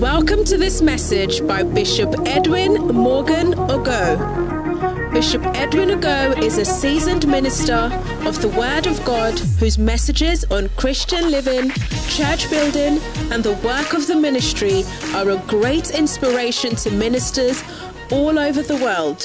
Welcome to this message by Bishop Edwin Morgan Ogo. Bishop Edwin Ogo is a seasoned minister of the Word of God whose messages on Christian living, church building, and the work of the ministry are a great inspiration to ministers all over the world.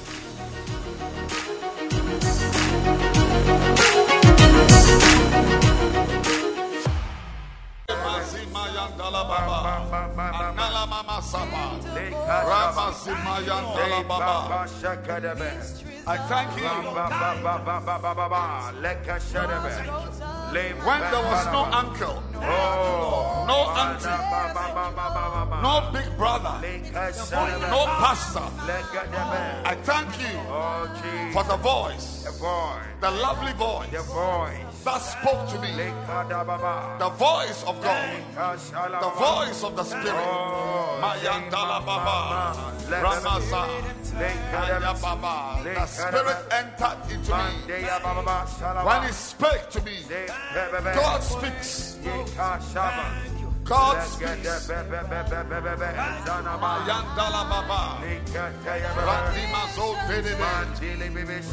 I thank you. When there was no uncle, no auntie, no big brother, no pastor, I thank you for the voice, the lovely voice that spoke to me. The voice of God, the voice of the Spirit. Ramasa. The Spirit entered into me. When He spoke to me, God speaks. God speaks. Mayandala Baba. Randima Zotene.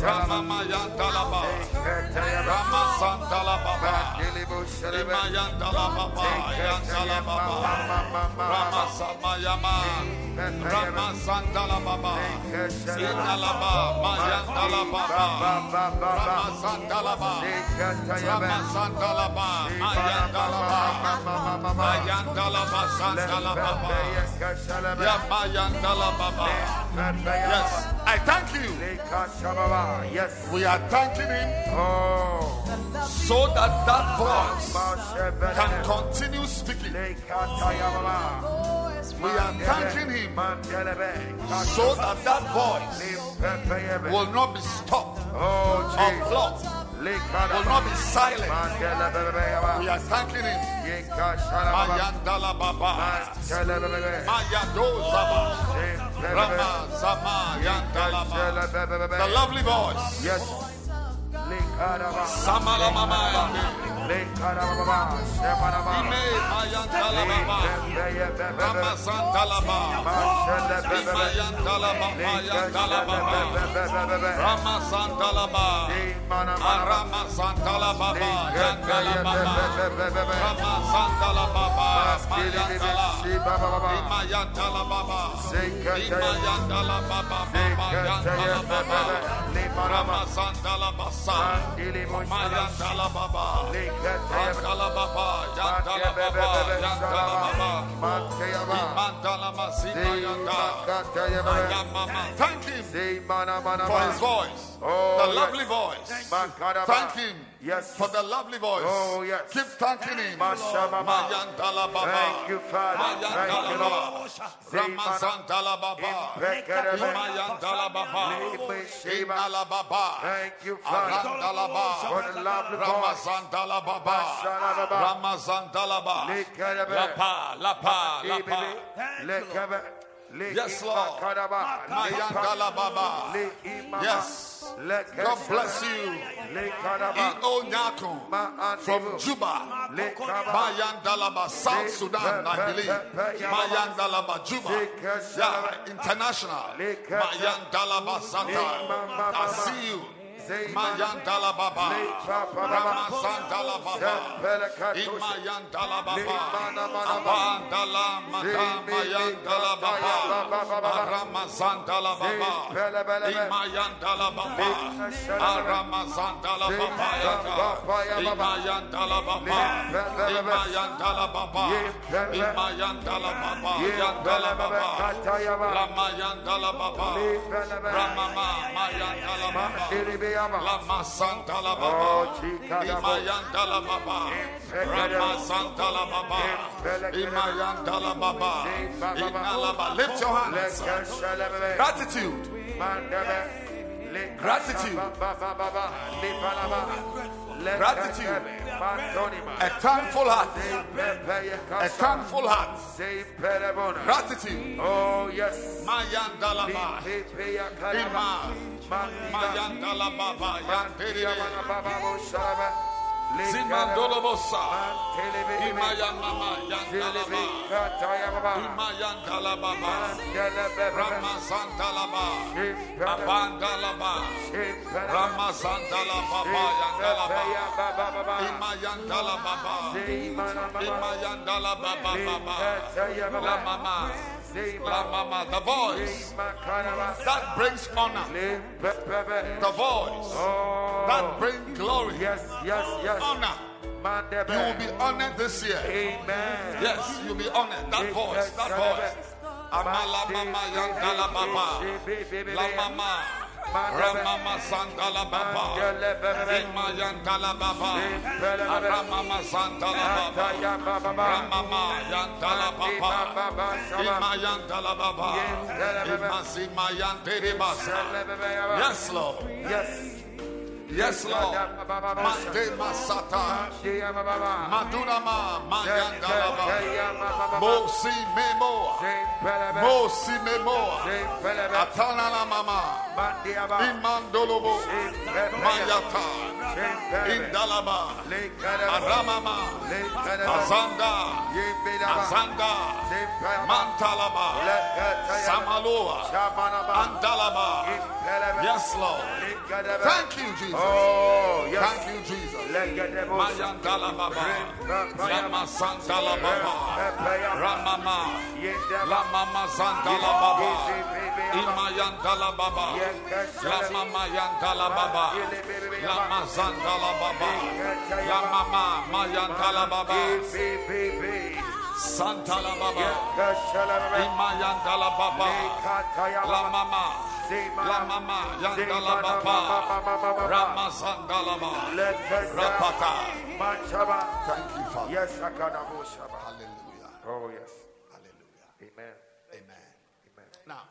Rama Mayandala Baba. Rama Santala Baba. Baba. Yandala Baba. Rama Samayama. Rama Baba. Baba. Baba. Rama Santala Baba. Rama Santala Baba. Baba. Mayandala Basandala Baba. Yamayandala Baba. Yes, I thank you. Yes. We are thanking Him Oh. so that that voice can continue speaking. We are thanking Him so that that voice will not be stopped Oh, or blocked, will not be silent. We are thanking Him. Mayandala Baba. Mayadozaba. Rama Sama Yandala The lovely voice. Yes. Samala Mama Mayandala Baba. Rama Sandala Baba. Imayandala Baba Yandala Baba. Rama Sandala Baba. Arama Sandala Baba Yandala Baba. Rama Sandala Baba Mayandala. Imayandala Baba. Imayandala Baba Baba Yandala Baba. Rama Sandala Basa. Mayandala Baba. Yandala Baba. Yandala Baba. Yandala Baba. Imandala Masina Yanda. Ayamama. Thank him for his voice. Oh, The yes. lovely voice. Thank him Yes. for the lovely voice. Oh, yes. Keep thanking him. Mashamama. Mayandala Baba. Thank you, Father. Thank you. Lord. Ramazandala Baba. Imayandala Baba. Inala Baba. Thank you, Father, for the lovely voice. Lapa, lapa, lapa. Yes, Lord. Yes. God bless you. From Juba. Mayandalaba, South Sudan, I believe. Mayandalaba, Juba. Yeah, international. Mayandalaba, Santa. I see you. Mayandala Baba. Ramazandala Baba. Imayandala Baba. Abandala Madama Mayandala Baba. Ramazandala Baba. Imayandala Baba. Aramazandala Baba. Imayandala Baba. Imayandala Baba. Imayandala Baba. Yandala Baba. Ramayandala Baba. Ramama Mayandala Baba. Lama Santala Baba, Imayandala Baba, Rama Santala Baba, Imayandala Baba, Inalaba. Lift your hands. Gratitude. Gratitude. Gratitude. A thankful heart. A thankful heart. Gratitude. Oh, yes. Mayandalaba. Ima. Mayandalababa. Yantere. Zimandolobosa. Imayamama. Yandalaba. Imayandalababa. Ramazandalaba. Abandalaba. Ramazandalababa. Yandalaba. Imayandalababa. Imayandalababa. La mama. La mama. The voice that brings honor. The voice that brings glory. Yes, yes, yes. Honor. You will be honored this year. Amen. Yes, you'll be honored. That voice, that voice. Amala mama yandala baba. La mama. Ramama sandala baba. Ima yandala baba. Ramama baba. Ramama baba. Baba. Ima sima yandere basa. Yes, Lord. Yes. Yes, Lord. Mande masata. Madunama mayandalaba. Mosi memo. Mosi memo. Mama. Imandolobo. Mayata. Indalaba. Aramama. Azanda. Azanda. Mantalaba. Samaloa. Andalaba. Yes, Lord. Thank you, Jesus. Oh, yes. Thank you, Jesus. Mayandala Baba. Lama Santala Baba. Ramama. La Mama Santala Baba. Imayandala Baba. La Mama Yandala Baba. Lama Santala Baba. La Mama Mayandala Baba. Santala Baba. Imayandala Baba. La Mama. La Mama Yandala Baba. Ramazandalaba. Rapata. Thank you, Father. Yes. Hallelujah. Oh, yes. Hallelujah. Amen. Amen. Amen. Now,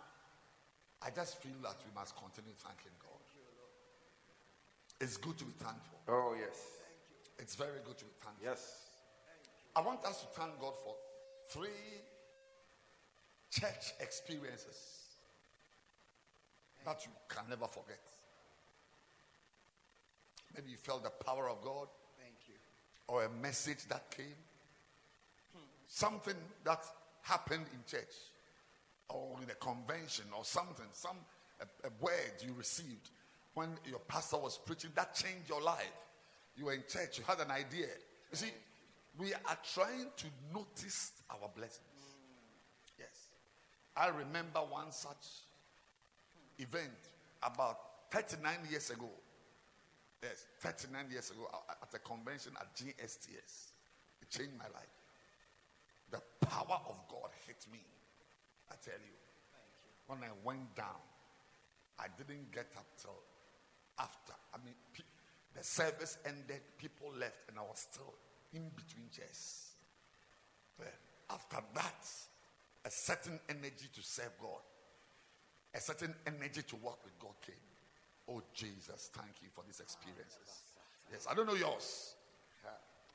I just feel that we must continue thanking God. It's good to be thankful. Oh, yes. It's very good to be thankful. Yes. I want us to thank God for three church experiences that you can never forget. Maybe you felt the power of God. Thank you. or a message that came, something that happened in church or in a convention or something, some a, a word you received when your pastor was preaching that changed your life. You were in church, you had an idea. You see, we are trying to notice our blessings. Yes. I remember one such event about 39 years ago. Yes, 39 years ago at a convention at GSTS. It changed my life. The power of God hit me. I tell you. When I went down, I didn't get up till after. I mean, pe- the service ended, people left, and I was still in between chairs. Well, after that, a certain energy to serve God, a certain energy to work with God came. Oh, Jesus, thank you for these experiences. Yes, I don't know yours,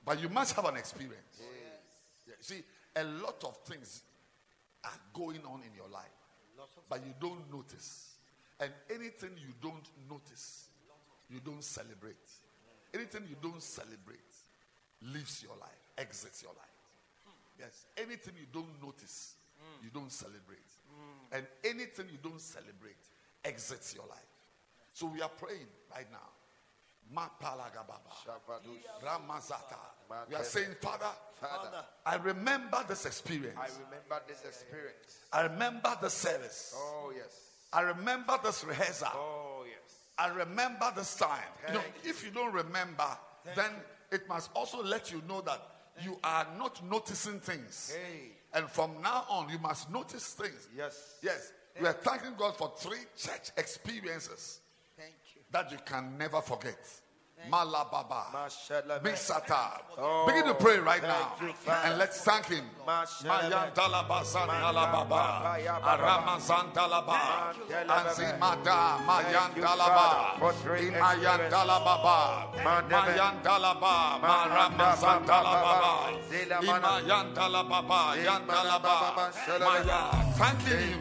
but you must have an experience. Yeah, see, a lot of things are going on in your life, but you don't notice. And anything you don't notice, you don't celebrate. Anything you don't celebrate leaves your life, exits your life. Yes, anything you don't notice, you don't celebrate. And anything you don't celebrate exits your life. So we are praying right now. We are saying, Father, Father, I remember this experience. I remember this experience. I remember the service. Oh, yes. I remember this rehearsal. Oh, yes. I remember this time. You know, if you don't remember, then it must also let you know that you are not noticing things. Hey. And from now on, you must notice things. Yes. Yes. We are thanking God for three church experiences Thank you. that you can never forget. Malababa. Misata. Oh, Begin to pray right now. and let's thank him. Mashallah. Mayandalaba Zandalababa. Arama Zandalaba. Anzimada Mayandalaba. Imayandalababa. Mayandalaba. Marama Zandalababa. Imayandalababa. Yandalaba. Maya. Thanking him.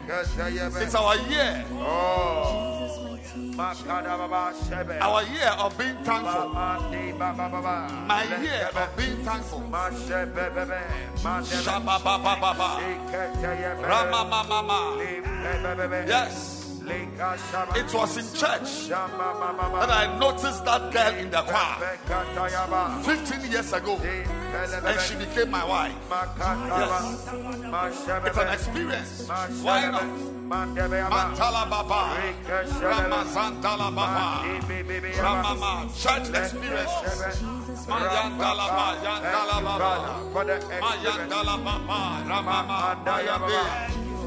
It's our year. Oh. Our year of being thankful. Mandi Baba Baba. My year of being thankful. Yes. It was in church. That I noticed that girl in the choir. 15 years ago. And she became my wife. It's an experience. Why not? Mantala Baba, Ramazantala Baba, Ramama, church experiences. Mayandala Baba, Yandala Baba, Mayandala Baba, Ramama,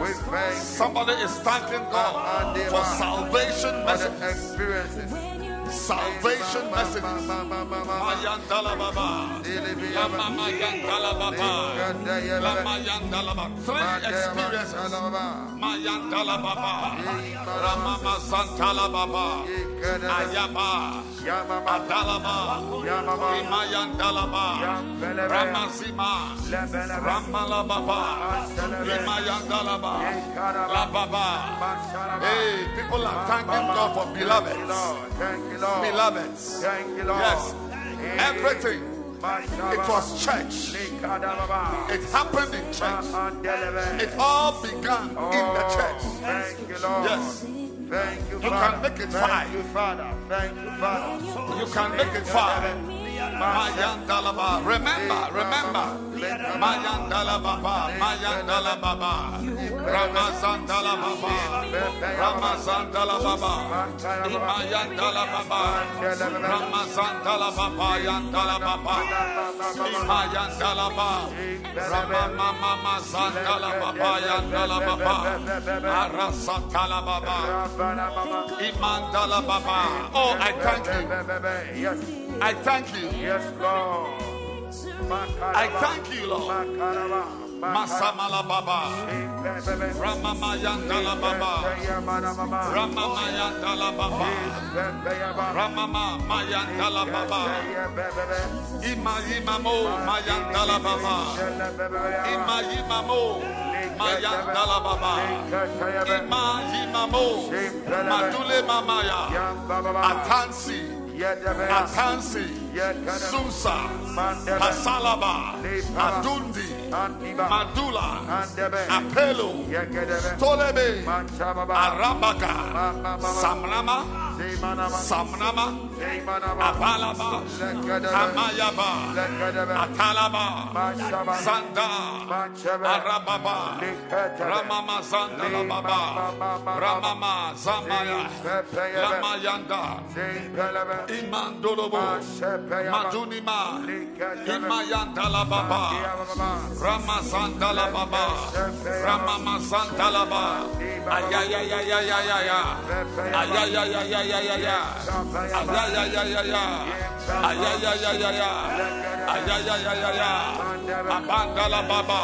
We thank you. Somebody is thanking God for salvation messages. Salvation messages. Mayandala Baba. Lama Mayandala Baba. Lama Yandala Baba. Three experiences. Mayandala Baba. Ramama Santala Baba. Ayaba. Adalaba. Imayandalaba. Ramazima. Ramala Baba. Imayandalaba. La Baba. Hey, people are thanking God for beloveds. You, Lord. Beloveds. Thank you, Lord. Yes. Everything. It was church. It happened in church. It all began in the oh, church. Thank you, Lord. Yes. Thank you, You Father. can make it Thank you, Father. Thank you, Father. You can make it five. Mayandalaba. Remember, remember. Mayandalababa. Mayandalababa. Ramazandalababa. Ramazandalababa. Imayandalababa. Ramazandalababa. Yandalababa. Imayandalaba. Ramamama Zandalababa. Yandalababa. Arasatalababa. Imandalababa. Oh, I thank you. Yes, I thank you. yes, Lord. I thank you, Lord. Masamala Baba. Ramama Yandala Baba. Ramama Yandala Baba. Ramama Mayandala Baba. Ima Imamo Mayandala Baba. Ima Imamo Mayandala Baba. Ima Imamo Madule Mamaya. Atansi. Atansi. Susa. Pasalaba. Adundi. Madula. Apelo. Stolebe. Arabaka. Samlama, Samrama. Abalaba. Amayaba. Atalaba. Sanda. Arababa. Ramama Zanda Baba. Ramama Zamaya. Lamayanda. Imandolobo. Madunima. Imayanda la Baba. Ramazanda la Baba. Ramamazanda la Baba. Ayayayayayaya. Ayayayayayaya. Ayayayayaya. Ayayayayaya. Ayayayayaya. Abanda la Baba.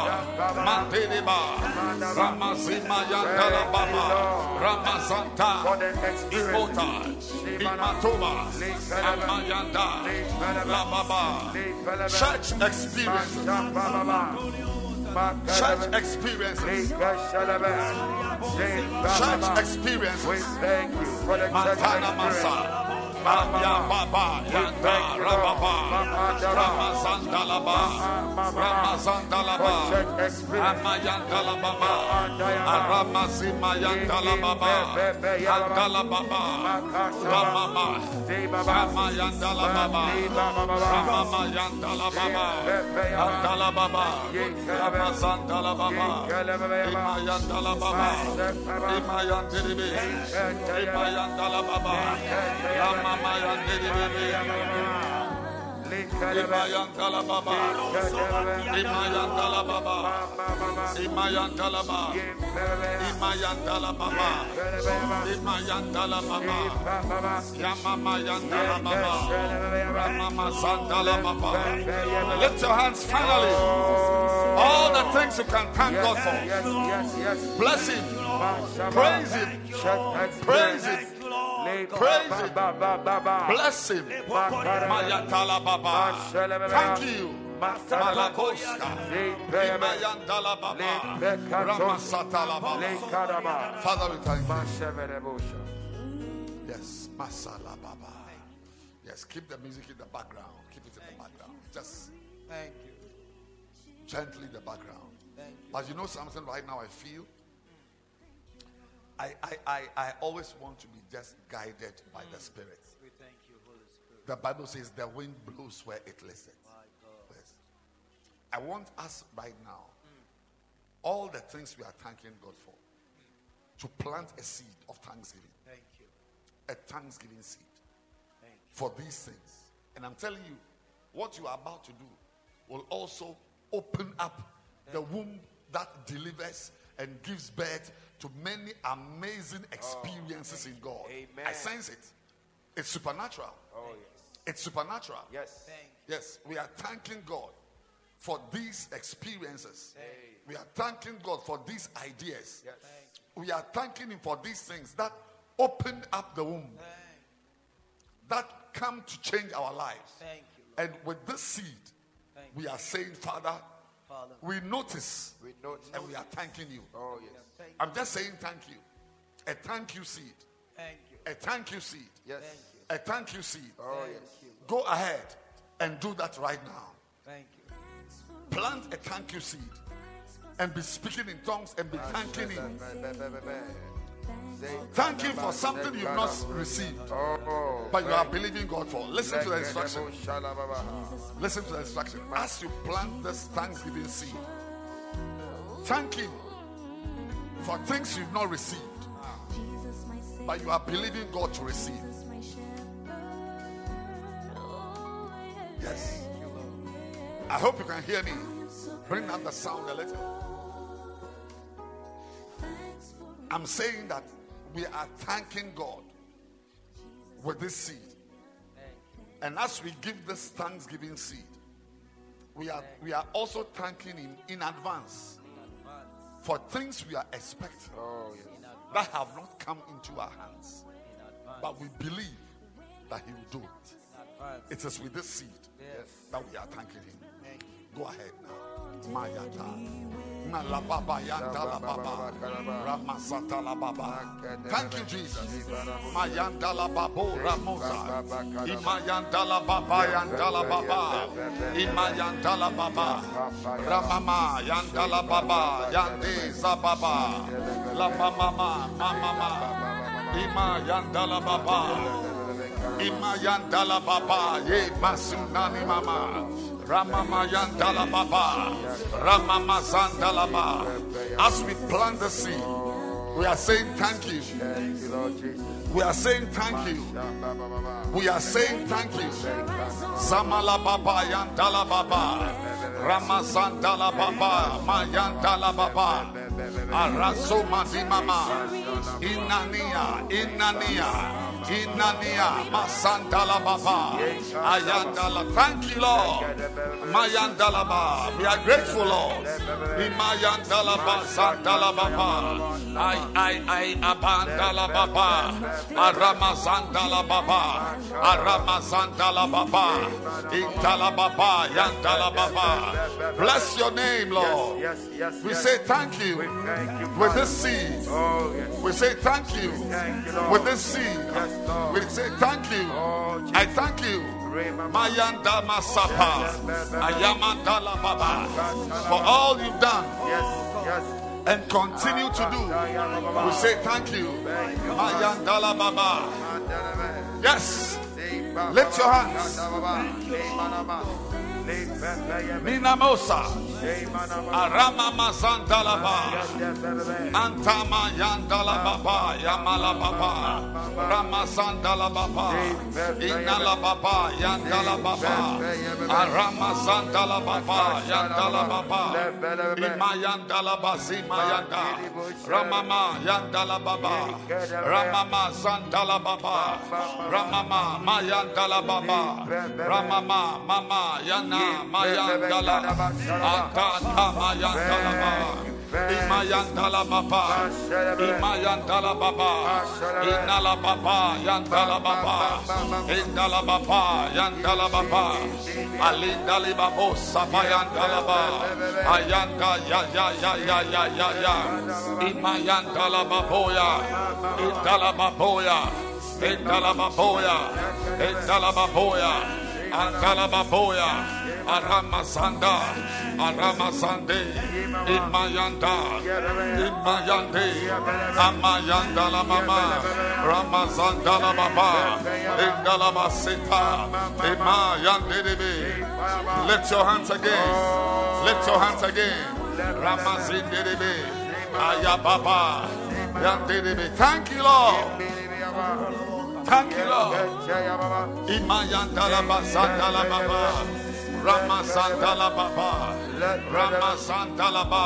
Ramazanta. Imota. Imatoba. Amayanda. Church experience. Church experiences. Church experiences. We thank you for the church experience. Masa. Aya Baba, Yanda Rababa, Ramazandalaba, Ramazandalaba, Amayandalababa, Aramazimayandalababa, Andalababa, Ramama, Ramayandalababa, Ramamayandalababa, Andalababa, Ramazandalababa, Imayandalababa, Imayandiribi, Imayandalababa, Ramamayandiribi, Baba. Lift your hands finally. All the things you can thank God for. Bless Him. Praise Him. Praise Him. Praise Him. Bless Him. Baba. Thank you. Malakoska. Imayandala Baba. Ramasatala Baba. Father, we thank you. Yes, Masala Baba. Yes, keep the music in the background. Keep it in the background. Just Thank you. gently the background. Thank you. But you know something right now I feel? I, I, I, I always want to be just guided by the mm. Spirit. We thank you, Holy Spirit. The Bible says the wind blows where it listens. Yes. I want us right now, mm. all the things we are thanking God for, to plant a seed of thanksgiving, Thank you. a thanksgiving seed Thank for these things. And I'm telling you, what you are about to do will also open up the womb that delivers and gives birth to many amazing experiences oh, in God. Amen. I sense it. It's supernatural. Oh, yes. It's supernatural. Yes. Thank Yes, we are thanking God for these experiences. We are thanking God for these ideas. Yes. We are thanking Him for these things that opened up the womb, that come to change our lives. Thank you. And with this seed, Thank we are saying, Father, Father. we notice We note. and we are thanking you. Oh, yes. Thank. I'm just saying thank you. A thank you seed. Thank you. A thank you seed. Yes. Thank you. A thank you seed. Oh, Thank yes. you. Go ahead and do that right now. Thank you. Plant a thank you seed and be speaking in tongues and be thanking him. Thank him for something you've not received, Oh, but you are believing God for. Listen to the instruction. instruction. Listen to the instruction. As you plant this thanksgiving seed, thank him for things you've not received, but you are believing God to receive. Yes. I hope you can hear me. Bring down the sound a little. I'm saying that we are thanking God with this seed. And as we give this thanksgiving seed, we are we are also thanking him in advance for things we are expecting Oh, yes. that have not come into our hands. But we believe that he will do it. It is with this seed Yes. that we are thanking him. Thank. Go ahead now. Mayata. Thank you, Jesus. Mayandala babo ramosa. Imayandala baba yandala baba. Imayandala baba. Ramama yandala baba. Yande zababa. La mama mama. Imayandala baba. Imayandala baba, ye masunani mama. As we plant the seed, we are saying thank you. We are saying thank you. We are saying thank you. Zamala baba yandala baba, Ramazandala baba, Mayandala baba, Araso mama, Inania, Inania. Inania Masandala Baba Ayandala. Thank you, Lord. Mayandala Baba. We are grateful, Lord. Imayandala Baba Sandala Baba. I I I Abandala Baba. Aramazandala Baba. Aramazandala Baba. Intala Baba. Yandala Baba. Bless your name, Lord. Yes, yes, We say thank you with this seed. Oh. We say thank you Thank you, Lord. with this seed. We say thank you. Oh, I thank you. Mayanda Masapa. Ayamandala Baba. For all you've done Yes, yes. and continue to do. We say thank you. Mayandala Baba. Yes. Lift your hands. Nina Mosa. Arama Mazandalaba. Antama Yandala Baba. Yamala Baba. Ramazandala Baba. Inala Baba. Yandala Baba. Arama Zandala Baba. Yandala Baba. Imayandala Bazima Yanda. Ramama Yandala Baba. Ramama Zandala Baba. Ramama Mayandala Baba. Ramama Mama Yana Mayandala. Antata Mayandala Baba. Imayandala Baba. Imayandala Baba. Inala Baba. Yandala Baba. Indala Baba. Yandala Baba. Alindali Babo Sabayandala Baba. Ayanda ya ya ya ya ya ya ya. Imayandala Baboya. Indala Baboya. Indala Baboya. Indala Baboya. Andala Baboya. Aramasanda, Aramasande, Imayanda, Imayande, Amayanda la mama, Ramazanda la baba, Indala basita, Imayande. Lift your hands again. Lift your hands again. Ramazinde debe. Ayababa. Yande debe. Thank you, Lord. Thank you, Lord. Imayandala basandala baba. Ramasandala baba. Ramasandala baba.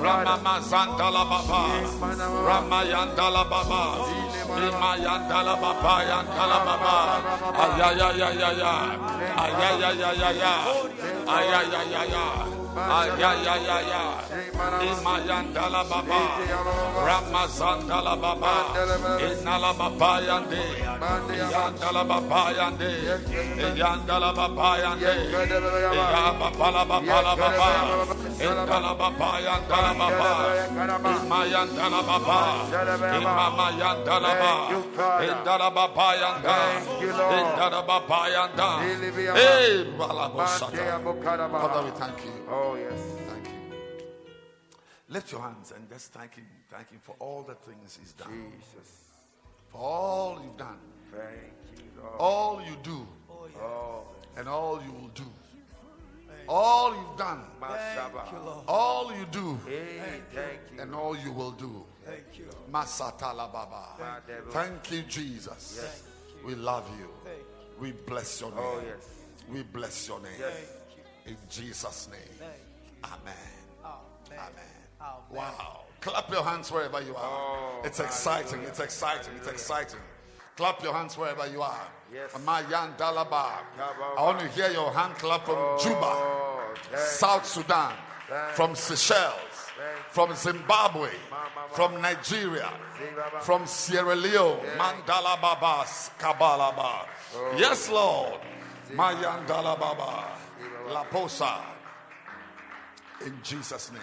Ramasandala baba. Ramayandala baba. Imayandala baba. Yandala baba. Ayayayayaya. Ayayayayaya. Ayayayaya. Ayayayaya. Imayandala baba. Ramazandala baba. Inala baba yande. Yandala baba yande. Yandala baba yande. Yabapala babala baba. Baba yandala baba. Imayandala baba. Yandala baba. Indala baba yanda. Indala baba yanda. Father, we thank you. Oh, yes. Thank you. Lift your hands and just thank him. Thank him for all the things he's done. Jesus. For all you've done. Thank you, Lord. All you do. Oh, And all you will do. All you've done. All you do. Thank you. And all you will do. Thank you. Masatala Baba. Thank you, Jesus. We love you. We bless your name. Oh, yes. We bless your name. Yes. In Jesus' name. Amen. Amen. Amen. Wow. Clap your hands wherever you are. Oh, it's exciting. It's exciting. It's exciting. Clap your hands wherever you are. Yes. I want to hear your hand clap from Juba, Oh, thank South Sudan, from Seychelles, from Zimbabwe, from Nigeria, from Sierra Leone, Mandala Babas, Kabalaba. Yes, Lord. Mayandala Baba, La Posa. In Jesus' name.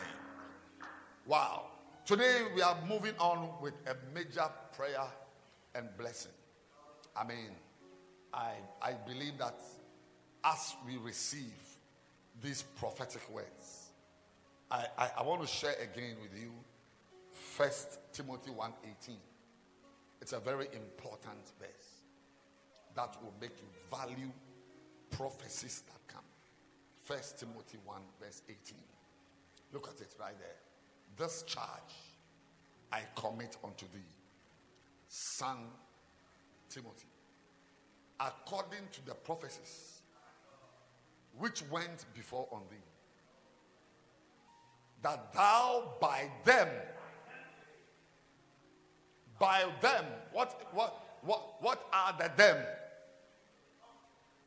Wow. Today we are moving on with a major prayer and blessing. I mean, I, I believe that as we receive these prophetic words, I, I, I want to share again with you First Timothy 1.18. It's a very important verse that will make you value prophecies that come. First Timothy 1 verse 18. Look at it right there. This charge I commit unto thee, son Timothy, according to the prophecies which went before on thee, that thou by them, by them, what what what what are the them?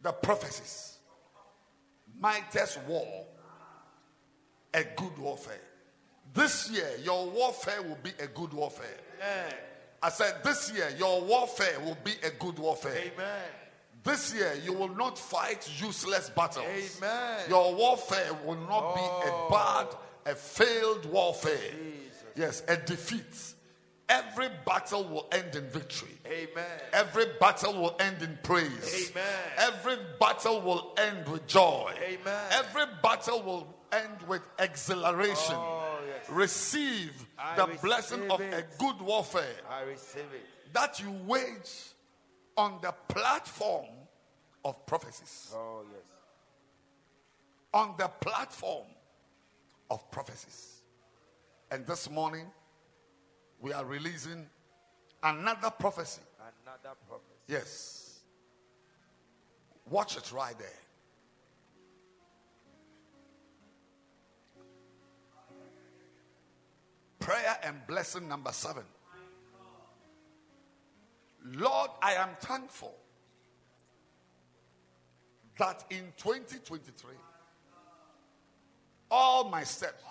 The prophecies. Mightest war, a good warfare. This year, your warfare will be a good warfare. Amen. I said, this year, your warfare will be a good warfare. Amen. This year, you will not fight useless battles. Amen. Your warfare will not be a oh. bad, a failed warfare. Yes, a defeat, every battle will end in victory. Amen. Every battle will end in praise. Amen. Every battle will end with joy. Amen. Every battle will end with exhilaration. Oh, yes. Receive I the blessing of a good warfare I receive it. that you wage on the platform of prophecies. Oh, yes. On the platform of prophecies. And this morning, we are releasing another prophecy. Another prophet. Yes. Watch it right there. Prayer and blessing number seven. Lord, I am thankful that in 2023, all my steps,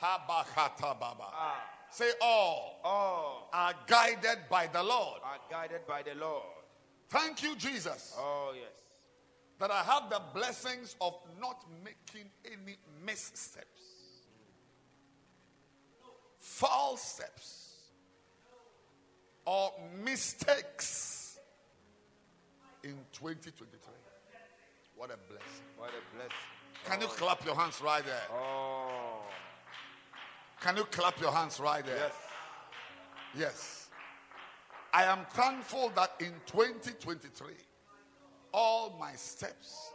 Baba, say all, All are guided by the Lord. are guided by the Lord. Thank you, Jesus, Oh, yes. that I have the blessings of not making any missteps, false steps, or mistakes in 2023. What a blessing. What a blessing. Can you clap your hands right there? Oh, Can you clap your hands right there? yes. Yes. I am thankful that in 2023, all my steps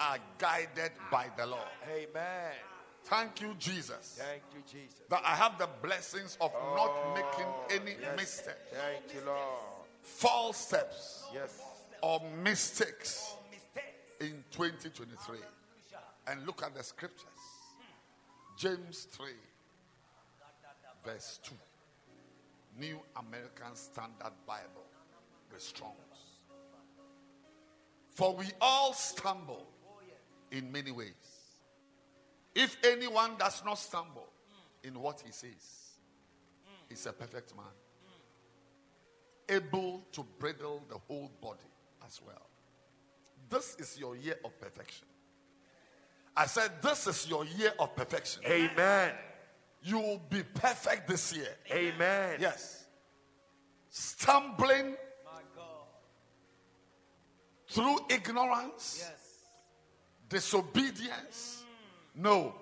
are guided by the Lord. Amen. Thank you, Jesus, Thank you, Jesus. that I have the blessings of not oh, making any yes. mistakes, Thank you, Lord. false steps, Yes. or mistakes in 2023. And look at the scriptures James 3, verse 2. New American Standard Bible, the Strongs. For we all stumble oh, in many ways. If anyone does not stumble in what he says, he's a perfect man, able to bridle the whole body as well. This is your year of perfection. I said, This is your year of perfection. Amen. You will be perfect this year. Amen. Yes. Stumbling through ignorance, Yes. disobedience. No.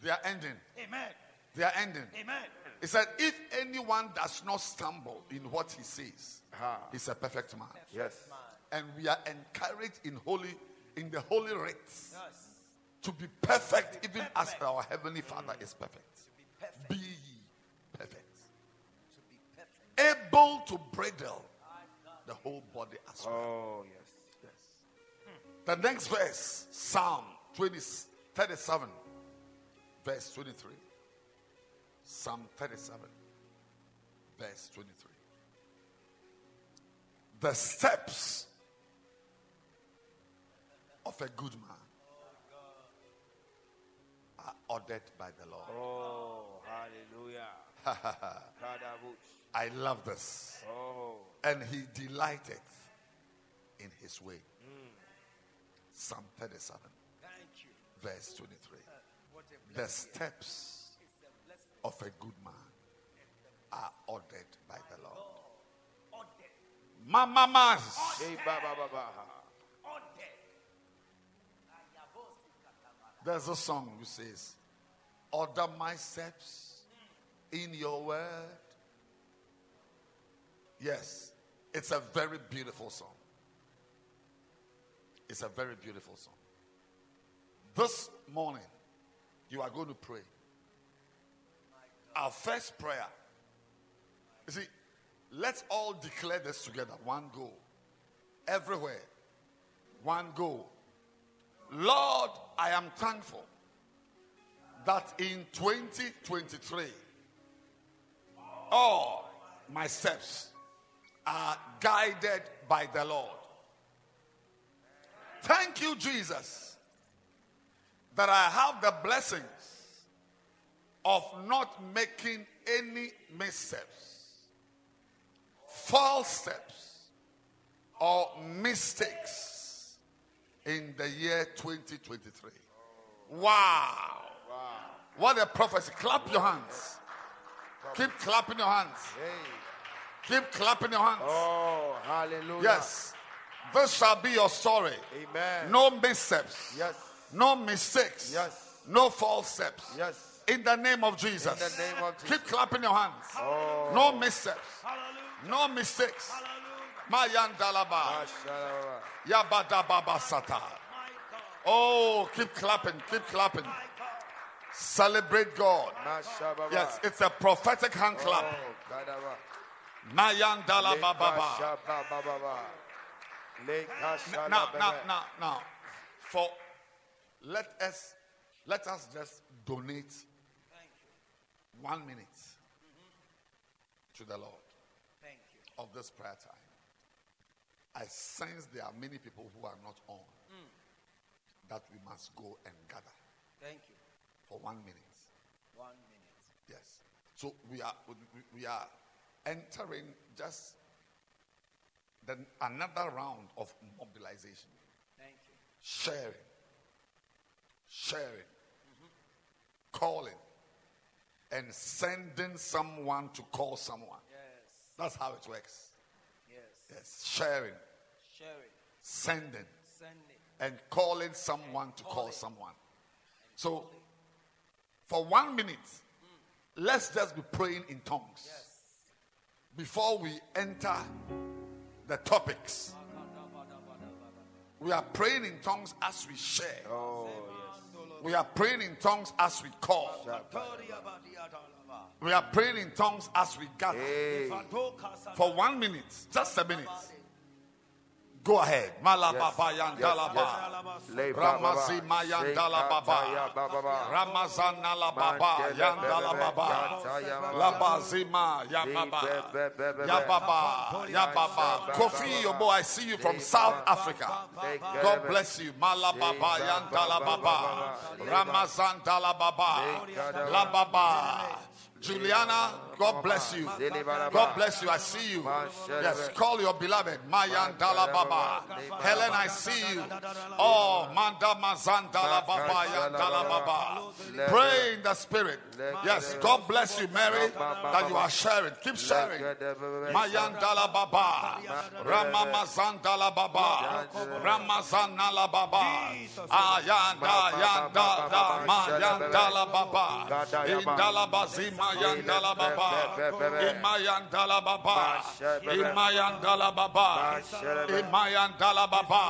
They are ending. Amen. They are ending. Amen. He said, if anyone does not stumble in what he says, Ah. he's a perfect man. Yes. And we are encouraged in holy, in the holy rites Yes. to be perfect, even as our heavenly Father is perfect. Be ye perfect. To be perfect. Able to bridle the whole body as well. Oh, yes. Yes. The next verse, Psalm 20, 37, verse 23. Psalm 37, verse 23. The steps of a good man are ordered by the Lord. Oh, hallelujah. I love this. Oh, And he delighted in his way. Mm. Psalm 37, Thank you. Verse 23. The steps It's a blessing. of a good man are ordered by the Lord. Mama mas. There's a song which says, Order my steps in your word. Yes, it's a very beautiful song. It's a very beautiful song. This morning, you are going to pray. Our first prayer. You see, let's all declare this together. One go. Everywhere. One go. Lord, I am thankful that in 2023, all my steps are guided by the Lord. Thank you, Jesus, that I have the blessings of not making any missteps, false steps, or mistakes in the year 2023. Wow. What a prophecy. Clap your hands. Keep clapping your hands. Keep clapping your hands. Oh, hallelujah. Yes. This shall be your story. Amen. No missteps. Yes. No mistakes. Yes. No false steps. Yes. In the name of Jesus. In the name of Jesus. Keep clapping your hands. Oh. No missteps. No mistakes. Mayandalaba. Mashallah. Yabadababa sata. Oh, keep clapping. Keep clapping. Celebrate God. Yes, it's a prophetic hand Oh, clap. Kadaba. Mayandalababa. Lekashabababa. Lekashalababa. Now, now, now, now, for let us let us just donate one minute to the Lord Thank you. of this prayer time. I sense there are many people who are not on that we must go and gather Thank you. for one minute. One minute. Yes. So we are we- we are entering just then another round of mobilization. Thank you. sharing, sharing, calling, and sending someone to call someone. Yes. That's how it works. Yes. Yes, sharing, Sharing. sending, Sending. and calling someone to call calling. someone. So, for one minute, hmm. let's just be praying in tongues Yes. before we enter the topics. We are praying in tongues as we share. Oh, yes. We are praying in tongues as we call. We are praying in tongues as we gather. Hey. For one minute, just a minute. Go ahead. Malababa yandalaba. Ramazi mayandalababa. Ramazana lababa yandalababa. Labazima yababa. Yababa. Yababa. Kofi Yobo, I see you from South Africa. God bless you. Malababa yandalababa. Ramazan dalababa. Lababa. Juliana, God bless you. God bless you. I see you. Yes, call your beloved. Mayan Dalababa. Helen, I see you. Oh, Manda Mazan Dalababa Dalababa. Pray in the spirit. Yes, God bless you, Mary, that you are sharing. Keep sharing. Mayan Dalababa. Ramamazan Dalababa. Ramazan Nalababa. Ayanda Yanda Da Mayan Dalababa. Indalabazima Yandala Baba, Imayandala Baba, Imayandala Baba, Imayandala Baba,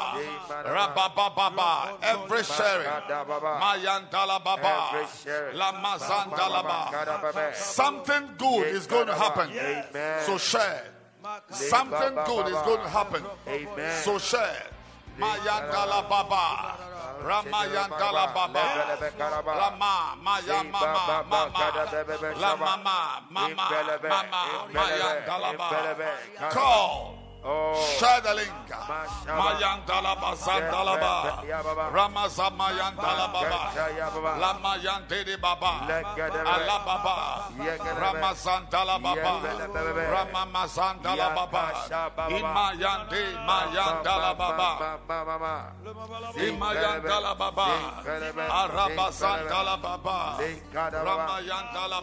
Rababa Baba, every sharing, Mayandala Baba, Lamazandala Baba. Something good is going to happen. So share. Something good is going to happen. So share. Mayandala Baba. Ramayandala Baba. Rama, Maya, Mama, Mama, La Mama, Mama, Mama, Maya, Dalaba. Call. Link. Mayandalaba, Zandalaba. Ramazama, Yandalaba. Lama, Yandede Baba. Alababa. Ramazandala Baba. Ramamazandala Baba. Imayande, Mayandala Baba. Imayandala Baba. Arabazandala Baba. Ramayandala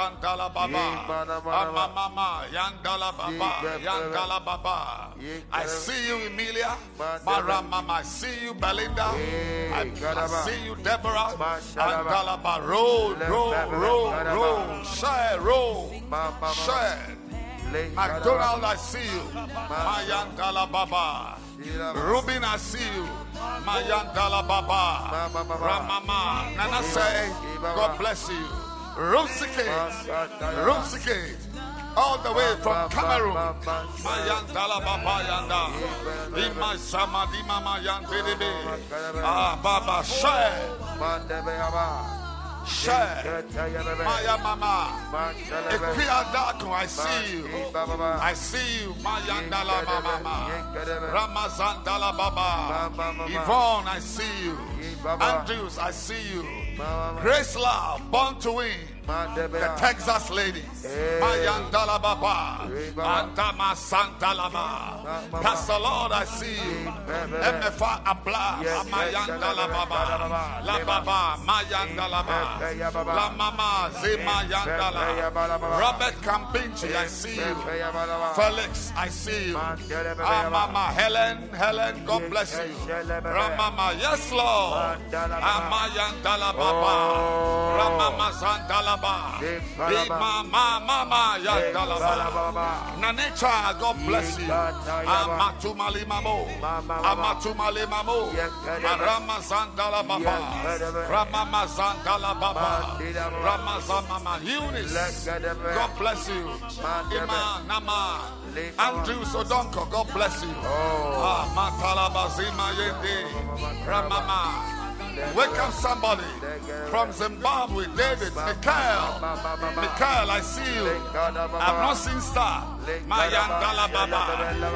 Baba. Ramazandala ah, Baba. Baba. Amamama. Yandala Baba. Yandala Baba. I see you, Emilia. Maramama. I see you, Belinda. I, I see you, Deborah. Andalaba. Roll, roll, roll, roll. Share, roll. Share. McDonald, I see you. Mayandala Baba. Rubin, I see you. Mayandala Baba. Ramama. Nana say, God bless you. Rumsikate. Rumsikate. All the way from Cameroon. Mayandala Baba Yanda. Ima Samadi Mama Yandebe. Ah, Baba, share. Share. Maya Mama. Equiadako, I see you. I see you. my Mayandala Mama. Ramazandala Baba. Yvonne, I see you. Andrews, I see you. Grace Love, born to win. The Texas ladies. Mayandala Baba. Antama Santalaba. Pastor Lord, I see you. MFA Abla. Mayandala Baba. La Baba. Mayandala Baba. La Mama. Zima Yandala. Robert Campinchi, I see you. Felix, I see you. Ah, Mama Helen, Helen, God bless you. Ramama, yes, Lord. Amayandala Baba. Ramama Sandalaba. Mama, Mama, Yandalaba. Nanecha, God bless you. Amatumali Mamo. Amatumali Mamo. Rama Sandala Baba. Ramama Sandala Baba. Ramazamama Eunice. God bless you. Ima Nama. Andrew Sodonko, God bless you. Ah, Matalabazima Yende. Ramama. Welcome somebody from Zimbabwe, David, Mikhail. Mikhail, I see you. I've not seen star. Mayandala Baba.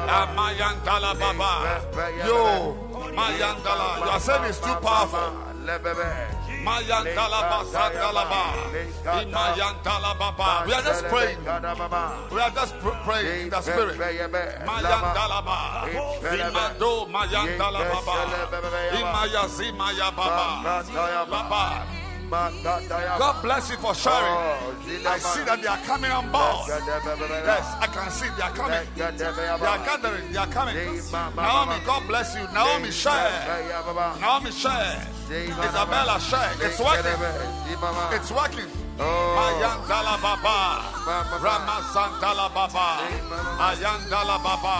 Ah, Mayandala Baba. Yo, Mayandala. You are saying it's too powerful. We are just praying. We are just pr- praying in the spirit. Mayandalaba. Imando Mayandalaba. Imayazimaya Baba. Baba. God bless you for sharing. I see that they are coming on board. Yes, I can see they are coming. They are gathering. They are coming. Naomi, God bless you. Naomi, share. Naomi, share. Isabella, share. It's working. It's working. Mayandala Baba, Ramasantala Baba, Ayandala Baba,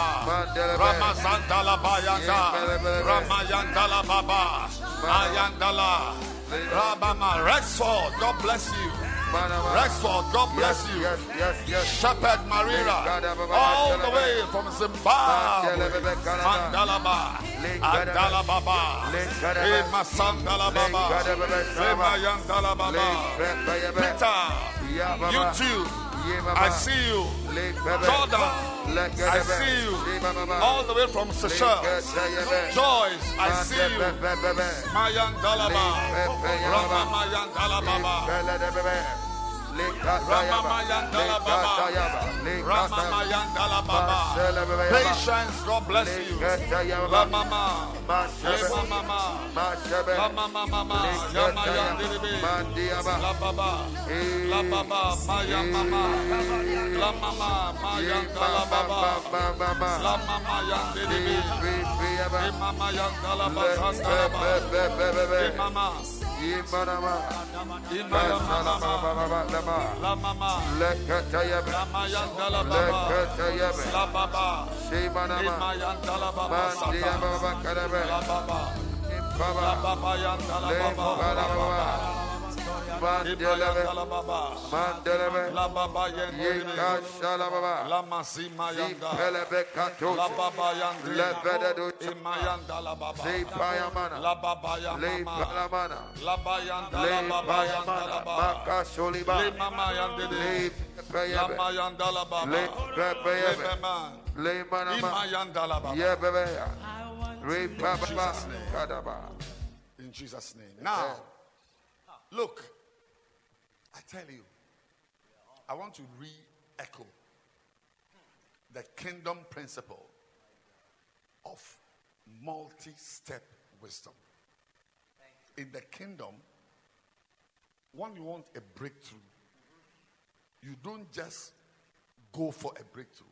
Ramasantala Bayanda, Ramayandala Baba, Ayandala, Rabama, Rexford, God bless you. Rexford, God bless you. Yes, yes, yes. Shepherd Marira, all the way from Zimbabwe. Mandalaba, Andala Baba, Ema Sandala Baba, Ema Yandala Peter, you too. I see you. Jordan, I see you. All the way from Seychelles. Joyce, I see you. Mayandala Baba, Rama Mayandala Baba. Ramamayandala Baba. Ramamayandala Baba. Patience, God bless you. La mama. La mama mama. Yamayandiribi. La baba. La baba. Maya mama. La mama. Baba. La mama yandiribi. Le eh, mama yandala basandala Baba. Le mama. Mama. La mama. Ramayandala Baba. La baba. Baba. Baba. La papa yanda la baba yandala baba. Imayandala baba. La baba yandala La masima yanda. La baba yandala. Imayandala baba. La baba yandala. La baba yandala baba yandala baba. Le mama yandele. La mayandala baba. Le mama. Imayandala baba. Yeah, baby. Jesus' name. In Jesus' name. Now, look, tell you, I want to re echo the kingdom principle of multi step wisdom. In the kingdom, when you want a breakthrough, you don't just go for a breakthrough.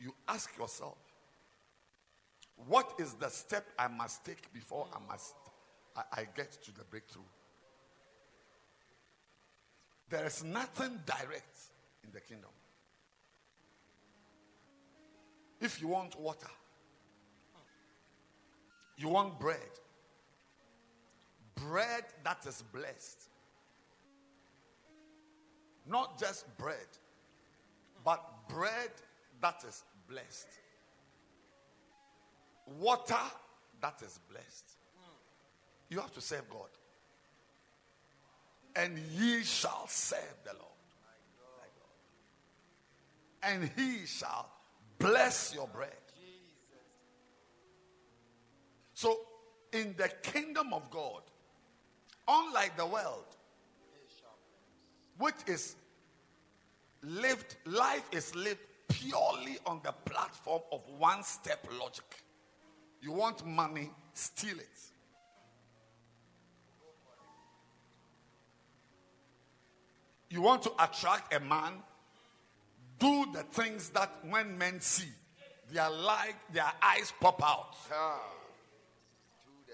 You ask yourself, what is the step I must take before I must I, I get to the breakthrough? There is nothing direct in the kingdom. If you want water, you want bread, bread that is blessed. Not just bread, but bread that is blessed. Water that is blessed. You have to serve God. And ye shall serve the Lord. And he shall bless your bread. So, in the kingdom of God, unlike the world, which is lived, life is lived purely on the platform of one step logic. You want money, steal it. You want to attract a man, do the things that when men see, their like their eyes pop out. Ah. Do.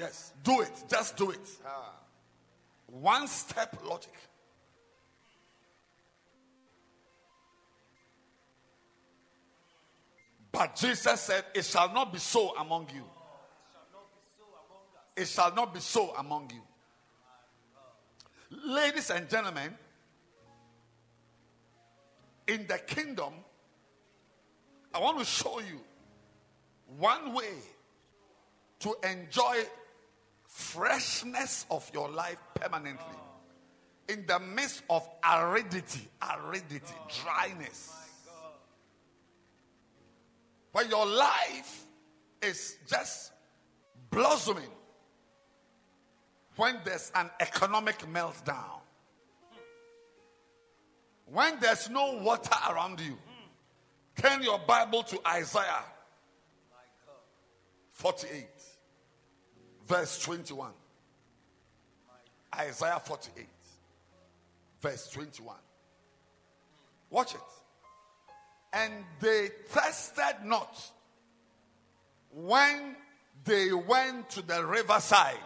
Yes, do it. Just do it. Ah. One step logic. But Jesus said, It shall not be so among you. It shall not be so among you. Ladies and gentlemen, in the kingdom, I want to show you one way to enjoy freshness of your life permanently in the midst of aridity, aridity, dryness. When your life is just blossoming, when there's an economic meltdown, when there's no water around you, turn your Bible to Isaiah 48, verse 21. Isaiah 48, verse 21. Watch it. And they thirsted not when they went to the riverside.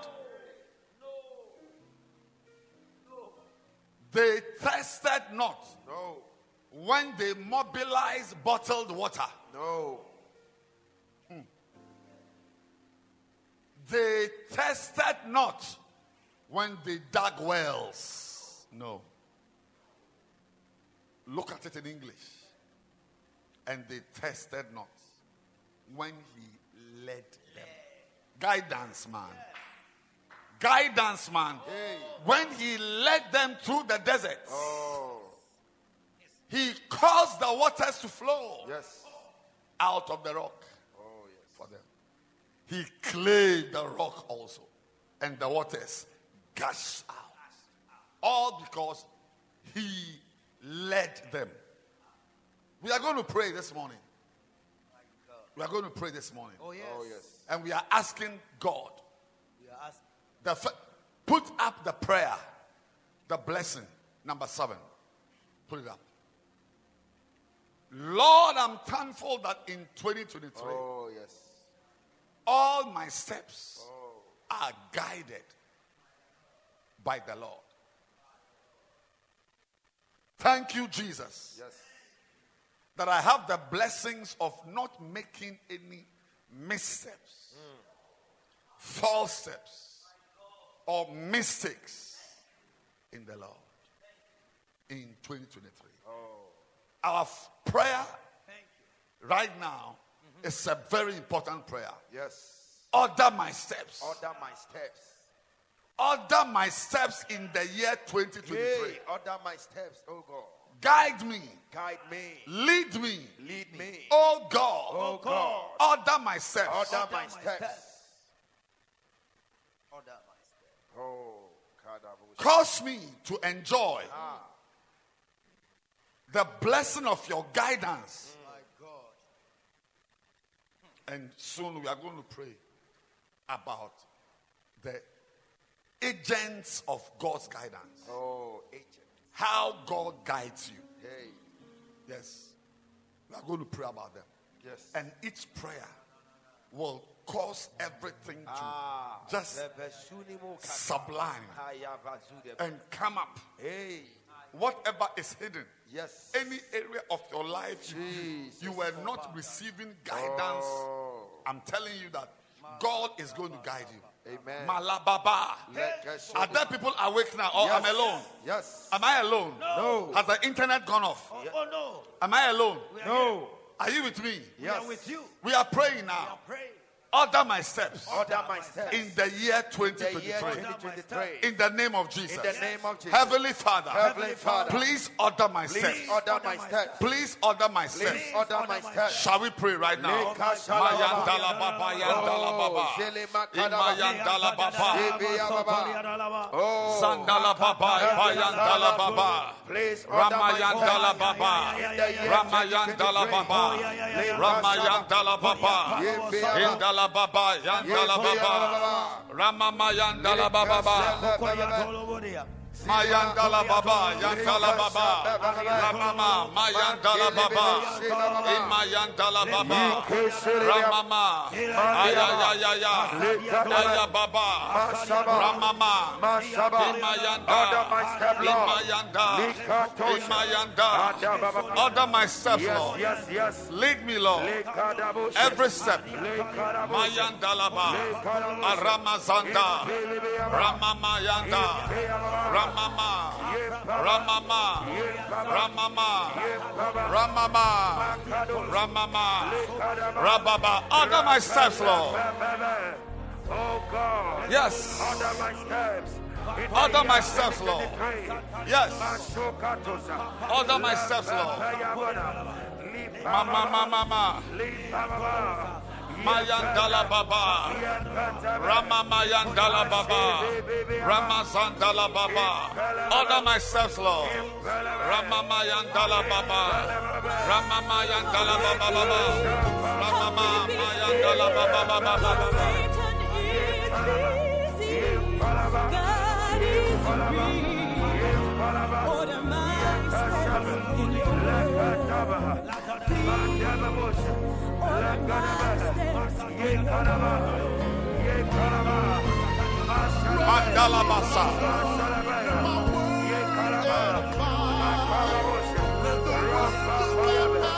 They tested not No. when they mobilized bottled water. No. Hmm. They tested not when they dug wells. No. Look at it in English. And they tested not when he led them. Guidance man. Guidance man. Hey. When he led them through the desert, Oh. he caused the waters to flow Yes. out of the rock Oh, yes. for them. He clave the rock also, and the waters gushed out. All because he led them. We are going to pray this morning. We are going to pray this morning. Oh, yes. Oh, yes. And we are asking God, We are asking. The, fir- put up the prayer, the blessing, number seven. Put it up. Lord, I'm thankful that in 2023, Oh, yes. all my steps oh. are guided by the Lord. Thank you, Jesus, Yes. that I have the blessings of not making any missteps, mm. false steps, or mistakes in the Lord in 2023. Our f- prayer right now mm-hmm. is a very important prayer. Yes. Order my steps. Order my steps. Order my steps in the year 2023. Hey, order my steps, oh God. Guide me. Guide me. Lead me. Lead me. Oh God. Oh God. Order my steps. Order my my steps. steps. Order my steps. Oh, Kadabu. Cause me to enjoy the blessing of your guidance. Oh and soon we are going to pray about the agents of God's guidance. Oh, agent. How God guides you. Hey. Yes. We are going to pray about them. Yes. And each prayer will cause everything to ah. just sublime and come up. Hey. Whatever is hidden, Yes. any area of your life you, you were not receiving guidance, Oh. I'm telling you that God is going to guide you. Amen. Malababa. Are there people awake now or I'm alone? Yes. Am I alone? No. Has the internet gone off? Oh, oh no. Am I alone? Are No. here. Are you with me? Yes. We are Yes. with you. We are praying We now. are praying. Order my steps Order my steps. in the year 2023. 2023. In the name of Jesus. In the name of Jesus. Heavenly Father, Heavenly Father, please order my steps. Please steps. order my steps. Please order my steps. order my steps. Shall we pray right now? Mayandala baba, yandala baba. Imayandala baba. Sandala baba, Bayandala baba. please order my Ramayandala baba. In the year Ramayandala 2023. baba. Ramayandala baba. Indala baba, yandala baba. Ramamayandala baba. Mayandala baba, yandala baba, Ramama, Mayandala baba, Imayandala baba, Ramama, Ayayaya, Aya baba, Ramama, Imayanda, Imayanda, Imayanda, order my steps, Lord. Yes, yes. Lead me, Lord. Every step. Mayandalaba, Aramazanda, Ramamayanda, Ramama, Ramama, Ramama, Ramama, Ramama, Ramama, Rababa. Order my steps, Lord. Oh God. Yes. Order my steps. Order my steps, Lord. Yes. Order my steps, Lord. Mama, mama, mama. Mayandala Baba, Rama Mayandala Baba, Rama Sandala Baba. Order my steps, Lord. Rama Mayandala Baba, Rama Mayandala Baba Baba, Rama Mayandala Baba Baba Baba. Mandala Basa,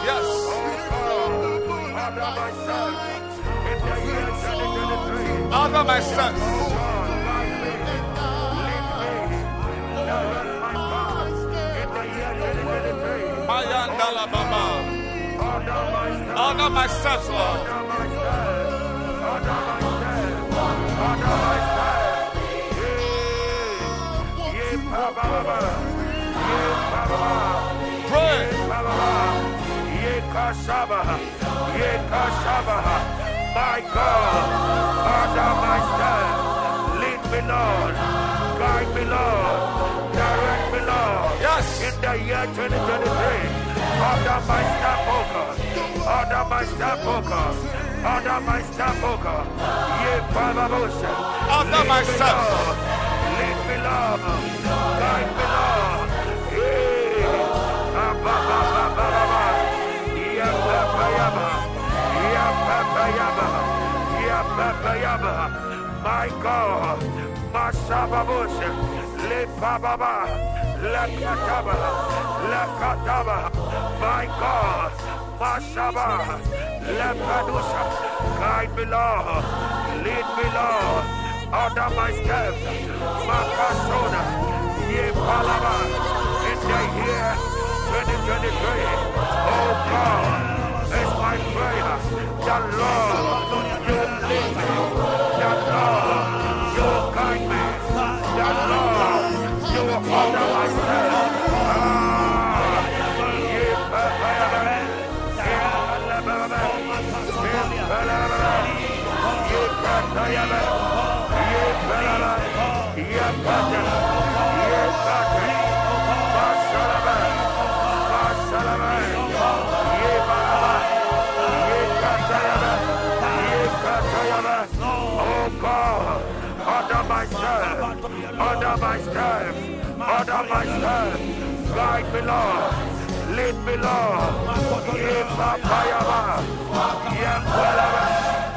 yes. Order my steps. Baba. My steps, Lord. Pray. My God, order my steps. Lead me, Lord. Guide me, Lord. Direct me, Lord. Yes. In the year 2023, order my step, oh God. Order my step, oh God. Order my step, oh God. Ye Bababosha. Order my steps. My God, Masababosha, Le Bababa, La Kataba, La Kataba, my God, Masaba, La Padusha, guide me, Lord, lead me, Lord, order my steps, Makasona, Ye Palaba, in the year 2023, oh God, it's my prayer, the Lord, order my steps. Guide me, Lord. Lead me, Lord. Ye Papayaba, ye Palaba,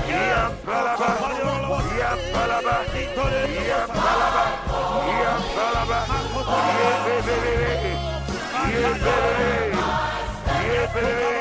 ye Palaba, ye Palaba, ye Palaba,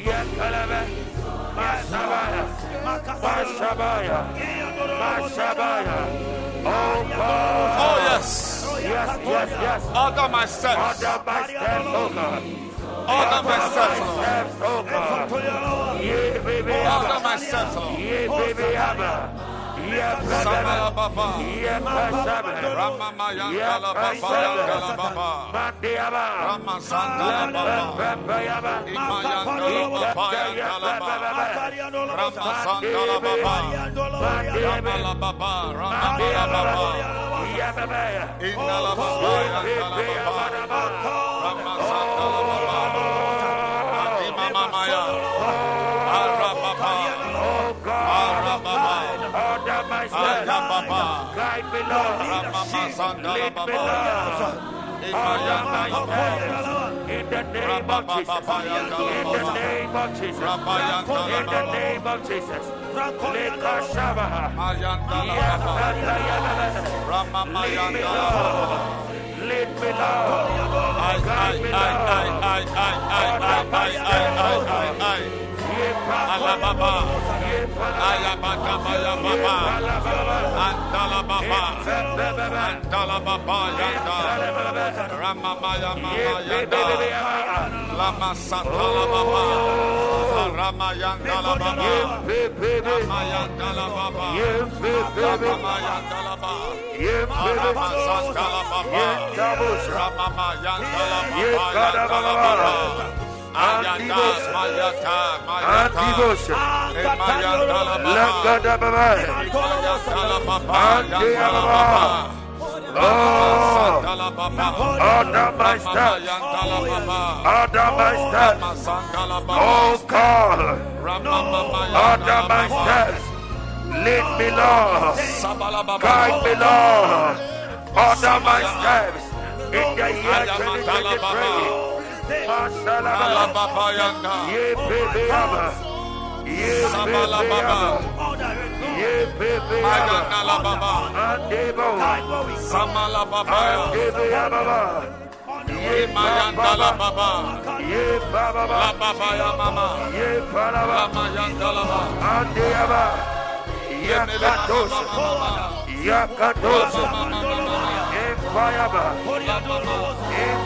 Yakalaba. Masabaya. Masabaya. Masabaya. Oh God. Oh, yes. Yes, yes, yes. Order my steps. Order my steps, oh God. Order my steps, oh God. Yeah, baby. Order my steps, Lord. Yeah, baby. Abba. Sabala Papa, Ramama Yangala Papa, Yangala Papa, Rama Sangala Papa, Ima Yangala Papa, Yangala Papa, Rama Sangala Papa, Ramala Papa, Ramala Papa, Ingala Papa, Yangala Papa, Rama Sangala Papa, Fatima Maya. Guide me, Lord. Lead me, Lord. In the name of Jesus. In the name of Jesus. In the name of Jesus. Lead me, Lord. Guide me, Lord. Alababa. Alabakababa, Antalababa, Antalababa, Yanda, Ramamaya Mama Yanda, Lama Satalababa, Ramayanda Lababa, Ramayanda Lababa, Ramayanda Lababa, Ramayanda Lababa, Ramayanda Lababa, Antivos, Antivos, Lagadababa, Antiababa, Lord, order my steps, order my steps, oh God, order my steps, lead me, Lord, guide me, Lord, order my steps in the year 2023. Ye Mayandala Baba, Ye Baba, La Baba Yamama, Ye Paraba, Mayandala Baba, Andeaba, Yakatos, Yakatos, Ye Fayaba,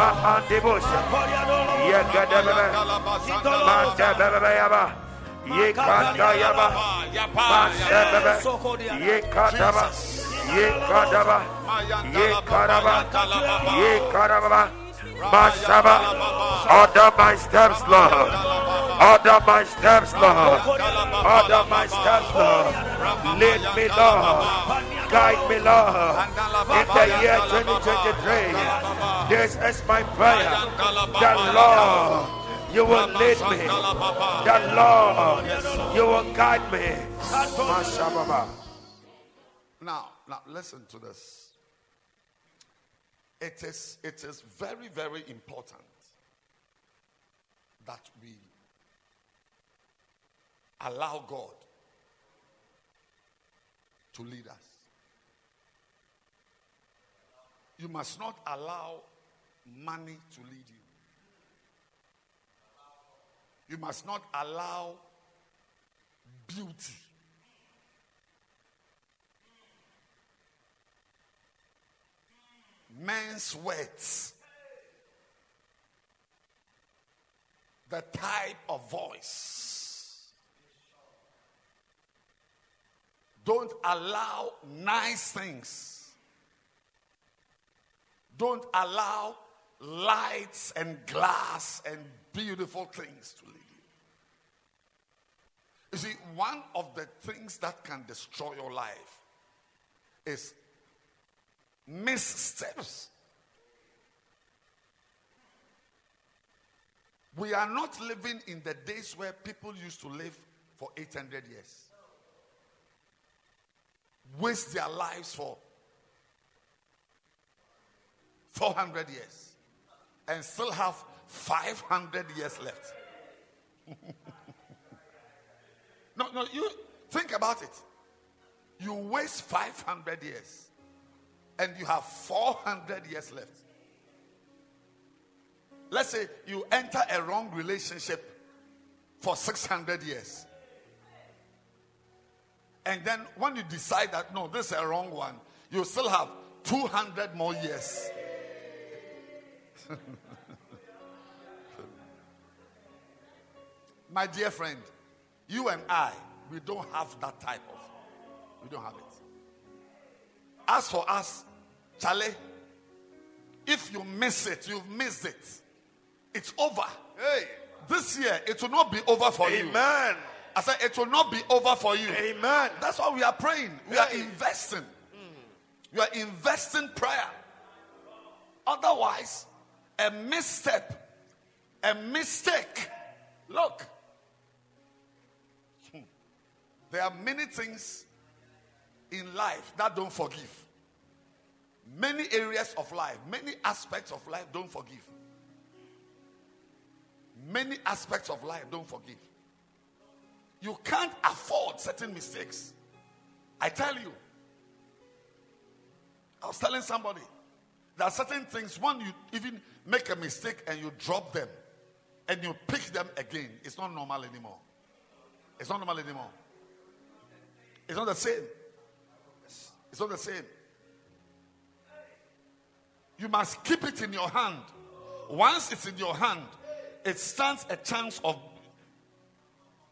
Mandebosha, Yekatayaba, Bandebebe, Yekataba, Yekataba, Yekataba, Yekataba, Mashaba. Order my steps, Lord. Order my steps, Lord. Order my steps, Lord. Lead me, Lord. Guide me, Lord. In the year 2023, this is my prayer. The Lord, you will lead me. The Lord, you will guide me. Now, now listen to this. It is it is very, very important that we allow God to lead us. You must not allow money to lead you. You must not allow beauty men's words, the type of voice, Don't allow nice things. Don't allow lights and glass and beautiful things to lead you. You see, one of the things that can destroy your life is missteps. We are not living in the days where people used to live for 800 years, waste their lives for 400 years, and still have 500 years left. no, no, you think about it. You waste 500 years and you have 400 years left. Let's say you enter a wrong relationship for 600 years. And then when you decide that no, this is a wrong one, you still have 200 more years. My dear friend, you and I, we don't have that type of, we don't have it. As for us, Charlie, if you miss it, you've missed it. It's over. Hey. This year, it will not be over for you. Amen. I said, it will not be over for you. Amen. That's why we are praying. We are Hey. investing. We are investing prayer. Otherwise, a misstep, a mistake. Look, Hmm. there are many things in life that don't forgive. Many areas of life, many aspects of life don't forgive. Many aspects of life don't forgive. You can't afford certain mistakes. I tell you. I was telling somebody there are certain things when you even make a mistake and you drop them and you pick them again, it's not normal anymore. It's not normal anymore. It's not the same. It's not the same. You must keep it in your hand. Once it's in your hand, it stands a chance of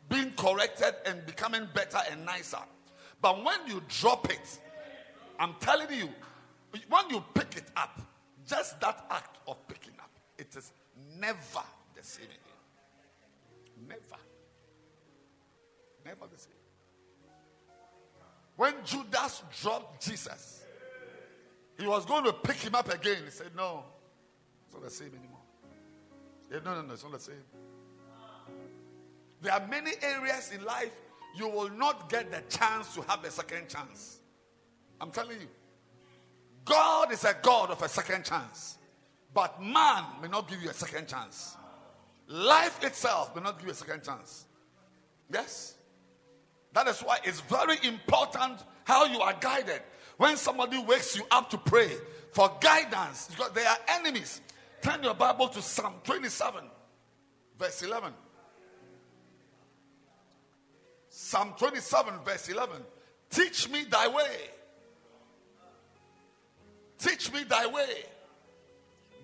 being corrected and becoming better and nicer. But when you drop it, I'm telling you, when you pick it up, just that act of picking up, it is never the same again. Never. Never the same. When Judas dropped Jesus, he was going to pick him up again. He said, No, it's not the same anymore. He said, no, no, no, it's not the same. There are many areas in life you will not get the chance to have a second chance. I'm telling you. God is a God of a second chance. But man may not give you a second chance. Life itself may not give you a second chance. Yes. That is why it's very important how you are guided. When somebody wakes you up to pray for guidance, because they are enemies. Turn your Bible to Psalm 27, verse 11. Psalm 27, verse 11. Teach me thy way. Teach me thy way.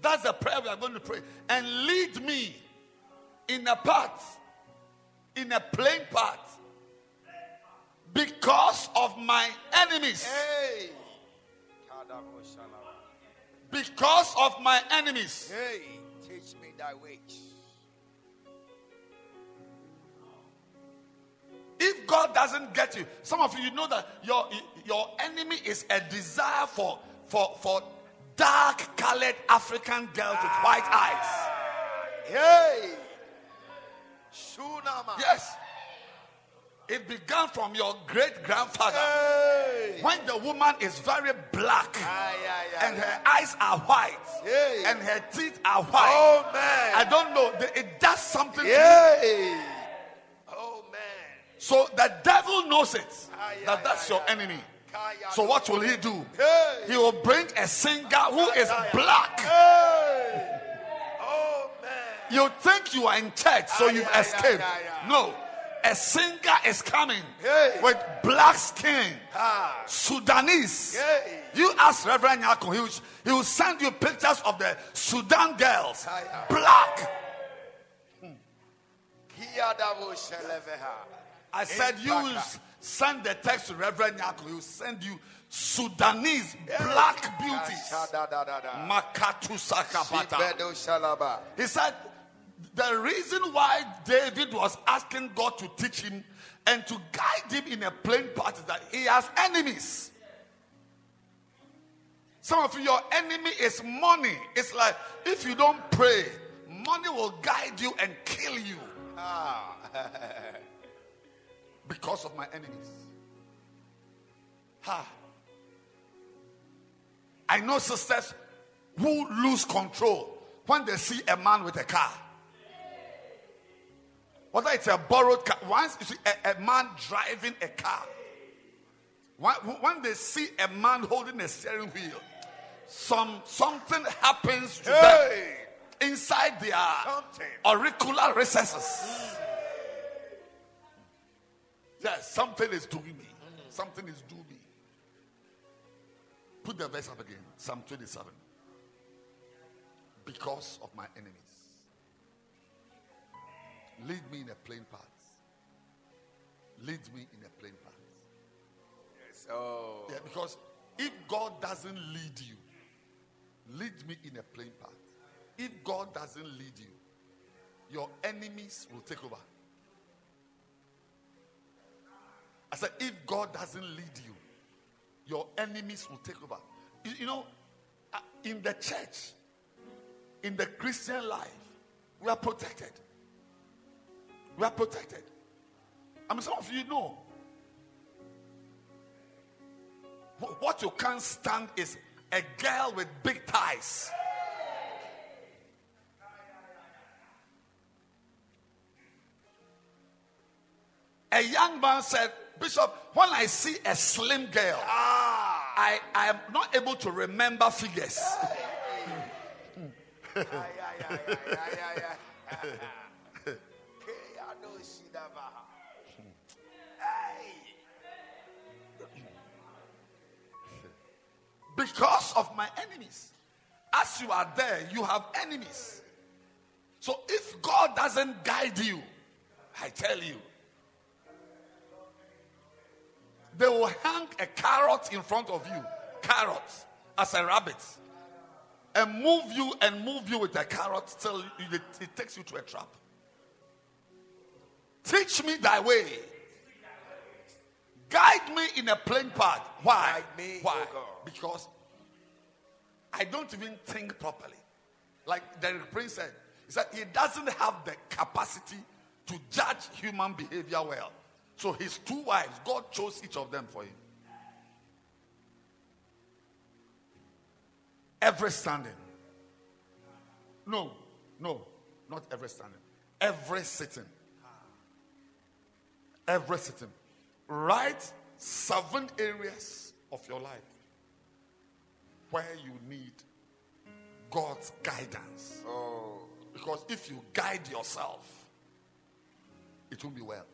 That's the prayer we are going to pray. And lead me in a path, in a plain path, because of my enemies. Hey. Because of my enemies. Hey. Teach me thy ways. If God doesn't get you, some of you, you know that your your enemy is a desire for for for dark colored African girls with white eyes. Hey. Shunama. Yes. It began from your great grandfather. Hey. When the woman is very black and her eyes are white and her teeth are white. Oh man. I don't know. It does something to you. Oh man. So the devil knows it that that's your enemy. So what will he do? Hey. He will bring a singer who is black. Hey. Oh man. You think you are in church, so you've escaped. No. A singer is coming Hey. with black skin, Ah. Sudanese. Hey. You ask Reverend Yako, he will, he will send you pictures of the Sudan girls, Ay, ay. black. Kiyadabo. I said you will send the text to Reverend Yako. He will send you Sudanese black beauties. He said the reason why David was asking God to teach him and to guide him in a plain path is that he has enemies. Some of you, your enemy is money. It's like if you don't pray, money will guide you and kill you Ah. because of my enemies. Ha. I know sisters who lose control when they see a man with a car. Whether it's a borrowed car, once you see a, a man driving a car, when, when they see a man holding a steering wheel, some something happens to Hey. them inside their Something. auricular recesses. Yes, something is doing me. Something is doing me. Put the verse up again. Psalm 27. Because of my enemies. Lead me in a plain path. Lead me in a plain path. Yes. Oh. Yeah, because if God doesn't lead you, lead me in a plain path. If God doesn't lead you, your enemies will take over. I said, if God doesn't lead you, your enemies will take over. You, you know, uh, in the church, in the Christian life, we are protected. We are protected. I mean, some of you know What you can't stand is a girl with big thighs. A young man said, Bishop, when I see a slim girl, I, I am not able to remember figures. Because of my enemies. As you are there, you have enemies. So if God doesn't guide you, I tell you, they will hang a carrot in front of you, carrot as a rabbit, and move you and move you with a carrot till it, it takes you to a trap. Teach me thy way. Guide me in a plain path. Why? Guide me, Why? O God. Because I don't even think properly. Like Derek Prince said, he said he doesn't have the capacity to judge human behavior well. So his two wives, God chose each of them for him. Every standing. No, no, not every standing. Every sitting. Every sitting. Write seven areas of your life where you need God's guidance. Oh. Because if you guide yourself, it will be well.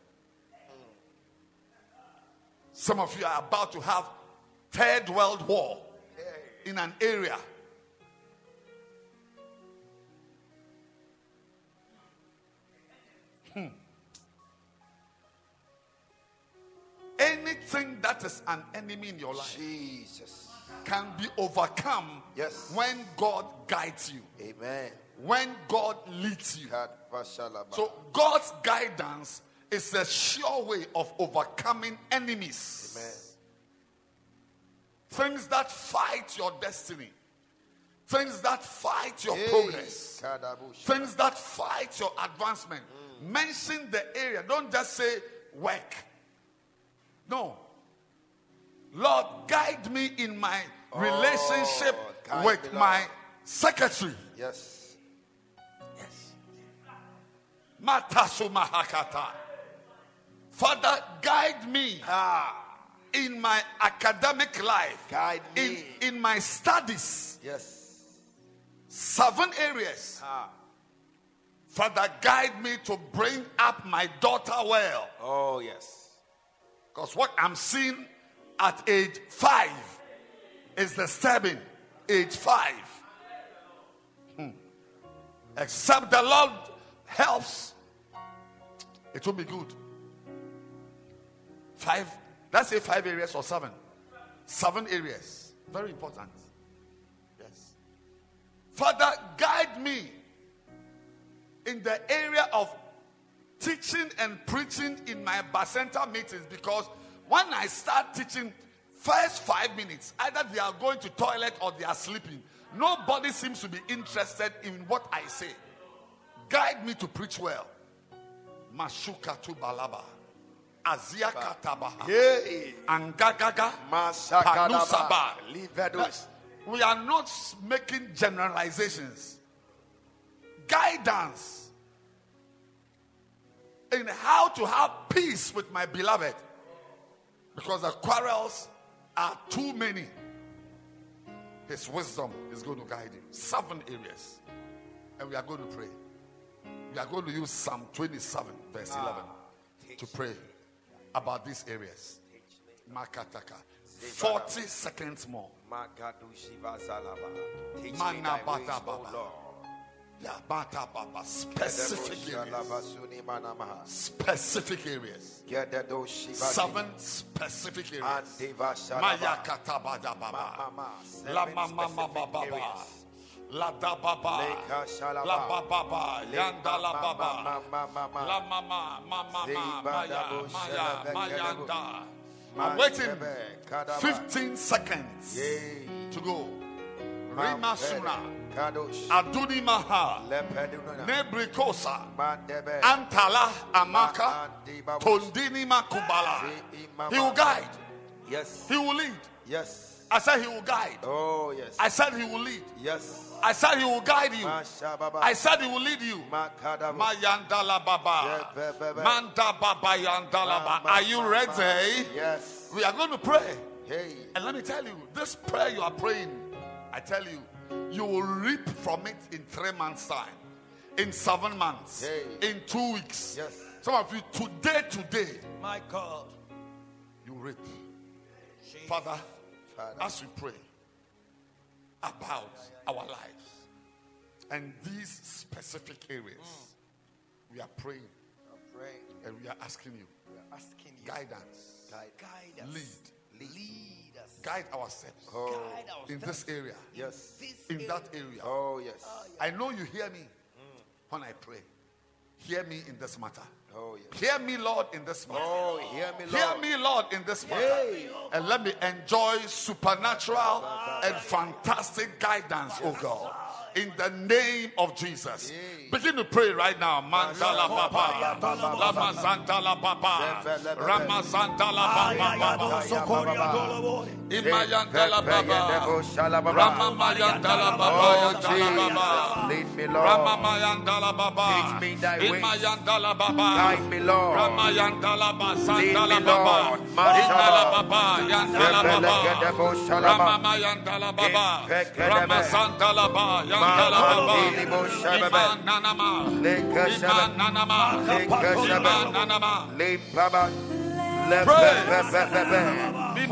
Some of you are about to have third world war in an area. Anything that is an enemy in your life Jesus. can be overcome Yes. when God guides you, Amen. when God leads you. So God's guidance is a sure way of overcoming enemies. Amen. Things that fight your destiny. Things that fight your Hey, progress. Things that fight your advancement. Mm. Mention the area. Don't just say work. No. Lord, guide me in my relationship Oh, guide with me, my secretary. Yes. Yes. Matasu Mahakata. Father, guide me Ah. in my academic life, Guide in, me. in my studies. Yes. Seven areas. Ah. Father, guide me to bring up my daughter well. Oh, yes. Because what I'm seeing at age five is the disturbing. Age five. Hmm. Except the Lord helps, it will be good. Five, let's say five areas or seven. Seven areas. Very important. Yes. Father, guide me in the area of teaching and preaching in my Bacenta meetings because when I start teaching, first five minutes, either they are going to toilet or they are sleeping. Nobody seems to be interested in what I say. Guide me to preach well. Mashuka tu balaba. Azia katabaha. Angagaga. Masakadaba. We are not making generalizations. Guidance in how to have peace with my beloved. Because the quarrels are too many. His wisdom is going to guide you. Seven areas. And we are going to pray. We are going to use Psalm 27, verse 11, to pray about these areas. Makataka. 40 seconds more. Specific areas. Specific areas. Seven specific areas. Maya. La mama baba. La da baba. La baba. Yanda la baba. La mama mama maya maya mayanda. I'm waiting Mantebe kadaba. 15 seconds to go. Rima Suna. Kadosh. Aduni Maha. Nebrikosa. Antala Amaka. Tondini Makubala. He will guide. Yes. He will lead. Yes. I said he will guide. Oh, yes. I said he will lead. Yes. I said he will guide you. I said he will lead you. Mayandala Baba. Manda Baba Yandala Baba. Are you ready? Yes. We are going to pray. Hey. And let me tell you, this prayer you are praying, I tell you, you will reap from it in three months' time, in seven months, Hey. in two weeks. Yes. Some of you, today, today, My God. you reap. Father, Father. as we pray about our lives and these specific areas, mm. we are praying Pray. and we are asking you We are Asking you. guidance, Guide. Guide us. lead, Lead us. guide ourselves. Oh. Guide our in this area, Yes. This in area. that area. Oh, yes. Oh, I know you hear me mm. when I pray. Hear me in this matter. Oh, yes. Hear me, Lord, in this matter. Oh, hear me, Hear Lord. me, Lord, in this matter. And let me enjoy supernatural and fantastic guidance, oh God. In the name of Jesus. Begin to pray right now. Mandala Baba. Lama Santala Baba. Rama Santala Baba. Imayandala Baba. Rama Mayandala Baba. Oh, Yandala Baba. Jesus. Lead me, Lord. Rama Baba. Teach me thy ways. Imayandala Baba. Guide me, Lord. Ramayandala Baba. Lead Sandala me, Baba. Lord. Mashallah. Indala Baba. Rebelekedebo shalaba. Rama Baba. Rama Baba. Yandala Baba. Mandilimo shababa. Iman Nanama. Leka Iman shaba. Nanama. Leka Iman shaba. Nanama. Lepaba. Pray. Teach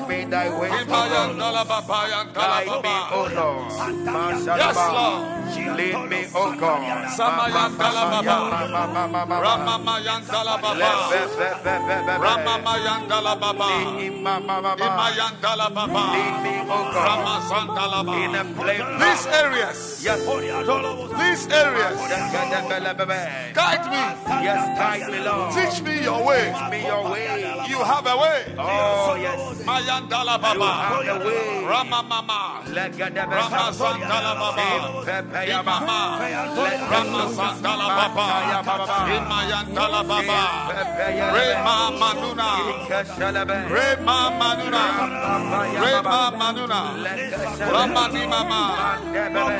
oh, me thy ways, O Lord. Imayandala Baba. Yandala Guide me, O. Lord. Yes. Lord. Lead me, O God. Samayandala Baba. Baba. Rama Mayandala Baba. Rama Mayandala Baba. Imayandala Baba. Lead me, O God. Rama Sandala In a Baba. place. These areas. Yes. These areas. Guide me. Yes, guide me, Lord. Teach me your way. me your way. You have a way. Oh, yes. Mayandala Baba. have the way. Rama Mama. Rama Sandala Baba. Imama. Rama Sandala Baba. Imayandala Baba. Rema Manuna. Rema Manuna. Rema Manuna. Ramani Mama.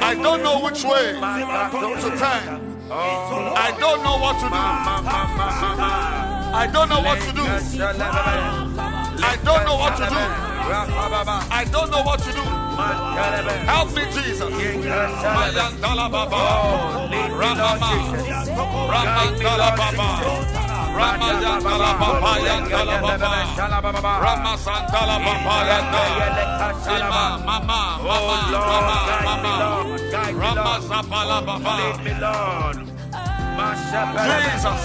I don't know which way to turn. I don't know what to do. I don't know what to do. I don't know what to do. I don't know what to do. Help me, Jesus. Mayandala Baba. Ramama. Ramandala Baba. Ramayandala Baba. Yandala Baba. Ramasandala Baba. Yandala. Ima, Mama. Mama. Mama. Mama. Ramazabala Baba. Lead me, Lord. Jesus.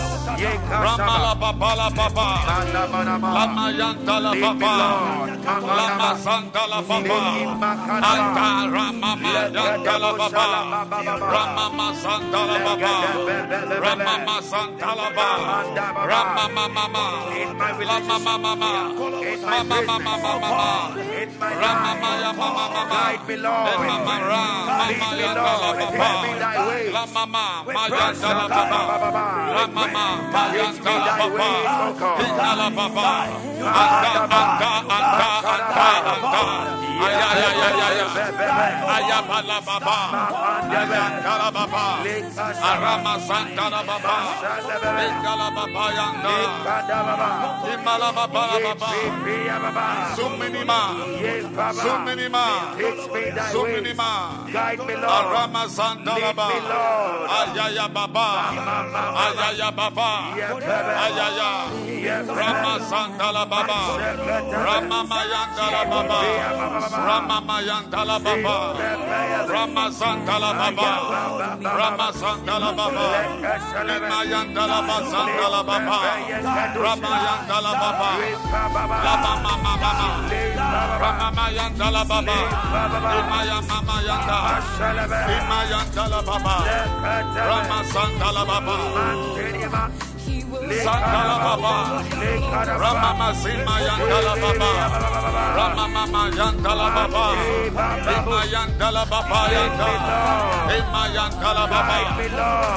Ramama. Ramama. Hindala baba. Anda anda anda Arama santala baba. Hindala baba yanda. Himala baba baba. Suminima. Suminima. Suminima. Guide me, Lord. Arama santala baba. Ayaya baba. Ayaya baba. Ayaya. Rama santala baba. Rama mayandala baba. Rama mayandala baba. Rama santala baba. Rama santala baba. Imayandala basantala baba. Rama yandala baba. Lama mama mama. Rama mayandala baba. Imaya mama yanda. Imayandala baba. Rama santala baba. Santala baba. Rama mazima yandala baba. Rama mama yandala baba. Ima yandala baba yanda. Ima yandala baba.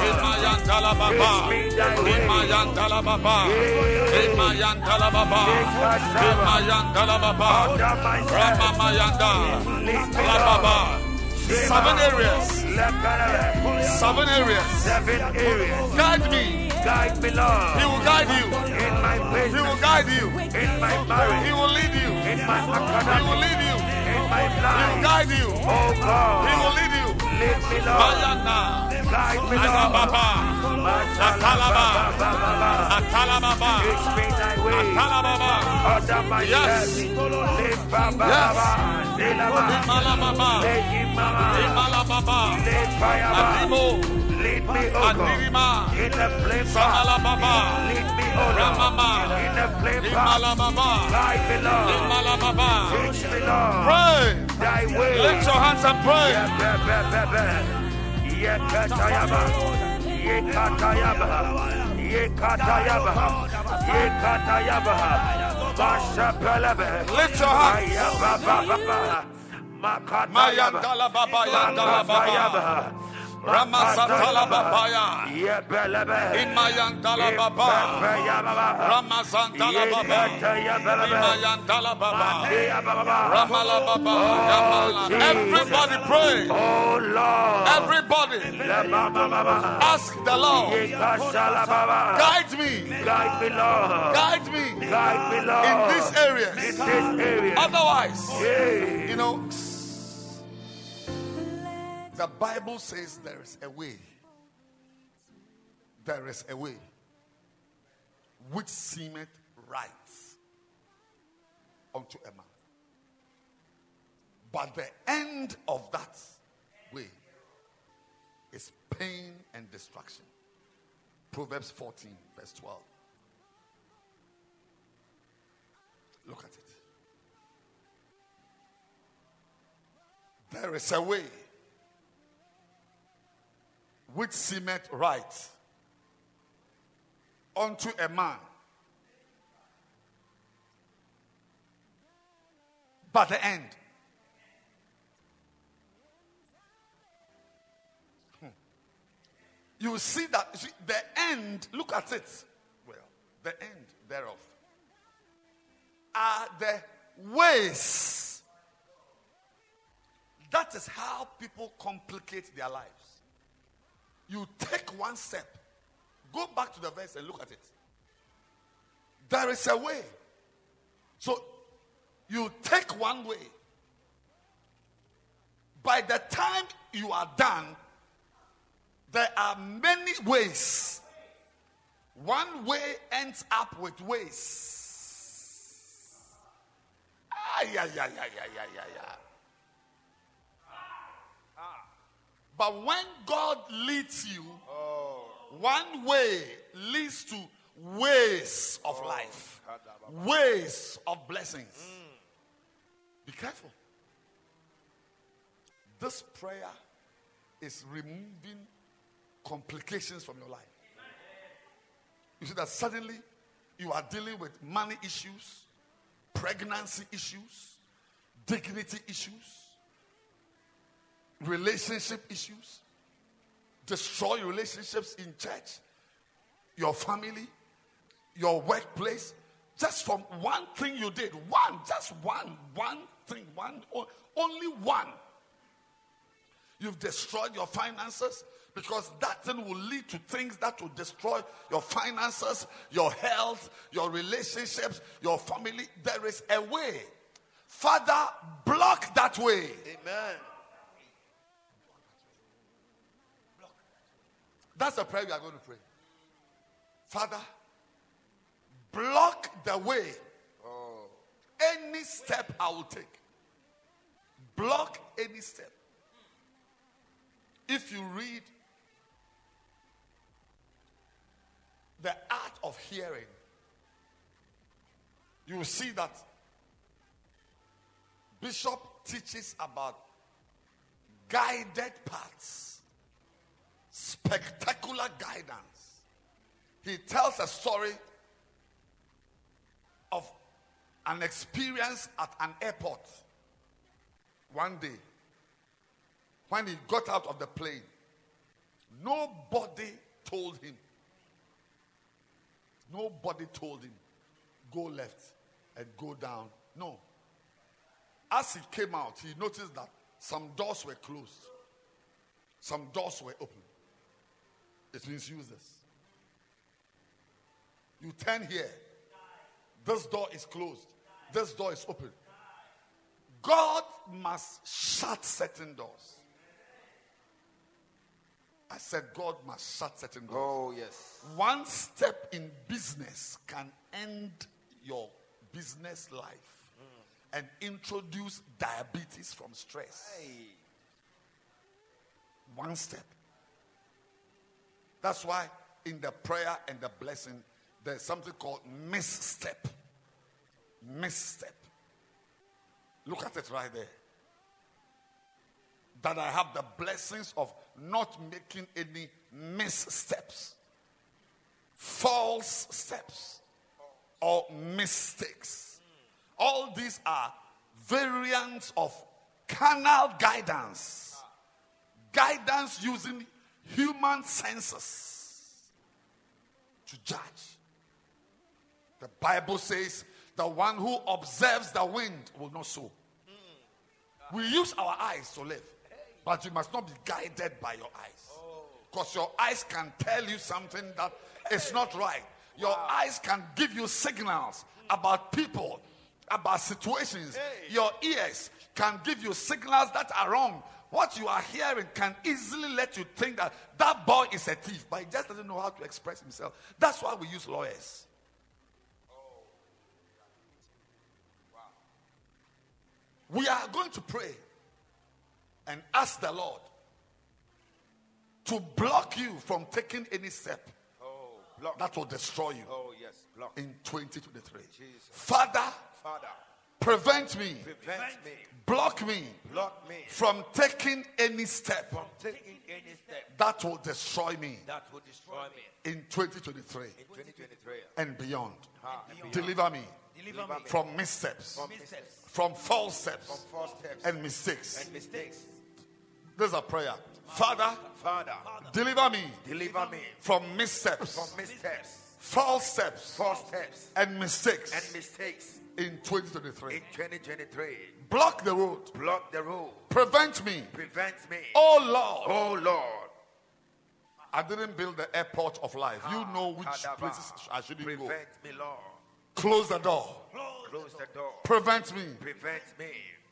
Ima yandala baba. Ima yandala baba. Ima yandala baba. Ima yandala baba. Rama mayanda. Baba. Seven areas. Seven areas. Seven areas. Guide me. Guide me, Lord. He will guide you. In my He will guide you. In my marriage. He will lead you. In my He will lead you. In my He will guide you. Oh God. He will lead you. Lead me, Lord. Guide me, Lord. Atalaba. Atalababa. Teach me thy way. Atalababa. Order my Yes. Live Baba Yes. Baba. Lilaba. Imalababa. Lehimama. Imalababa. Lead Payaba. Lead me, O God. In the flame. Samalababa. Lead me, O Lord. In the flame. Imalababa. Guide me, Lord. Teach me, Lord. Pray. Thy way. Lift your hands and pray. Yekatayaba. Yekatayaba. Yekatayaba. Yekatayaba. Lift your hands. Mayandala baba yandala baba. Ramasatala babaya. Yebelebe. Imayandala baba. Ramasantala baba. Imayandala baba. Ramala baba. Oh, Jesus. Everybody pray. Oh Lord. Everybody ask the Lord. Guide me. Guide me, Lord. Guide me Guide me, Lord. in these In this area. Otherwise, you know, the Bible says there is a way. There is a way which seemeth right unto a man. But the end of that way is pain and destruction. Proverbs 14, verse 12. Look at it. There is a way which seemeth right unto a man. But the end. Hmm. You see that the end, look at it. Well, the end thereof are the ways. That is how people complicate their lives. You take one step, go back to the verse and look at it. There is a way. So you take one way. By the time you are done, there are many ways. One way ends up with ways. Ah, yeah, yeah, yeah, yeah, yeah, yeah. But when God leads you oh. one way leads to ways of oh, life, ways of blessings. Mm. Be careful. This prayer is removing complications from your life. You see that suddenly you are dealing with money issues, pregnancy issues, dignity issues, relationship issues, destroy relationships in church, your family, your workplace, just from one thing you did. One, just one, one thing, one, only one. You've destroyed your finances because that thing will lead to things that will destroy your finances, your health, your relationships, your family. There is a way. Father, block that way. Amen. That's the prayer we are going to pray. Father, block the way. Any step I will take. Block any step. If you read the art of hearing, you will see that Bishop teaches about guided paths, spectacular guidance. He tells a story of an experience at an airport one day when he got out of the plane. Nobody told him. Nobody told him, go left and go down. No. As he came out, he noticed that some doors were closed, some doors were open. It means use this. You turn here, this door is closed, this door is open. God must shut certain doors. I said, God must shut certain doors. Oh, yes. One step in business can end your business life and introduce diabetes from stress. Hey. One step. That's why in the prayer and the blessing, there's something called misstep. Misstep. Look at it right there. That I have the blessings of not making any missteps, false steps, or mistakes. All these are variants of carnal guidance, guidance using human senses to judge. The Bible says the one who observes the wind will not sow. We use our eyes to live, but you must not be guided by your eyes. Because your eyes can tell you something that is not right. Your eyes can give you signals about people, about situations. Your ears can give you signals that are wrong. What you are hearing can easily let you think that that boy is a thief, but he just doesn't know how to express himself. That's why we use lawyers. We are going to pray and ask the Lord to block you from taking any step Oh, that will destroy you Oh, yes. Block. in 2023. Jesus. Father, Father, prevent me, prevent me, block me block me from taking any step from taking any step that will destroy me that will destroy me in 2023 in 2023. and beyond. Ah, and. Deliver me Deliver me from missteps, from missteps, from false steps, from false steps and mistakes. and mistakes. This is a prayer. Father, Father, deliver me deliver me from missteps, from missteps, false steps, false steps, and mistakes and mistakes in 2023. in 2023. Block the road. Block the road. Prevent me. Prevent me. Oh Lord. Oh Lord. I didn't build the airport of life. You know which Kadaba. places I shouldn't go. Prevent me, Lord. Close the door. Close the door. Prevent me. Prevent me.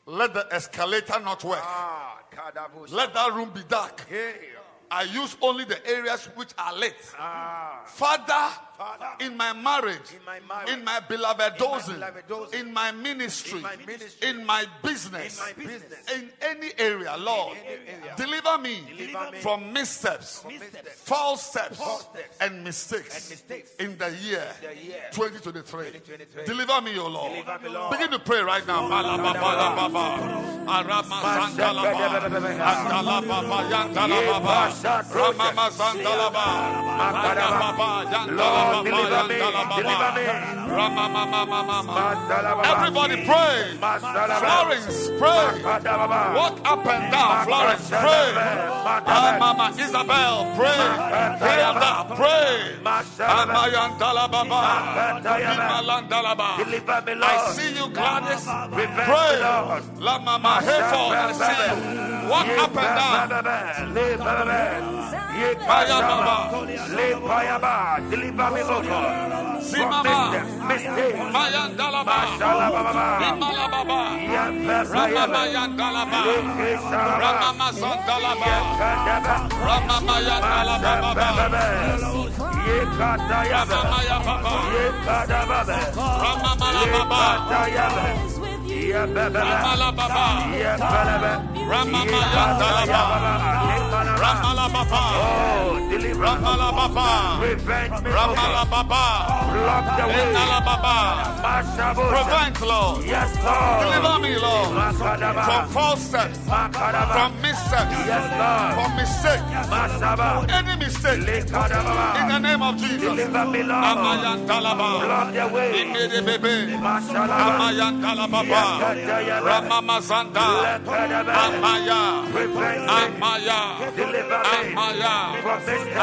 Let the escalator not work. Ah. Let that room be dark. Hey. I use only the areas which are lit. Ah, Father, in my marriage, In my marriage. in my beloved dozing, in my ministry, In my ministry. in my business, In my business. in any area, Lord, area. deliver me Deliver me from missteps, missteps, false steps, false steps, and mistakes, and mistakes in the year, the year 2023. 2023. Deliver me, O Lord. Me, Lord. Begin to pray right now. Arama Sandalaba, Andalababa, Yandalababa, Ramama Sandalaba, Andalababa, Lord, deliver me, deliver me. Everybody pray. Florence, pray. Walk up and down, Florence, pray. Ah, Mama Isabel, pray. Hilda, pray. Amayandalababa, Imalandalaba. Deliver me, Lord. I see you, Gladys. Pray. Lord. La Mama Hayford, I see you. Walk up and down. Deliver me, O God. From Mama. mistakes, mistakes. Mayandalaba. Mashallah. Imalababa. Yeah, Ramamayandalaba. Ramamasandalaba. Ramamayandalaba. Ramamayababa. Ramamalababa. Ramalababa. Ramamayandalaba. Oh, deliver. Ramalababa. Revenge me. Ramalababa. Block the way. Prevent, Lord. Yes, Lord. Deliver me, Lord, from false from missteps, Yes, Lord. from mistake, Masaba. any mistake. In the name of Jesus. Deliver me, Lord. Amayantalaba. Block the way. Amayantalababa. Ramamazanda. Amaya. Amaya. Amaya.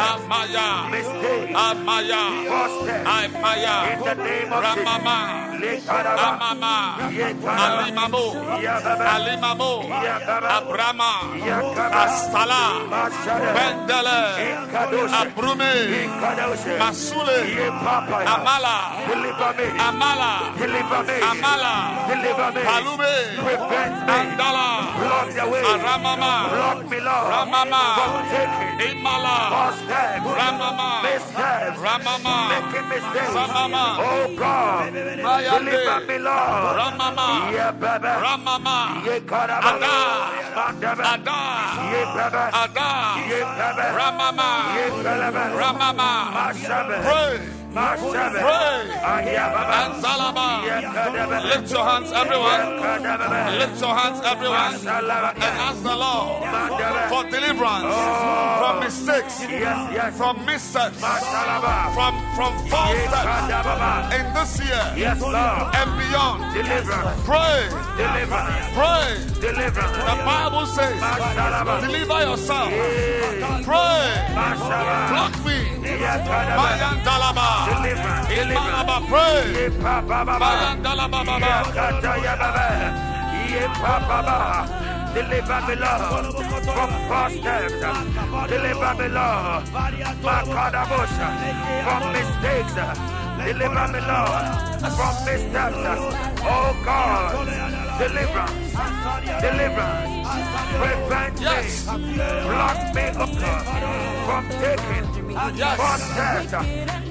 Amaya. Amaya. Amaya. In the name of Ramama. Amama. Alimamo. Alimamo. Abrama. Astala. Bendele. Abrume. Masule. Amala. Amala. Amala. Palume. Andala. The way. Block me, Lord. Ramama. From taking Imala. false steps. Ramama. Missteps. Ramama. Making mistakes. Samama. Oh God. Deliver me, Lord. Ramama. Yeah, baby. Ramama. Yeah, Kadaba. Ada. Ada. Yeah, baby. Ada. Yeah, baby. Ramama. Yeah, baby. Ramama. Pray. Lift your hands, everyone. Lift your hands, everyone. And ask the Lord for deliverance from mistakes, from missteps, from, from false steps in this year and beyond. Pray. Pray. The Bible says, deliver yourself. Pray. Block me. Mayan Dalaba. Deliverance. Imanaba. Pray. Yeah, Papa, Baba. Mayan Dalaba. Yeah, Baba. Kata, yeah, Baba. Yeah, Papa, Baba. Deliver me, Lord, from false steps. Deliver me, Lord, Makadabosha, from mistakes. Deliver me, Lord, from missteps. Oh God, deliverance, deliverance. Prevent Yes. me, block me, oh God, from taking Yes. false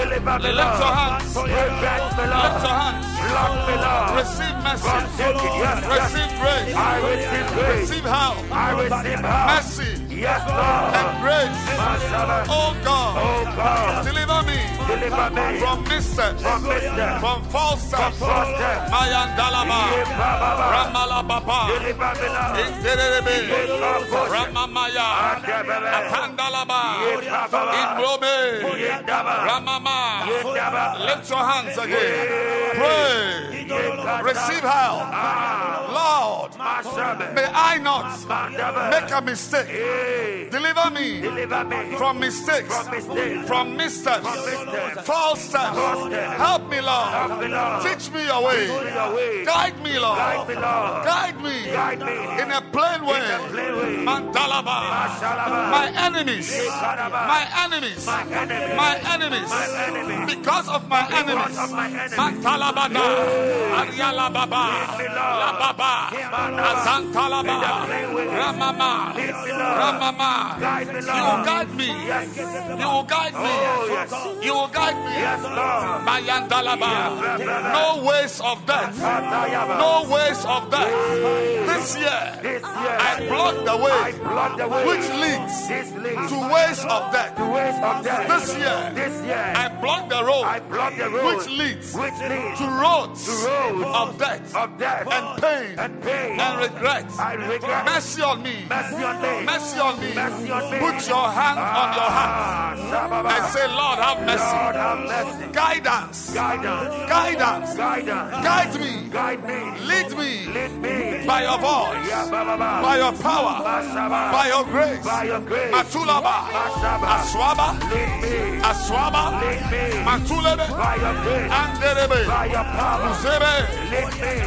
Deliver me, Lift your hands. Me, Lift your hands. Me, Lord. Receive mercy. From taking, yes, yes. Receive grace. I receive grace. Receive help. I receive help. Mercy Yes, and grace. Oh God. Oh God. Deliver me Deliver me from missteps, from missteps, from false steps. false steps. Mayan Dalaba. Yeah, Baba. Ramala Baba. Deliver me, Lord. Interebe. Baba. Ramamaya. Atandalaba. Yeah, Baba. Ibrome. Yeah, Daba. Ramama. Lift your hands again. Pray. Receive help. Lord, may I not make a mistake. Deliver me from mistakes, From mistakes. from missteps, From missteps. False steps. Help me, Lord. Help me, Lord. Teach me your way. Teach me your way. Guide me, Lord. Guide me, Lord. Guide me. Guide me. in a plain way. a plain way. Mandalaba. My enemies. My enemies. My enemies. My enemies. Because of my enemies. of my enemies. Mantalabada. Ariala Baba. me, Lord. La Baba. Yemanaba. Azantalaba. In a plain way. Ramama. Lead me, Lord. Ramama. You will guide me. Yes. You will guide me. Oh, yes. You will guide me. Yes, Lord. No ways of death. No ways of death. This year, This year, I block the way block the way which leads leads to ways of death. to ways of death. This year, This year, I block the road I block the road which leads which leads to roads to roads of death of death and pain and pain and regret. Regret. Mercy on me. Mercy on me. Mercy on me. Mercy. Put your hand on your heart Ah, and say, Lord, have Lord have mercy. Guidance. Guidance. Guidance. Guidance. Guide me. Guide me. Lead me Lead me. by your voice, by your power, by your grace. By your grace. Matulaba. Aswaba. Aswaba. Matulebe. By your grace. Anderebe. By your power. Musebe.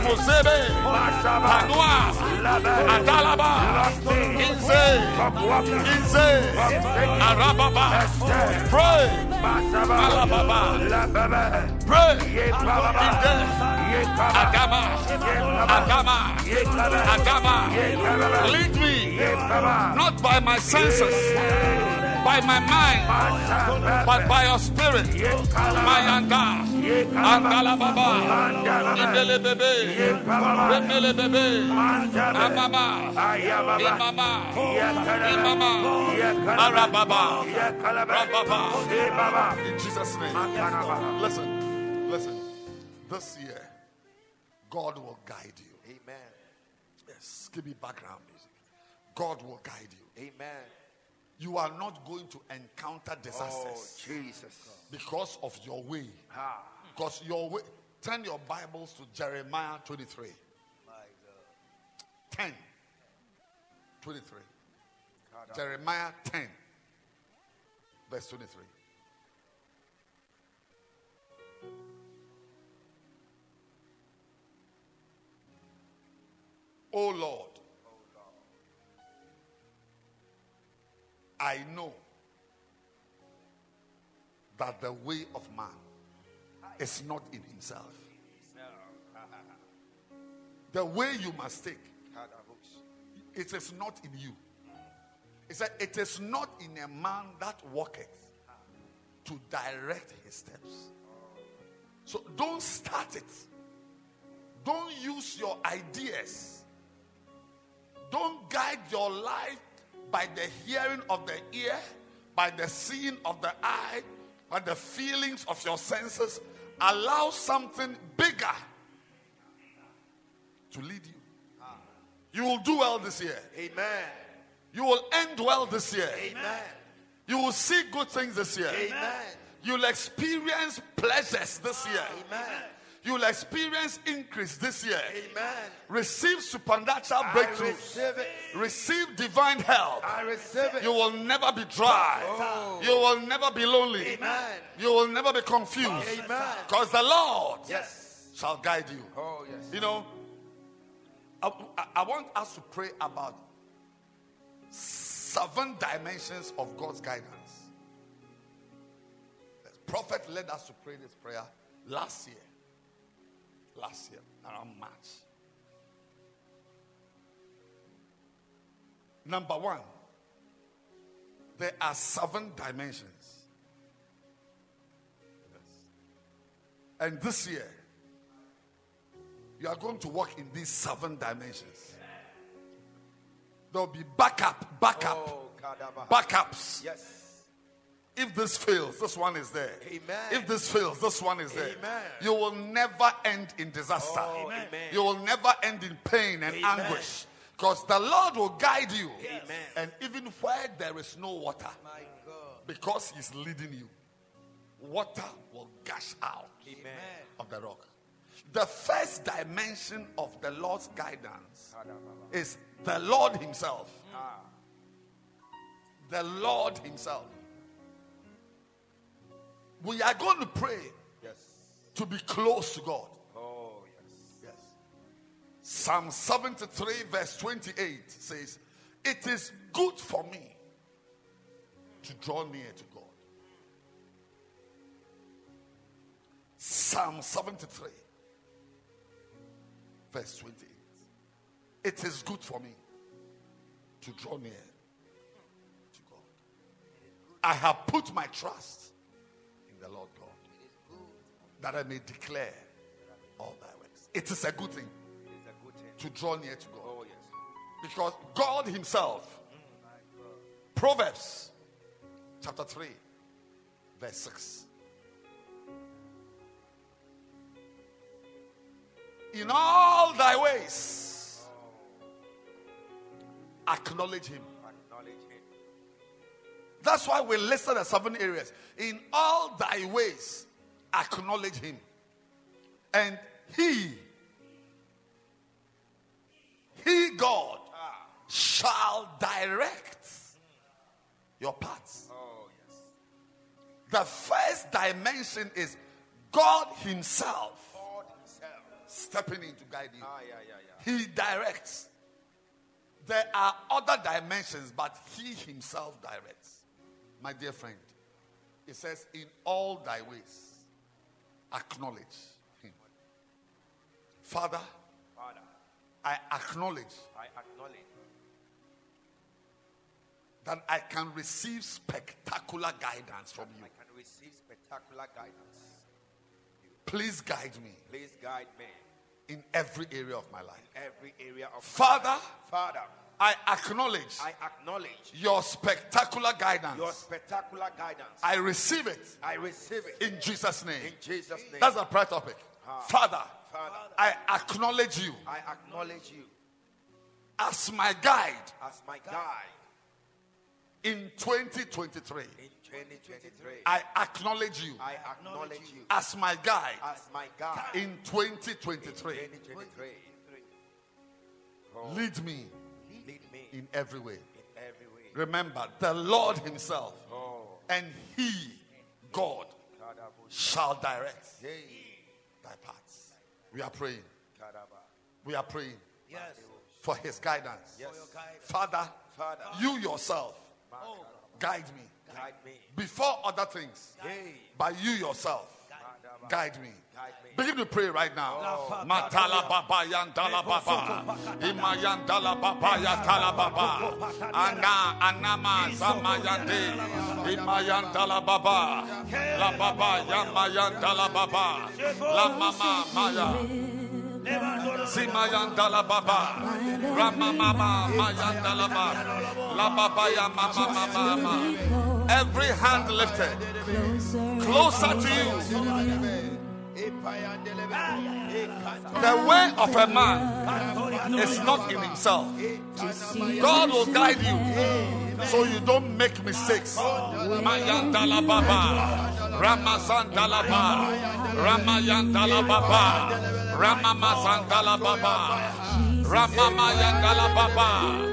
Musebe. Mashaba. Panua. Adalaba. Inze. Inze. Arababa. Pray. Pray. Agama. Agama. Agama. Lead me. Not by my senses, by my mind, but by your spirit. Ye Kalaba. Mayanda. Ye Kalaba. Andala baba. Indele bebe. Remele bebe. Amama. Imama. Imama. Arababa. Rababa. In Jesus' name. Listen, listen. This year, God will guide you. Amen. Yes, give me background music. God will guide you. Amen. You are not going to encounter Oh, disasters Jesus. because of your way. Ah. Because your way. Turn your Bibles to Jeremiah 23. 10. 23. Jeremiah 10. Verse 23. Oh Lord, I know that the way of man is not in himself. The way you must take, it is not in you. It said, It is not in a man that walketh to direct his steps. So don't start it. Don't use your ideas. Don't guide your life by the hearing of the ear, by the seeing of the eye, by the feelings of your senses. Allow something bigger to lead you. Ah. You will do well this year. Amen. You will end well this year. Amen. You will see good things this year. Amen. You'll experience pleasures this year. Amen. You'll experience increase this year. Amen. Receive supernatural breakthroughs. receive. Receive divine help. I receive it. You will never be dry. Oh. You will never be lonely. Amen. You will never be confused. Amen. Because the Lord Yes. shall guide you. Oh, yes. You know, I, I- I want us to pray about seven dimensions of God's guidance. The prophet led us to pray this prayer last year. Last year, around March. Number one, there are seven dimensions. Yes. And this year, you are going to walk in these seven dimensions. There will be backup, backup, Oh, backups. Yes. If this fails, this one is there. Amen. If this fails, this one is there. Amen. You will never end in disaster. Oh, amen. You will never end in pain and Amen. anguish. Because the Lord will guide you. Amen. And even where there is no water, My God. because He's leading you, water will gush out Amen. of the rock. The first dimension of the Lord's guidance is the Lord Himself. Ah. The Lord Himself. We are going to pray Yes. to be close to God. Oh, yes. Yes. Psalm 73, verse 28 says, It is good for me to draw near to God. Psalm 73, verse 28. It is good for me to draw near to God. I have put my trust the Lord God that I may declare all thy works. It is a good thing It is a good thing. to draw near to God Oh, yes. because God Himself, Proverbs chapter 3, verse 6. In all thy ways, acknowledge Him. That's why we listed the seven areas. In all thy ways, acknowledge him. And he, he, God, shall direct your paths. Oh, yes. The first dimension is God Himself God himself. stepping in to guide you. Ah, yeah, yeah, yeah. He directs. There are other dimensions, but He Himself directs. My dear friend, it says, In all thy ways, acknowledge Him. Father, Father, I acknowledge I acknowledge that I can receive spectacular guidance from you. I can receive spectacular guidance. Please guide me Please guide me in every area of my life. every area of Father, life. Father, I acknowledge I acknowledge your spectacular guidance. your spectacular guidance. I receive it I receive it in Jesus' name. in Jesus' name. That's the prayer topic. Ah. Father, Father, I acknowledge you I acknowledge you as my guide as my guide in 2023. in 2023. I acknowledge you I acknowledge you as my guide as my guide in 2023. 2023. Lead Lead me in every way. in every way. Remember, the Lord Himself Oh, and He, God, shall direct Hey, thy paths. We are praying. We are praying Yes. for His guidance. Yes. Father, Father, you yourself oh. guide me guide me. before other things. Hey, By you yourself. Guide me. Begin to pray right now. Matala baba yandala baba. Imayandala baba yatala baba. Ana anama zamayande. Imayandala baba. La baba yamayandala baba. La mama maya. Simayandala baba. Rama mama mayandala baba. La baba ya mama mama mama. Every hand lifted closer to you. The way of a man is not in himself. God will guide you so you don't make mistakes. Mayandala Baba, Ramazandala Baba, Ramayandala Baba, Ramamazandala Baba, Ramamayandala Baba,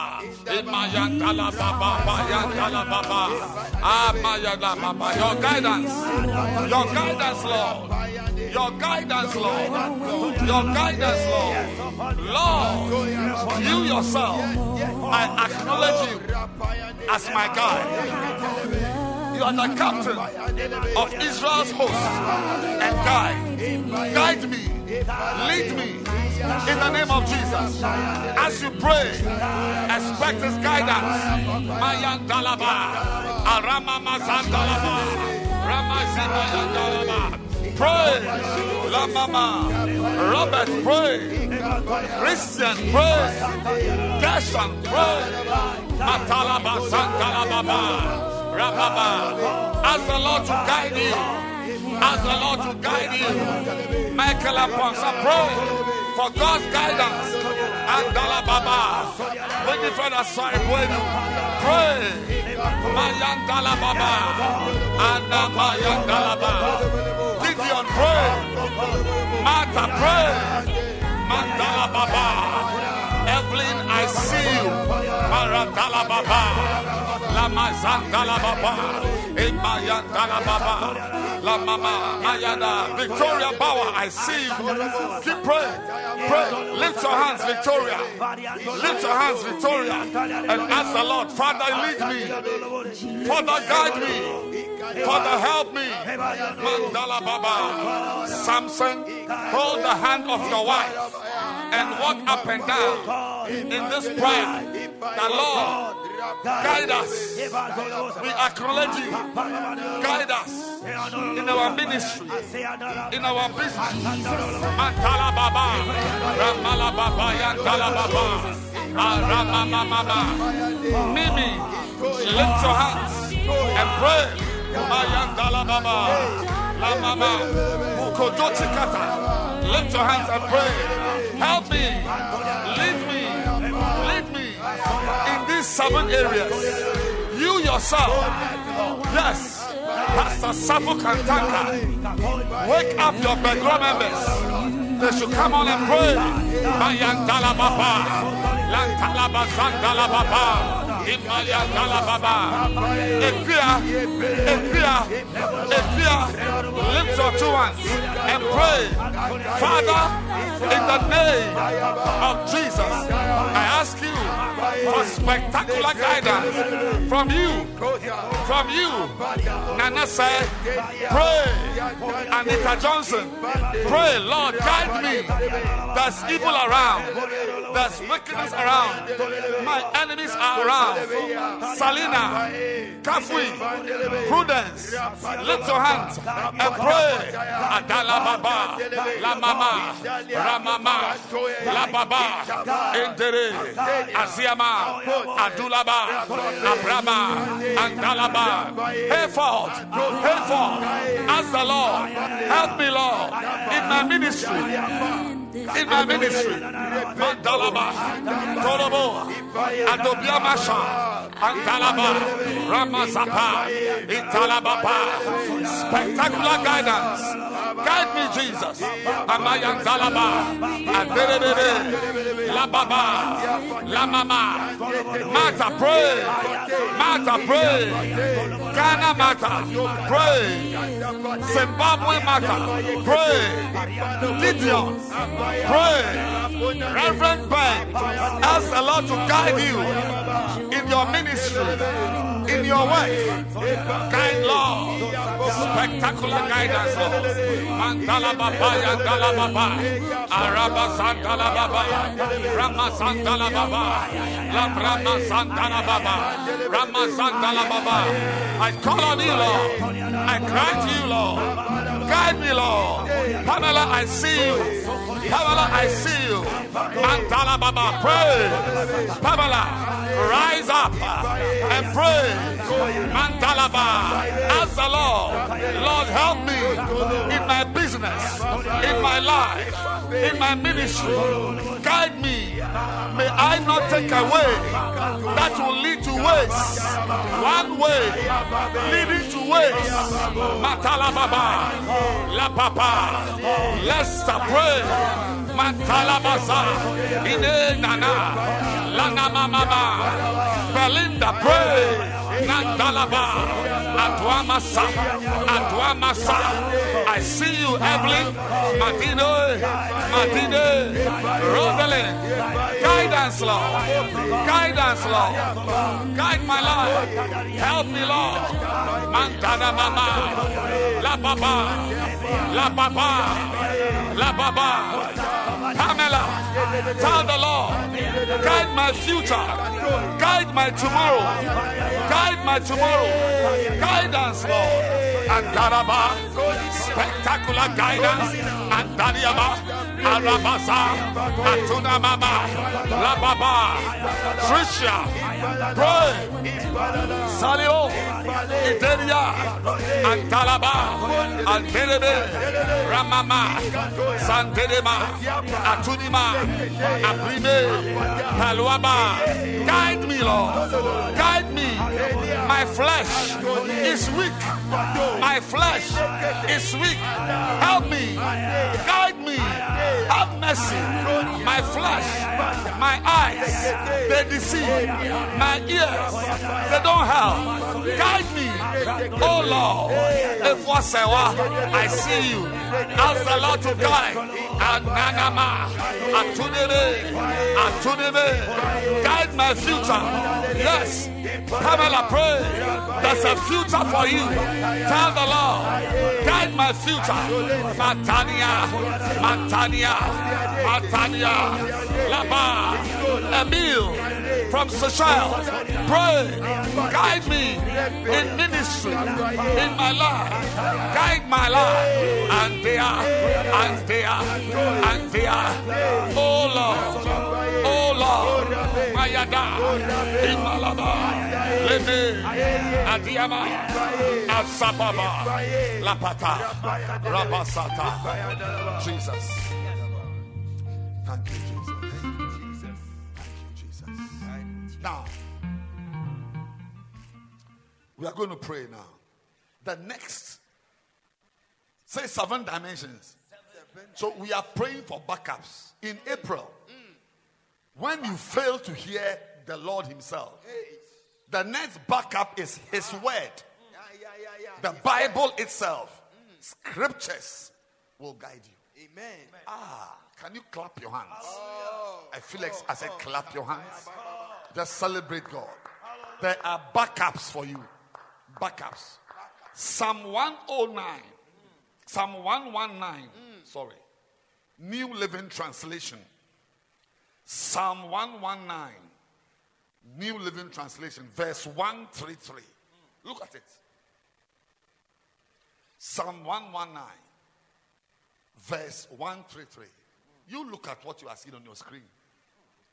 Amayandalaba, ah, your guidance, your guidance, Lord. Your guidance, Lord. Your guidance, Lord. Lord, you yourself, I acknowledge you as my guide. You are the captain of Israel's host and guide. Guide me, lead me in the name of Jesus. As you pray, expect his guidance. Mayan Dalaba, Arama Mazan Dalaba, Ramazima Dalaba. Pray. La mama. Robert, pray. Christian, pray. Gershon, pray. Matalaba, Santalababa. Rababa. Ask the Lord to guide you. Ask the Lord to guide you. Michael Aponsa, pray for God's guidance. Andala Baba. Bring it further, sorry, bueno. Pray. Mayandala Baba. Anna Mayandala Baba. Gideon, pray. Martha, pray. Mandala Baba. Evelyn, I see you. Maradala Baba. Lama Zandala Baba. Emayandala Baba. La Mama Mayada. Victoria Bauer, I see you. Keep praying. Pray. Lift your hands, Victoria. Lift your hands, Victoria. And ask the Lord, Father, lead me. Father, guide me. Father, help me. Mandala Baba. Samson, hold the hand of your wife and walk up and down in this prayer. The Lord, guide us. We acknowledge you. Guide us in our ministry, in our business. Mantala Baba, Ramala Baba, Yantala Baba, ah, Mama. Mimi, lift your hands and pray. Mayandala Baba, La Mama, Mukojochi Kata. Lift your hands and pray. Help me, lead me, lead me in these seven areas. You yourself, yes. Pastor Safu Kantanka, wake up your bedroom members. They should come on and pray. Bayantala Baba, Lantala Bazandala Baba, Imayantala Baba. Equia, Equia, Equia, lift your two hands and pray. Father, in the name of Jesus, I ask you for spectacular guidance from you. From you. Nana said, pray. Anita Johnson, pray, Lord, guide me. There's evil around. There's wickedness around. My enemies are around. Salina, Kafui, Prudence, lift your hands and pray. Adala Baba, La Mama, Ramama, La Baba, Endere, Aziama, Adulaba, Abrama, Andalaba. Hayford, Hayford, ask the Lord, help me, Lord, in my ministry Abba in my ministry. Mandalaba, Torobo, Adobiamasha, Andalaba, Ramazapa, Italababa, spectacular guidance. Guide me, Jesus. Amayandalaba, Aderebe, La Baba, La Mama, Mata, pray. Mata, pray. Ghana Mata, pray. Zimbabwe Mata, pray. Gideon, pray. Reverend Ben, ask the Lord to guide you in your ministry, in your way. Guide Lord, spectacular guidance, Lord. Mandala Baba, Yandala Baba, Araba Santala Baba, Rama Santala Baba, La Brahma Santala Baba, Rama Santala Baba. I call on you, Lord. I cry to you, Lord. Guide me, Lord. Pamela, I see you. Pamela, I see you. Mantala Baba, pray. Pamela, rise up and pray. Mantala Baba, ask the Lord, Lord, help me in my business, in my life, in my ministry. Guide me. May I not take a way that will lead to waste. One way leading to waste. Matala Baba, La Papa, let's pray. Matala Basa, Ine Nana, Lana Mama, Belinda, pray. Nandalaba, Adwamasa, Adwamasa. I see you, Evelyn, Madino, Madine, Rosalind. Guidance, Lord. Guidance, Lord. Guide my life. Help me, Lord. Mantana Mama, La Baba, La Baba, La Baba. Pamela, tell the Lord, guide my future, guide my tomorrow, guide my tomorrow, guidance, Lord. And Andaraba, spectacular guidance, Andariaba, Arabasa, Atuna Mama, Lababa, Tricia, pray, Salio, Iteria, Antalaba, Antelebe, Ramama, Santelema, Atunima, Abrime, Paluaba, guide me, Lord, guide me. My flesh is weak. My flesh is weak. Help me. Guide me. Have mercy. My flesh, my eyes, they deceive. My ears, they don't help. Guide me. Oh Lord. If I see you. Ask the Lord to guide. Ananama. Atunebe. Atunebe. Guide my future. Yes. Pamela, pray. There's a future for you. Tell the Lord, guide my future. Matania, Matania, Matania, Laba, Emil from Seychelles. Pray, guide me in ministry, in my life. Guide my life. And there, and there, and there. Oh Lord, oh Lord, Mayada, Imalaba. Lede, Adiama, Asababa, Lapata, Rabasata. Jesus. Thank you, Now, we are going to pray now. The next, say seven dimensions. So we are praying for backups in April. When you fail to hear the Lord Himself, the next backup is His Word. The Bible itself, scriptures will guide you. Amen. Ah, can you clap your hands? I feel like I said, clap your hands. Just celebrate God. There are backups for you. Backups. Psalm 109, Psalm 119, sorry, New Living Translation. Psalm 119, New Living Translation, verse 133. Look at it. Psalm 119, verse 133. You look at what you are seeing on your screen.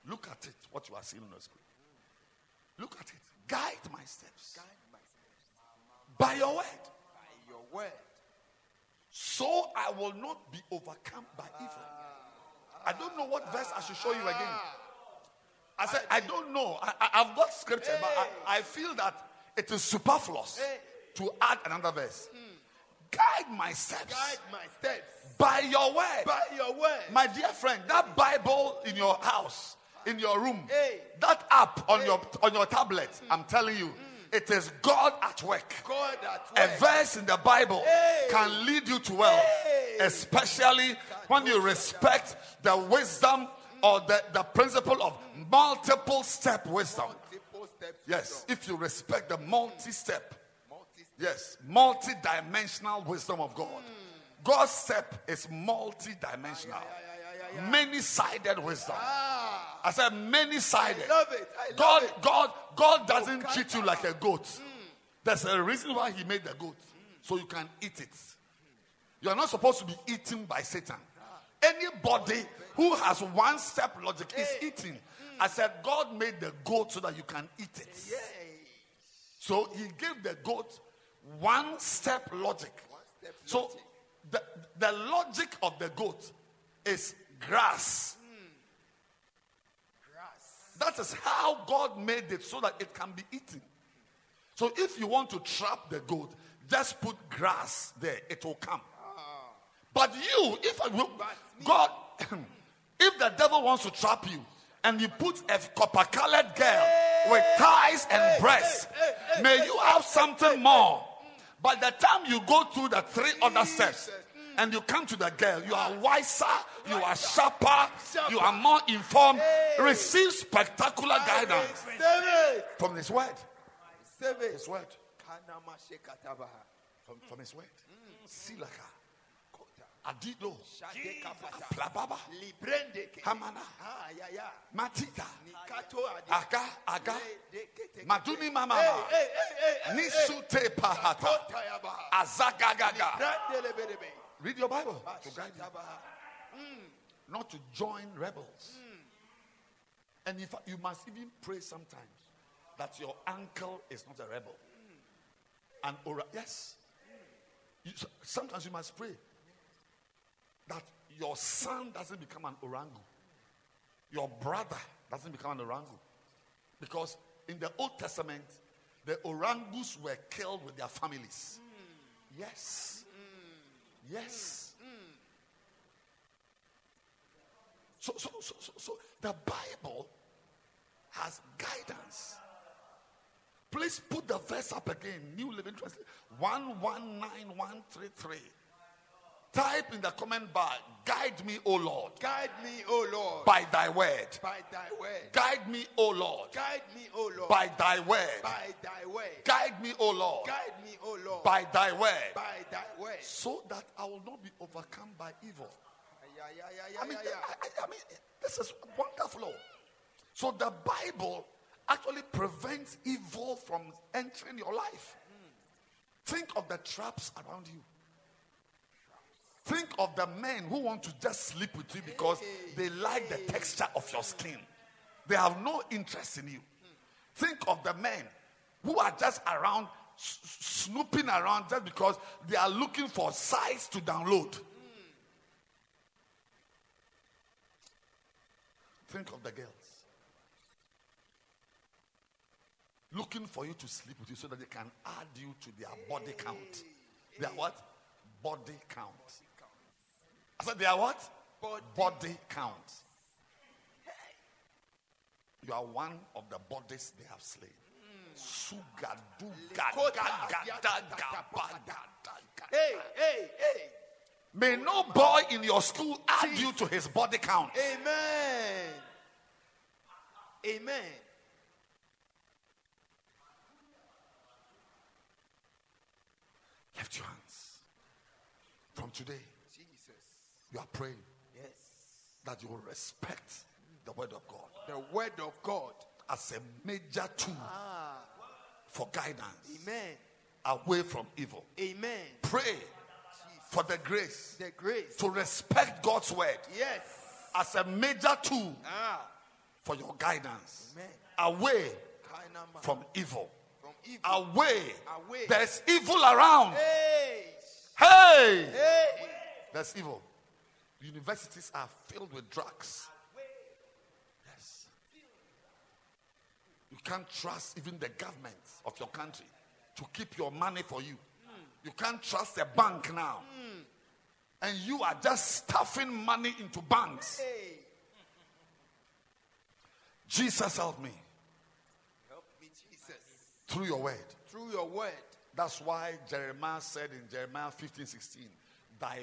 Look at it, what you are seeing on your screen. Look at it. Guide my steps by your word, By Your word. so I will not be overcome by evil. I don't know what verse I should show you again. I said, I don't know. I, I, have got scripture, but I, I feel that it is superfluous to add another verse. Hmm. Guide my steps Guide my steps by your word. by your word. My dear friend, that Bible in your house, in your room, Hey. that app on your on your tablet, I'm telling you, it is God at work. God at A verse in the Bible Hey. can lead you to well, Hey. especially when you respect the wisdom or the, the principle of multiple step wisdom. Multiple steps. Yes, if you respect the multi step, yes, multi dimensional wisdom of God. God's step is multi dimensional, many sided wisdom. Ah. I said many sided. Love it. I love God, it. God, God doesn't treat you like a goat. Hmm. There's a reason why He made the goat, so you can eat it. You are not supposed to be eaten by Satan. Ah. Anybody who has one step logic is eating. Hmm. I said God made the goat so that you can eat it. So He gave the goat one step logic. step So logic. the, the logic of the goat is grass. That is how God made it so that it can be eaten. So if you want to trap the goat, just put grass there, it will come. But you, if I will, God, if the devil wants to trap you and you put a copper colored girl with thighs and breasts, may you have something more. By the time you go through the three other steps and you come to the girl, you are wiser, you are sharper, you are more informed. Receive spectacular guidance from His word. His word. From, from His word. Silaka. Adido. Plababa. Hamana. Ah, ya, ya. Matita. Nikato. Aga. Aga. Le- de- ke- te- Maduni mama. Nisute pahata. Kota ya baha. Azagagaga. Read your Bible. To guide you. shata. Not to join rebels. Hmm. And in fact, you must even pray sometimes that your uncle is not a rebel. Hmm. And ora- yes. You- sometimes you must pray that your son doesn't become an orangu. Your brother doesn't become an orangu. Because in the Old Testament, the orangus were killed with their families. Yes. Yes. Mm. So, so, so, so, so the Bible has guidance. Please put the verse up again. New Living Translation. 119133. Type in the comment bar, guide me, O Lord, Guide me, O Lord, by thy word. by thy word. Guide me, O Lord, Guide me, O Lord, by thy word. by thy word. Guide me, O Lord, Guide me, O Lord, by thy word. by thy word. So that I will not be overcome by evil. Yeah, yeah, yeah, yeah, I mean. I, I- I mean, this is wonderful. Oh. So the Bible actually prevents evil from entering your life. Mm. Think of the traps around you. Think of the men who want to just sleep with you because they like the texture of your skin. They have no interest in you. Think of the men who are just around, snooping around just because they are looking for sites to download. Think of the girls. Looking for you to sleep with you so that they can add you to their body count. Their what? Body count. I said, they are what? Body. Body count. You are one of the bodies they have slain. Suga, duga, Likota, ga, ga, ya, da, ta, ga, ta, ba, ta, ga, da, ga. Hey, hey, hey. May no boy in your school add you to his body count. Amen. Amen. Lift your hands. From today. You are praying Yes. that you will respect the word of God The word of God. as a major tool for guidance Amen. away from evil. Amen. Pray for the grace The grace. to respect God's word Yes. as a major tool Ah. for your guidance Amen. away from evil. From evil. Away. Away. There's evil around. Hey. Hey! Hey. There's evil. Universities are filled with drugs. Yes. You can't trust even the government of your country to keep your money for you. You can't trust a bank now. And you are just stuffing money into banks. Hey. Jesus help me Help me, Jesus. through your word. Through your word. That's why Jeremiah said in Jeremiah 15 16, Thy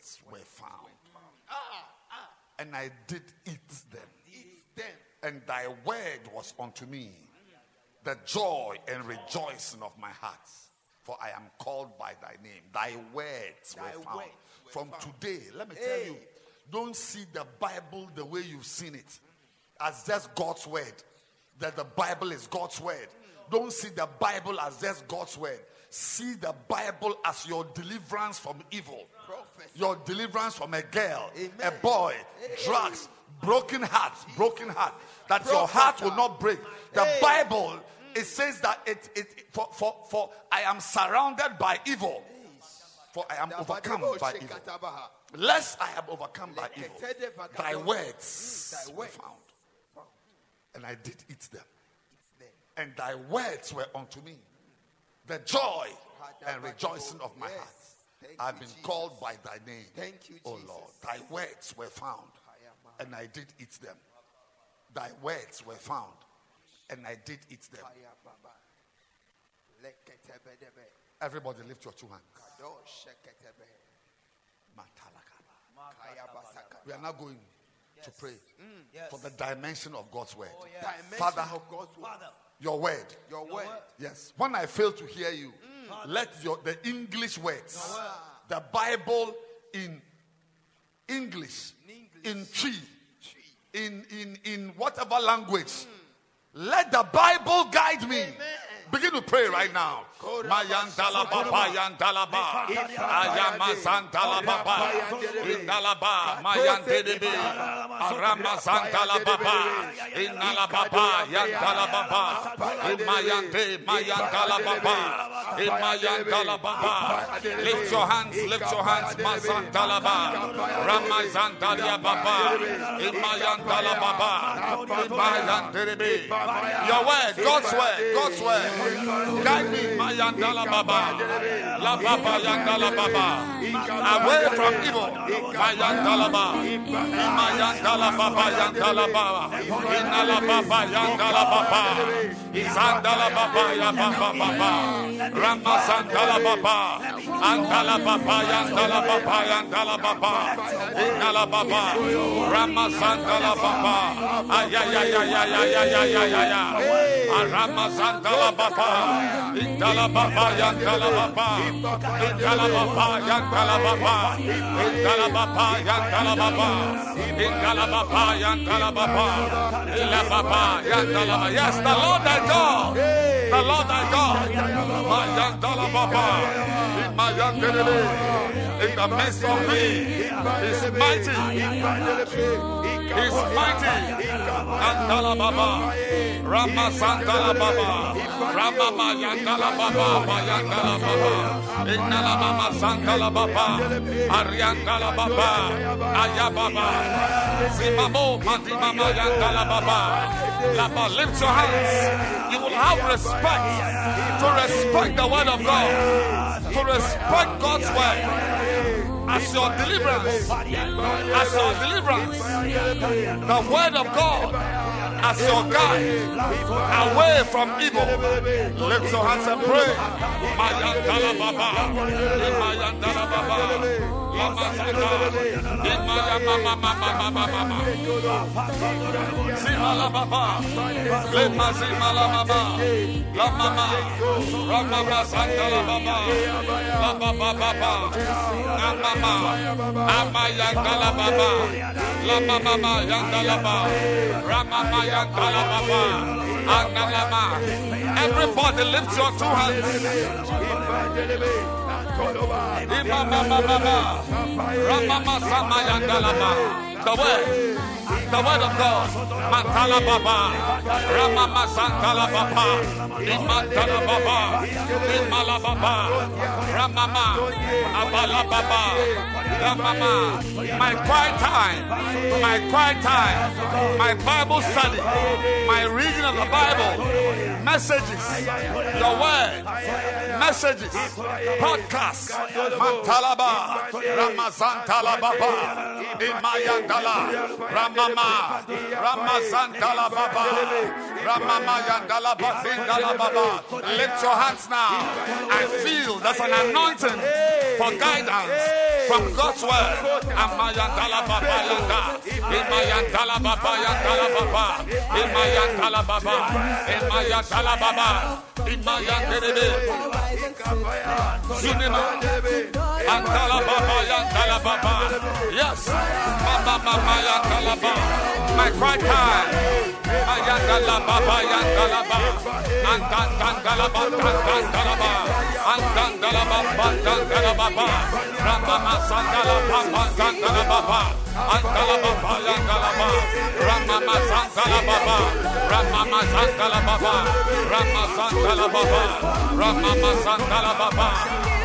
words were found, and I did eat them. Eat them. and thy word was unto me the joy and rejoicing of my heart. For I am called by thy name. Thy words Thy were found. words were From found. today, let me tell you, don't see the Bible the way you've seen it as just God's word. That the Bible is God's word. Don't see the Bible as just God's word. See the Bible as your deliverance from evil. Your deliverance from a girl, Amen. a boy, drugs, broken heart, broken heart, that your heart will not break. The Bible, it says that it, it for, for, for I am surrounded by evil, for I am overcome by evil. Lest I am overcome by evil. Thy words Thy were found, and I did eat them, and thy words were unto me. The joy and rejoicing of my heart. Thank I've been Jesus. called by thy name. Thank you, O Jesus. Lord. Thy words were found, and I did eat them. Thy words were found, and I did eat them. Kaya baba. Leketebedebe. Everybody lift your two hands. Kado sheketebe. Matalakaba. Kaya basaka. We are now going to pray mm, Yes. for the dimension of God's word. Oh, dimension Father, of God's word. Father, Your word. Your word. Yes. When I fail to hear you, let your the English words, the Bible in English, in Chi, in, in, in whatever language. Let the Bible guide me. Begin to pray right now. Mayandala baba yandala ba ayama santala baba indala ba mayandebe arama santala baba indala baba yandala baba imayande mayandala baba imayandala baba lift your hands lift your hands masantala ba ramazandalia baba imayandala baba imayandebe your word God's word God's word Guide me, Baba. La Baba Yandala Baba. Away from evil. Mayandala Baba. Baba Yandala Baba. Inala Baba Yandala Baba. Izandala Baba Ya Baba Baba. Rama Sandala Baba. Andala Baba Yandala Baba Yandala Baba. Inala Baba. Rama Sandala Baba. Ayayayayayayayayaya. Rama Sandala Baba. Indala Baba Yandala Baba. Indala Baba Yandala Baba. Indala Baba Yandala Baba. Indala Baba Yandala Baba. Ila Baba Yandala Baba. Yes, the Lord God. The Lord thy God. My. In the midst of me, He's mighty. He's mighty. Andalababa, Rama Santalababa, Ramama Yandalababa, Yandalababa, Indalababa Santalababa, Ariandalababa, Ayababa, Zimamo Matimama Yandalababa. Lama, lift your hands. You will have respect to respect the word of God. To respect God's word as your deliverance, as your deliverance, the word of God as your guide away from evil. Lift your hands and pray. Everybody lift your two hands. The word, the word of God. Matala Baba, Ramama Santala Baba, Imantala Baba, Imala Baba, Ramama, Abala Baba, Ramama. My quiet time, my quiet time, my Bible study, my reading of the Bible, messages, the word, messages, podcasts, Mantalaba, Ramazantala Baba, Imayandala, Ramama, Ramazantala Baba, Ramama Yandala Bazindala Baba. Lift your hands now. I feel there's an anointing for guidance from God's word. Amayandala Baba Yanda, Imayandala Baba Yandala Baba, Imayandala Baba, Imayandala Salababa, Imaya Kerebe, Sunima, Antalababa, Yantalababa, yes, Baba Baba Yantalaba, my cry time, Ayantalababa, Yantalaba, Antantalaba, Tantalaba, Antantalaba, Pantantalaba, Rambama Sandalaba, Pantantalaba, Antalaba, Yantalaba, Ramama Sandalaba, Santala Baba, Ramama Santala Baba, Ramama Santala Baba, Ramama Santala Baba.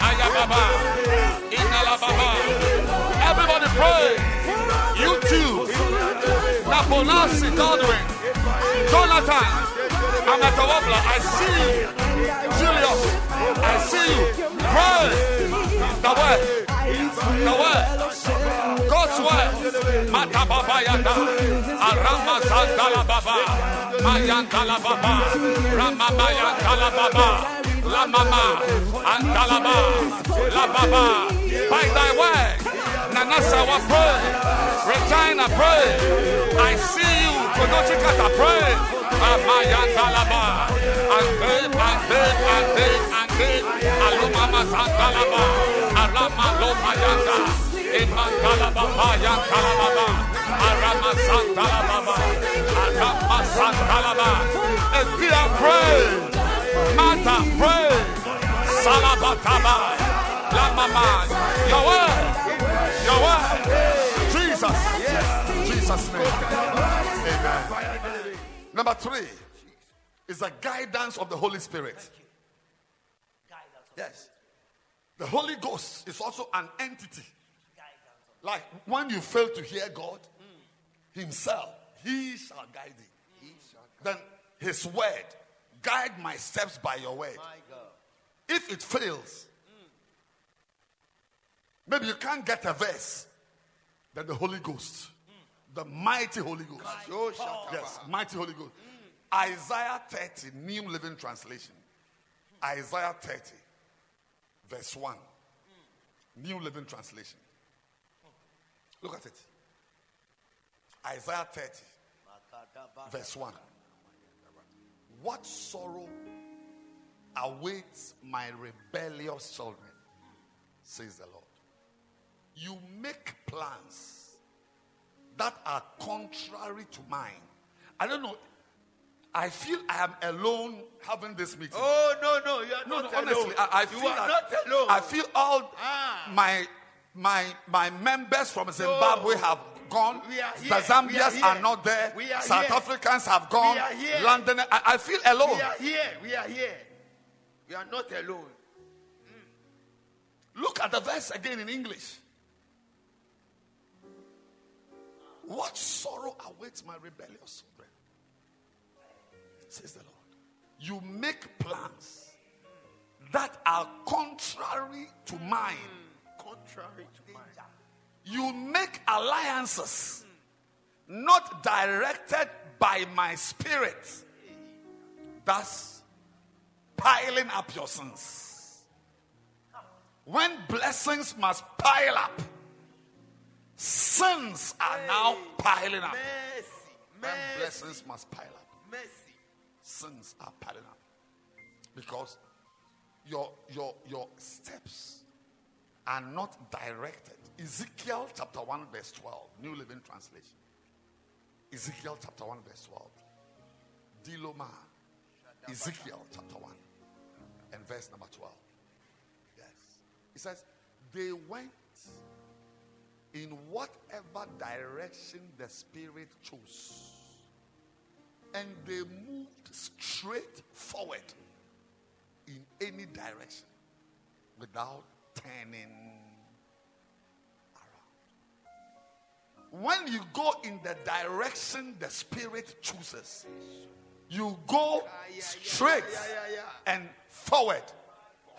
Ayababa, Everybody pray. You too. Naponasi Godwin, Jonathan. Amata Wobler, I see you. Julius, I see you. Pray. The word. The word. God's word. Mata Baba Yanda. Arama Santala Baba. Mayantala Baba. Ramama Yantala Baba. La Mama. Antalaba. La Baba. By thy word. Nanasawa pray. Regina pray. I see you. Konochikata pray. Amayantalaba. Ande, ande, ande, ande. Alumama Santalaba. Arama Loma Yanda. Imantalaba Payantalaba. Arama Santalaba. Arama Santalaba. Ekia pray. Mata pray. La mama. Your word. Jesus. Jesus' name. Number three is the guidance of the Holy Spirit. Yes. The Holy Ghost is also an entity. Like when you fail to hear God, Himself, He shall guide thee. Then His word, guide my steps by your word. If it fails, maybe you can't get a verse, then the Holy Ghost, the mighty Holy Ghost. Yes, mighty Holy Ghost. Isaiah 30, New Living Translation. Isaiah 30, verse 1. New Living Translation. Look at it. Isaiah 30, verse 1. What sorrow awaits my rebellious children, says the Lord. You make plans that are contrary to mine. I don't know. I feel I am alone having this meeting. Oh, no, no, you are no, not no, alone. honestly, I, I feel you are that- not alone. I feel all Ah. my my my members from Zimbabwe No. have gone. We are here. The Zambians are are not there. Are South here. Africans have gone. We are here. London. I, I feel alone. we are here. We are here. We are not alone. Look at the verse again in English. What sorrow awaits my rebellious children? Says the Lord. You make plans that are contrary to hmm. mine. Contrary to mine. You make alliances not directed by my spirit, thus piling up your sins. When blessings must pile up, sins are now piling up. Mercy. Mercy. blessings must pile up, Mercy. sins are piling up. Because your your your steps are not directed. Ezekiel chapter 1, verse 12, New Living Translation. Ezekiel chapter 1, verse 12. Diloma. Ezekiel chapter 1 and verse number 12. Yes. It says, They went in whatever direction the Spirit chose, and they moved straight forward in any direction without turning around. When you go in the direction the Spirit chooses, you go straight and forward.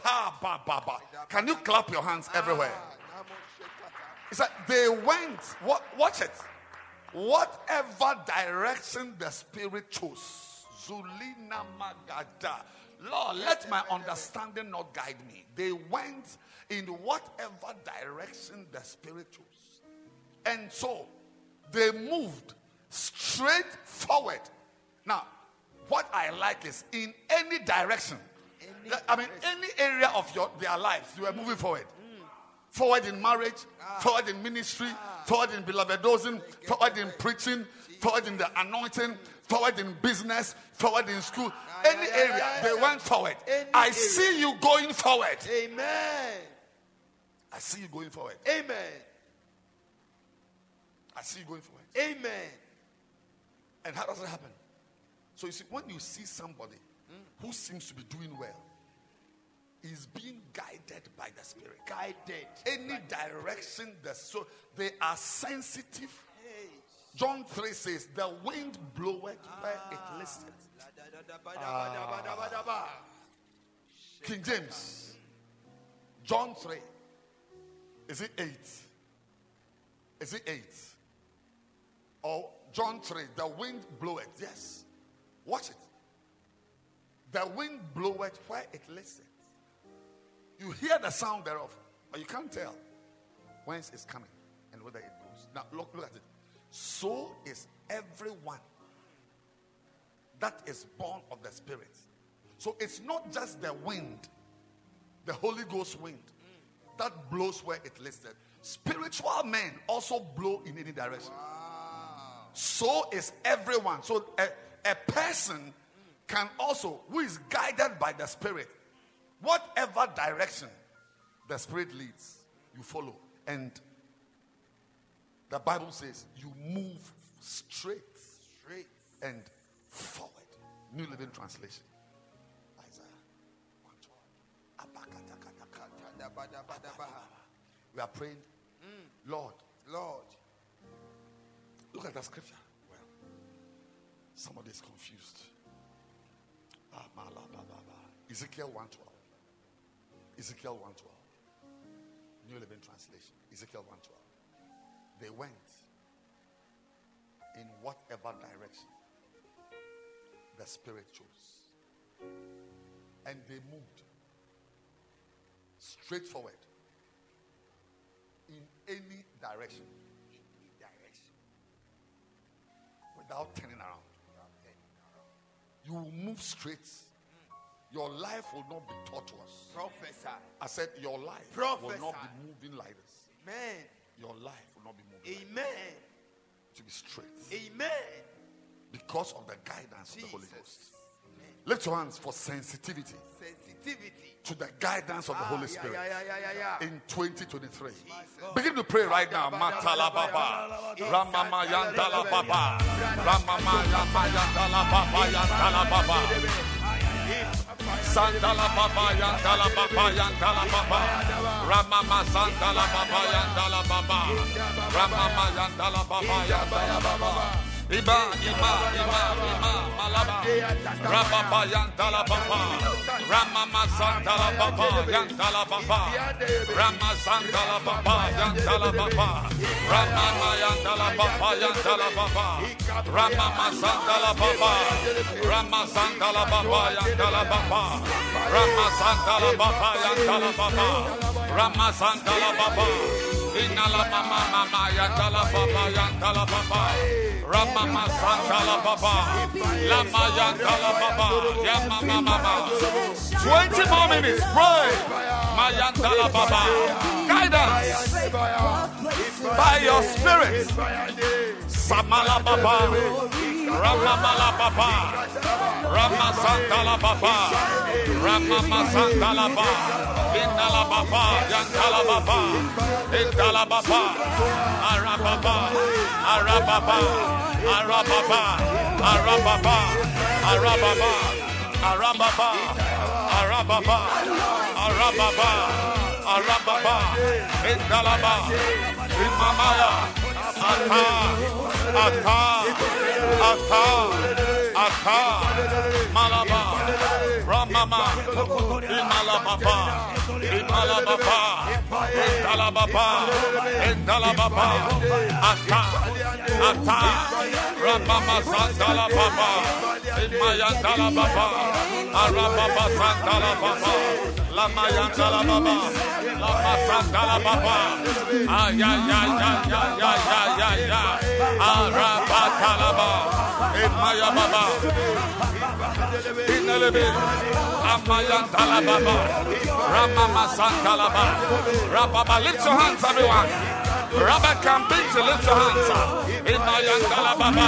Ha, ba, ba, ba. Can you clap your hands everywhere? Ah, It's like they went. What? Watch it. Whatever direction the Spirit chose. Zulina Magada. Lord, let my understanding not guide me. They went in whatever direction the Spirit chose. And so they moved straight forward. Now, what I like is in any direction. Any I mean, any area of your their lives, you were moving forward. Forward in marriage, ah. forward in ministry, ah. forward in beloved dosing, forward in preaching, forward in the anointing, forward in business, forward in school. Ah, Any area, they went forward. I see you going forward. Amen. I see you going forward. Amen. I see you going forward. Amen. And how does it happen? So you see, when you see somebody who seems to be doing well, is being guided by the Spirit. Guided. Any direction, the so they are sensitive Hey. John 3 says, The wind bloweth where it listeth. King James, John 3. Is it 8? Is it 8? Or John 3, the wind bloweth. Yes. Watch it. The wind bloweth where it listeth. You hear the sound thereof, but you can't tell whence it's coming and whether it goes. Now look, look at it. So is everyone that is born of the Spirit. So it's not just the wind, the Holy Ghost wind, that blows where it listed. Spiritual men also blow in any direction. So is everyone. So a, a person can also, who is guided by the Spirit, whatever direction the Spirit leads, you follow. And the Bible says you move straight, straight and forward. New Living Translation. Isaiah We are praying, Lord, Lord. look at that scripture. Well, somebody is confused. Ah, ba, ba, ba. Ezekiel 112. Ezekiel 112. New Living Translation. Ezekiel 112. They went in whatever direction the Spirit chose. And they moved straight forward in any direction. Any direction. Without turning around. You will move straight. Your life will not be tortuous. Professor. I said, Your life will not be moving like this. Amen. Your life will not be moving Amen. this. to be straight Amen. because of the guidance of the Holy Ghost. Amen. Lift your hands for sensitivity Sensitivity. to the guidance of the Ah, Holy Spirit yeah, yeah, yeah, yeah. in 2023. Begin to pray right now. Matala Baba, Ramama Yandala Baba, Ramama Yandala Baba, Yandala Baba, Sandala Baba, Yandala Baba, Yandala Baba, Ramama Sandala Baba, Yandala Baba, Ramama Yandala Baba, Yandala Baba. Iba, Iba, Iba, Iba, Malaba, Rababa, Yantala Papa, Ramama Santala Papa, Yantala Papa, Rama Santala Papa, Yantala Papa, Rama Yantala Papa, Yantala Papa, Ramama Santala Papa, Rama Santala Papa, Yantala Papa, Rama Santala Papa, Yantala Papa, Rama Santala Papa, Inala mama mama yantala papa yantala papa. Ramama santala papa. Lama yantala papa. Yama mama. Twenty more minutes. Pray. Mayantala papa. Guidance by your spirit. Samala papa. Ramamala papa. Ramasantala papa. Ramama santala papa. Baba, Yantala Baba, Indala Baba, Arababa, Arababa, Arababa, Arababa, Arababa, Arababa, Arababa, Arababa, Arababa, Indalaba, Imamaya, Ata, Ata, Ata, Ata, Malaba, Ramama, Imalababa, Ibalababa, Ibalababa, Ibalababa, Ata, Ata, Rababa Santala Baba, Imayandala Baba, Arababa Santala Baba, Lamayandala Baba, Lama Santala Baba, Ayayayayayayaya, Arabatalaba, Imaya Baba, Inelebe, Rababa, lift your hands, everyone. Rabba can beat you. lift your hands up. Inayan Talababa,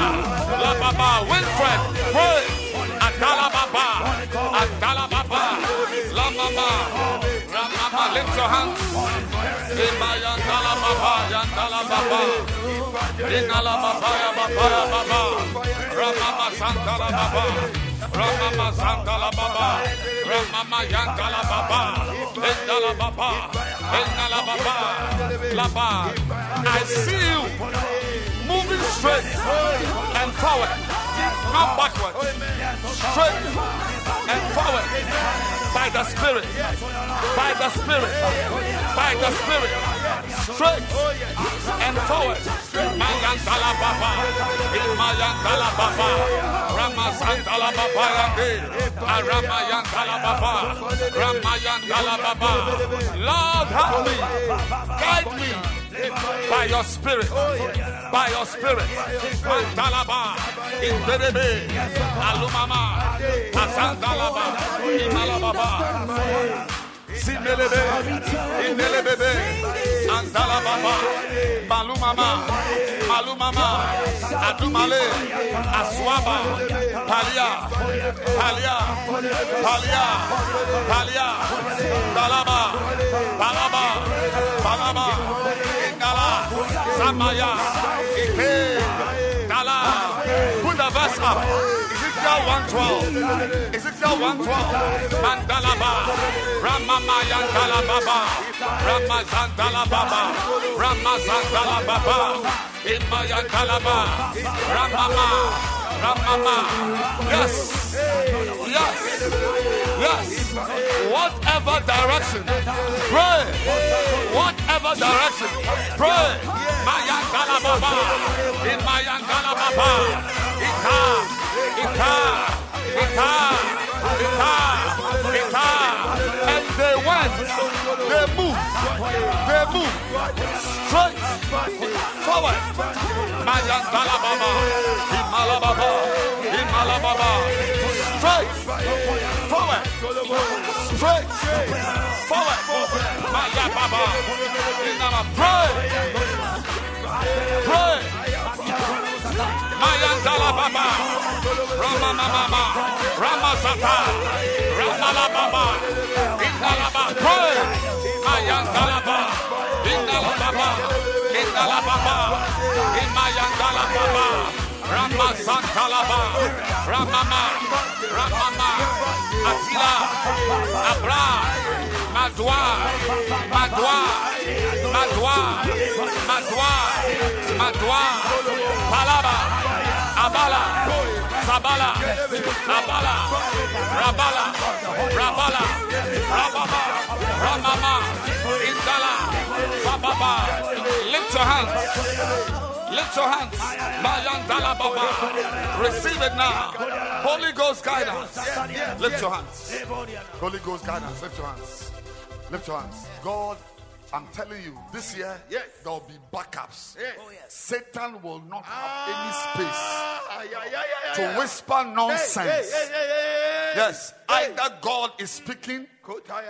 Lababa, Winfred, pray. Atalababa, Atalababa, Lamaba, lift your hands. Sima yandala baba, yandala baba, inala baba, baba, baba. Ramama Santa la Baba, Ramama Santa la Baba, Ramama Yantala Baba, Endala Baba, Endala Baba, Baba. I see you moving straight and forward not backward, straight and forward by the Spirit, by the Spirit, by the Spirit, straight and forward. Mayandala Baba, Imayandala Baba, Ramazandala Baba Yande, Aramayandala Baba, Ramayandala Baba. Lord, help me, guide me by your spirit, by your spirit. Mantalaba, Inderebe, Alumama, Azandalaba, Imalababa. Simelebe, Indelebebe, Andalababa, Malumama, Malumama, Adumale, Aswaba, Palia, Palia, Palia, Palia, Dalaba, Balaba, Balaba, Samaya, Ike, Dala. Put the verse up. Ezekiel 112. Ezekiel 112. Mandalaba. Ramamayan Baba. Ramazandala Baba. Ramazandala Baba. Imayan Dalaba. Ramama. Ramama. Yes. Yes. Yes. Whatever direction. Pray. Whatever direction. Pray. Mayangala Baba. In Mayangala Baba. Ita. Ita. Ita. Ita. Ita. And they went. They moved. Moved. Straight. Forward. Mayangala Baba. Imala Baba. Imala Baba. Straight. Forward. Straight. Forward. Maya Baba. Inama. Pray. Pray. Mayandala Baba. Rama Mama. Rama Sata. Ramala Baba. Indala Baba. Pray. Mayandala Baba. Indala Baba. Indala Baba. Imayandala Baba. Rama Santalaba. Ramama. Ramama. Atila. Abra. Madwa. Madwa. Madwa. Madwa. Madwa. Palaba. Abala. Sabala. Abala. Rabala. Rabala. Rababa. Ramama. Indala. Sababa. Lift your hands. Lift your hands. Mayandala Baba. Receive it now. Holy Ghost guidance. Lift your hands. Holy Ghost guidance. Lift your hands. Lift your hands. God, I'm telling you, this year Yes. there will be backups. Yes. Satan will not have any space Ah, yeah, yeah, yeah, to yeah. whisper nonsense. hey, hey, hey, hey, hey. Yes, Hey. either God is speaking, Kotaya.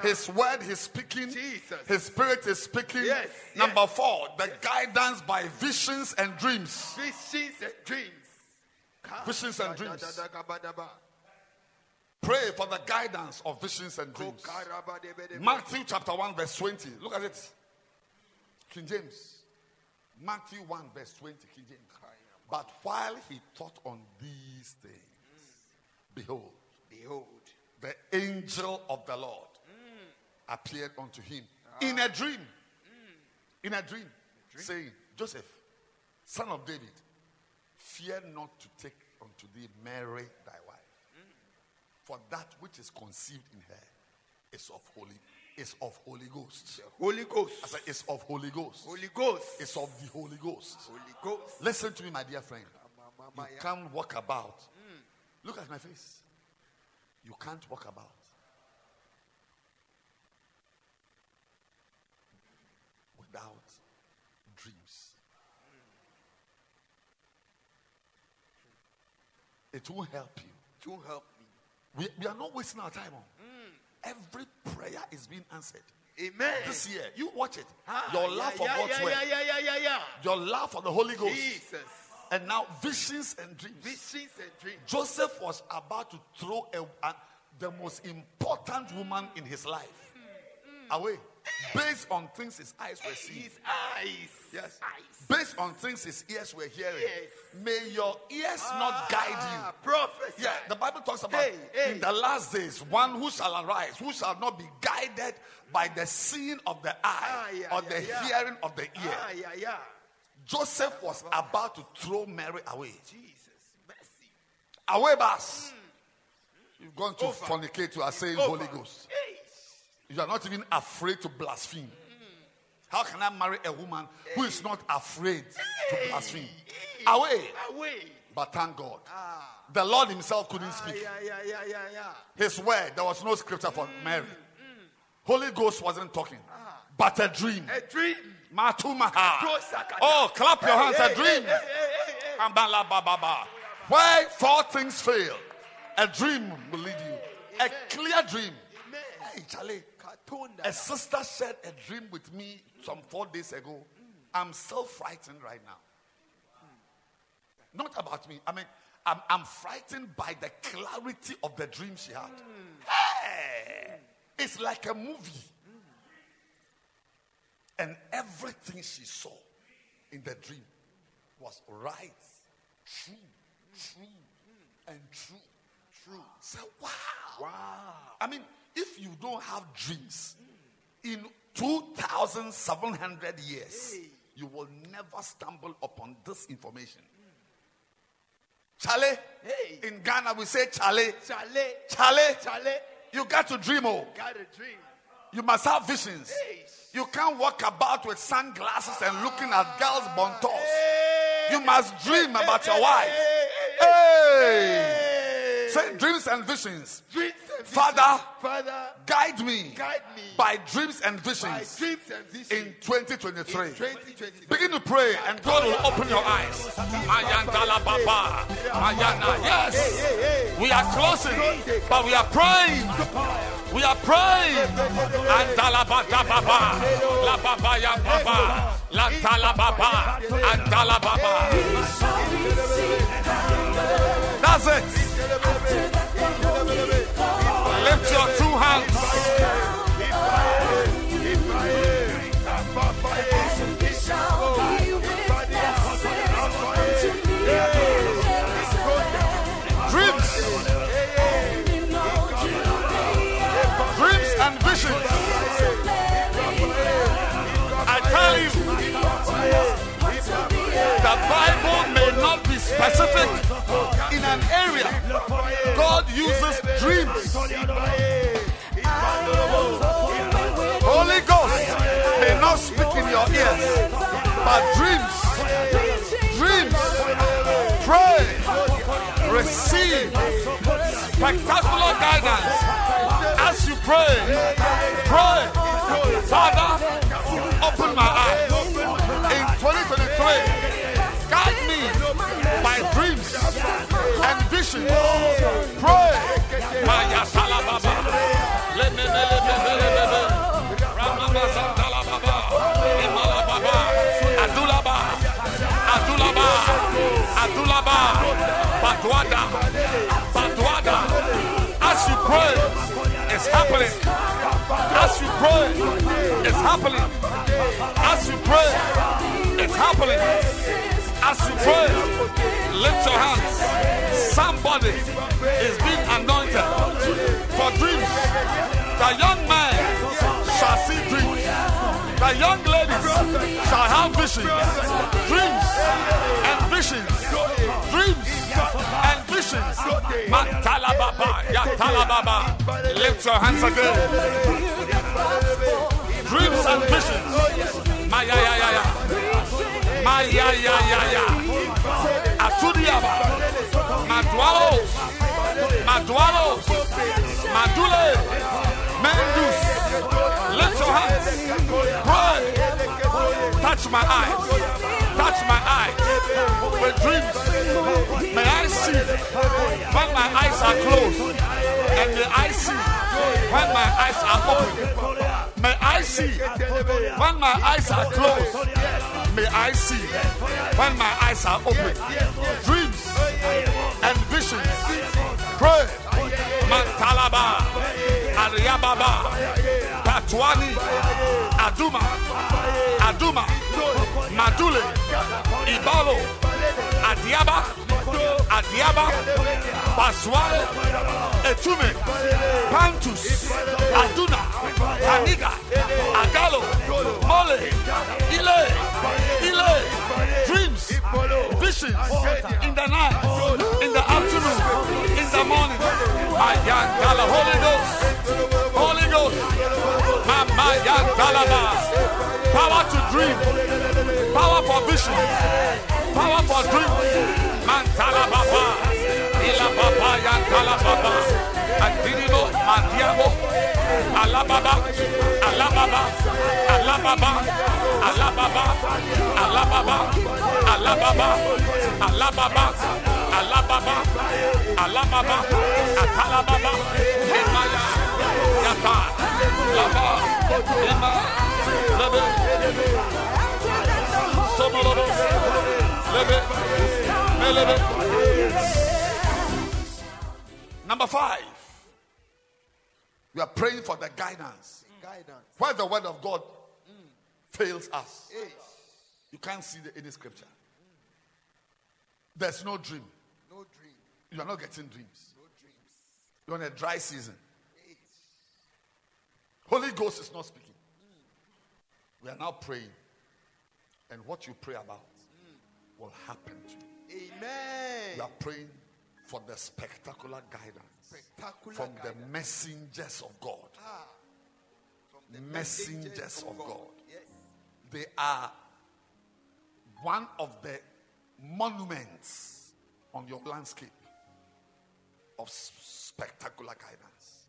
His word is speaking, Jesus. His spirit is speaking. Yes, Number four, the guidance by visions and dreams. Visions and dreams. Visions and dreams. da- da- ga- ba- ba. Pray for the guidance of visions and dreams. ka- ra- ba- de- be- de- be. Matthew chapter 1, verse 20. Look at it. King James. Matthew 1, verse 20. King James. But while he thought on these things, behold, Behold. the angel of the Lord appeared unto him ah. hmm. in a dream. In a dream, saying, Joseph, son of David, fear not to take unto thee Mary thy wife, hmm. for that which is conceived in her is of holy, is of Holy Ghost. Holy Ghost. I said, it's of Holy Ghost. Holy Ghost. It's of the Holy Ghost. Holy Ghost. Listen to me, my dear friend. Ah, you can't walk about. Hmm. Look at my face. You can't walk about. Without dreams. It won't help you. To help me. We, we are not wasting our time on. Hmm. Every prayer is being answered. Amen. This year, you watch it. Ah, Your yeah, love for yeah, God's yeah, word. Yeah, yeah, yeah, yeah, yeah. Your love for the Holy Ghost. Jesus. And now visions and dreams. Visions and dreams. Joseph was about to throw a, a- the most important woman in his life hmm, hmm. away based on things his eyes were seeing. His eyes. Yes. Eyes. Based on things his ears were hearing. Yes. May your ears not guide Ah, you. Prophesy. Yeah, the Bible talks about Hey, hey. in the last days, one who shall arise, who shall not be guided by the seeing of the eye Ah, yeah, or yeah, the yeah. hearing of the ear. Ah, yeah, yeah. Joseph was about to throw Mary away. Jesus. Mercy. Away bus. You've gone to fornicate, you are saying Holy Ghost. You are not even afraid to blaspheme. How can I marry a woman who is not afraid to blaspheme? Away. Away. But thank God. Ah. The Lord Himself couldn't Ah, speak. yeah, yeah, yeah, yeah, yeah. His word, there was no scripture for mm, Mary. Mm. Holy Ghost wasn't talking, ah. but a dream. A dream. Matumaha. Oh, clap your hands, a dream. Ambala ba ba ba. Where four things fail, a dream will lead you. A clear dream. Hey, Charlie. A sister shared a dream with me some four days ago. I'm still frightened right now. Not about me. I mean, I'm, I'm frightened by the clarity of the dream she had. Hey! It's like a movie. And everything she saw in the dream was right, true, true, and true. True. So, wow. Wow. I mean, if you don't have dreams, in 2,700 years, you will never stumble upon this information. Charlie, Hey. in Ghana we say Charlie, Chale. Charlie, Chale. you got to dream. Oh, Got a dream. you must have visions. Hey. You can't walk about with sunglasses and looking at girls' bontos. You must dream about your wife. Hey! Say dreams and visions. Dreams and visions. Father, Father, guide me guide me by dreams and visions dreams and visions in 2023. in 2023. Begin to pray and God will open your eyes. Mayandala Baba. Mayana. Yes. We are closing, but we are praying. We are praying. Andala Baba Baba. La Baba Ya Baba. La Tala Baba. Andala Baba. That's it. Your two hands. Dreams. Dreams and visions. I tell you, the Bible may not be specific in an area. God uses dreams. Holy Ghost may not speak in your ears, but dreams, dreams, pray, receive spectacular guidance as you pray. Pray, Father, open my eyes Pray. Maya Talababa. Lebebelebebelebebe. Ramamazandalababa. Imalababa. Adulaba. Adulaba. Adulaba. Badwada. Badwada. As you pray, it's happening. As you pray, it's happening. As you pray, it's happening. As you pray, lift your hands. Somebody is being anointed for dreams. The young man shall see dreams. The young ladies shall have visions. Dreams and visions. Dreams and visions. Matalababa, yatalababa. Lift your hands again. Dreams and visions. Maya ya ya ya. Maya ya ya ya. Atudiaba. Madualos. Madualos. Madule. Mendus. Lift your hands. Pray. Touch my eyes. Touch my eyes. With dreams. May I see when my eyes are closed. And may I see when my eyes are open. May I see when my eyes are closed. May I see when my eyes are open. Dreams and visions. Pray. Mantalaba. Ariababa. Patwani. Aduma. Aduma. Madule. Ibalo. Adiaba. Adiaba. Paswale. Etume. Pantus. Aduna. Aniga. Agalo. Olé, Ilé, Ilé, dreams, visions, in the night, in the afternoon, in the morning. Mayangala, Holy Ghost, Holy Ghost, Mamayangala, power to dream, power for vision, power for dreams, Mantala Baba. Ilababa yantalababa. Yata. Number five. We are praying for the guidance. Mm. Guidance. Where the word of God mm. fails us. You can't see the, any scripture. There's no dream. No dream. You are not getting dreams. No dreams. You're on a dry season. Holy Ghost is not speaking. Mm. We are now praying. And what you pray about will happen to you. Amen. We are praying for the spectacular guidance Spectacular from the messengers of God. Ah, the Messengers of God. Yes. They are one of the monuments on your landscape of spectacular guidance.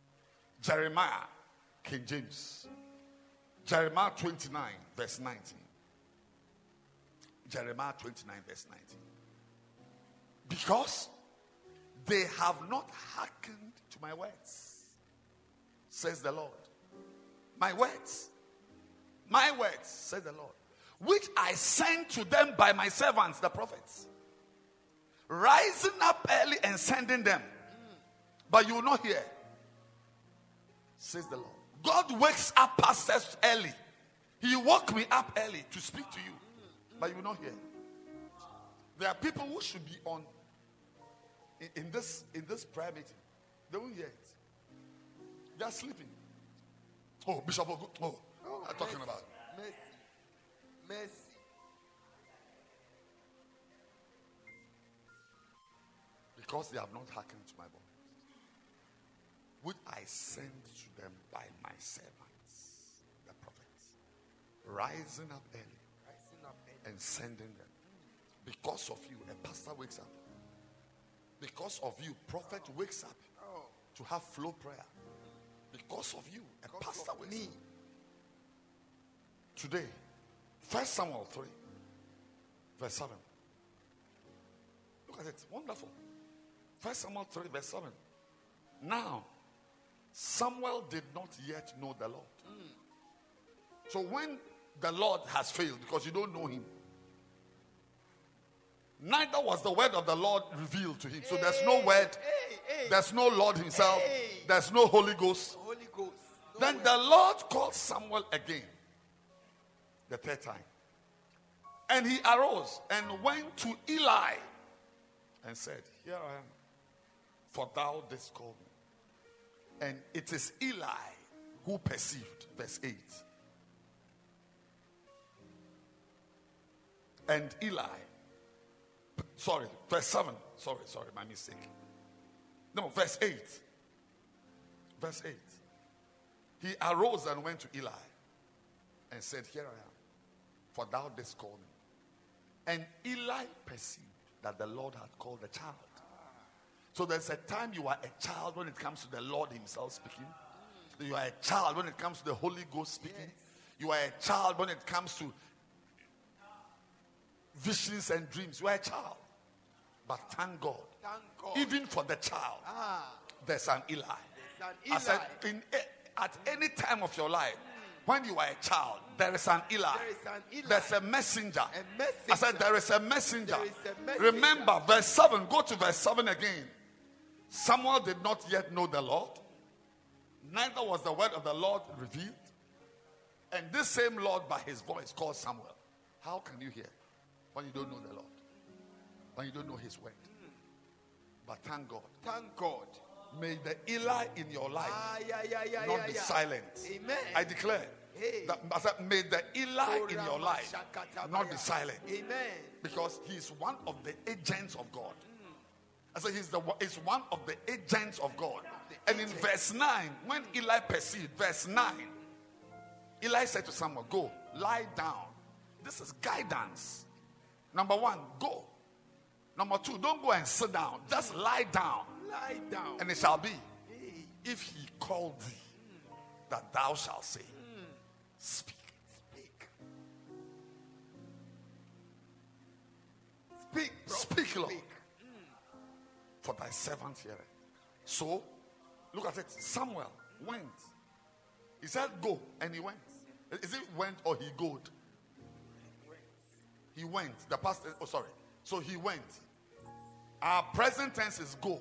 Jeremiah, King James. Jeremiah 29, verse 19. Jeremiah 29, verse 19. Because they have not hearkened to my words, says the Lord. My words my words, says the Lord, which I sent to them by my servants, the prophets, rising up early and sending them, but you will not hear, says the Lord. God wakes up pastors early. He woke me up early to speak to you, but you will not hear. There are people who should be on in, in this in this prayer meeting. They won't hear it. They are sleeping. Oh, Bishop Ogu. Oh, oh are you talking about? Mercy. Mercy. Because they have not hearkened to my voice, which I sent to them by my servants, the prophets, rising up early Rising up early. and sending them. Because of you, a pastor wakes up. Because of you, prophet wakes up Oh, to have flow prayer. Because of you, a because pastor wakes me. Today, First Samuel 3, verse 7. Look at it. Wonderful. First Samuel 3, verse 7. Now, Samuel did not yet know the Lord. Mm. So when the Lord has failed, because you don't know him, neither was the word of the Lord revealed to him. So there's no word, there's no Lord himself, there's no Holy Ghost. Holy Ghost. No Then the Lord called Samuel again, the third time. And he arose and went to Eli and said, Here I am, for thou didst call me. And it is Eli who perceived, verse 8. And Eli, sorry, verse 7. Sorry, sorry, my mistake. No, verse 8. Verse 8. He arose and went to Eli and said, Here I am, for thou didst call me. And Eli perceived that the Lord had called the child. So there's a time you are a child when it comes to the Lord Himself speaking. You are a child when it comes to the Holy Ghost speaking. You are a child when it comes to visions and dreams. You are a child. But thank God, Thank God. even for the child, ah, there's an Eli. there's an I said, in, at any time of your life, when you are a child, there is an Eli. There is an Eli. There's a messenger. A messenger. I said, there is a messenger. There is a messenger. Remember, verse 7. Go to verse 7 again. Samuel did not yet know the Lord, neither was the word of the Lord revealed. And this same Lord, by his voice, called Samuel. How can you hear when you don't know the Lord? When you don't know his word? But thank God. Thank God. May the Eli in your life Ah, yeah, yeah, yeah, not be silent. Amen. I declare Hey. that I said, may the Eli in your life not be silent Amen. because he is one of the agents of God. I said he's the one- he's one of the agents of God. And in verse 9, when Eli perceived, verse 9, Eli said to Samuel, Go, lie down. This is guidance. Number one, go. Number two, don't go and sit down. Just lie down. Lie down. And it shall be, if he called thee, that thou shalt say, Speak. Speak. Speak. bro. Speak, Lord. Speak. For thy servant heareth. So, look at it. Samuel went. He said, Go, and he went. Is it went or he goed? He went. The past, oh, sorry. So he went. Our present tense is go.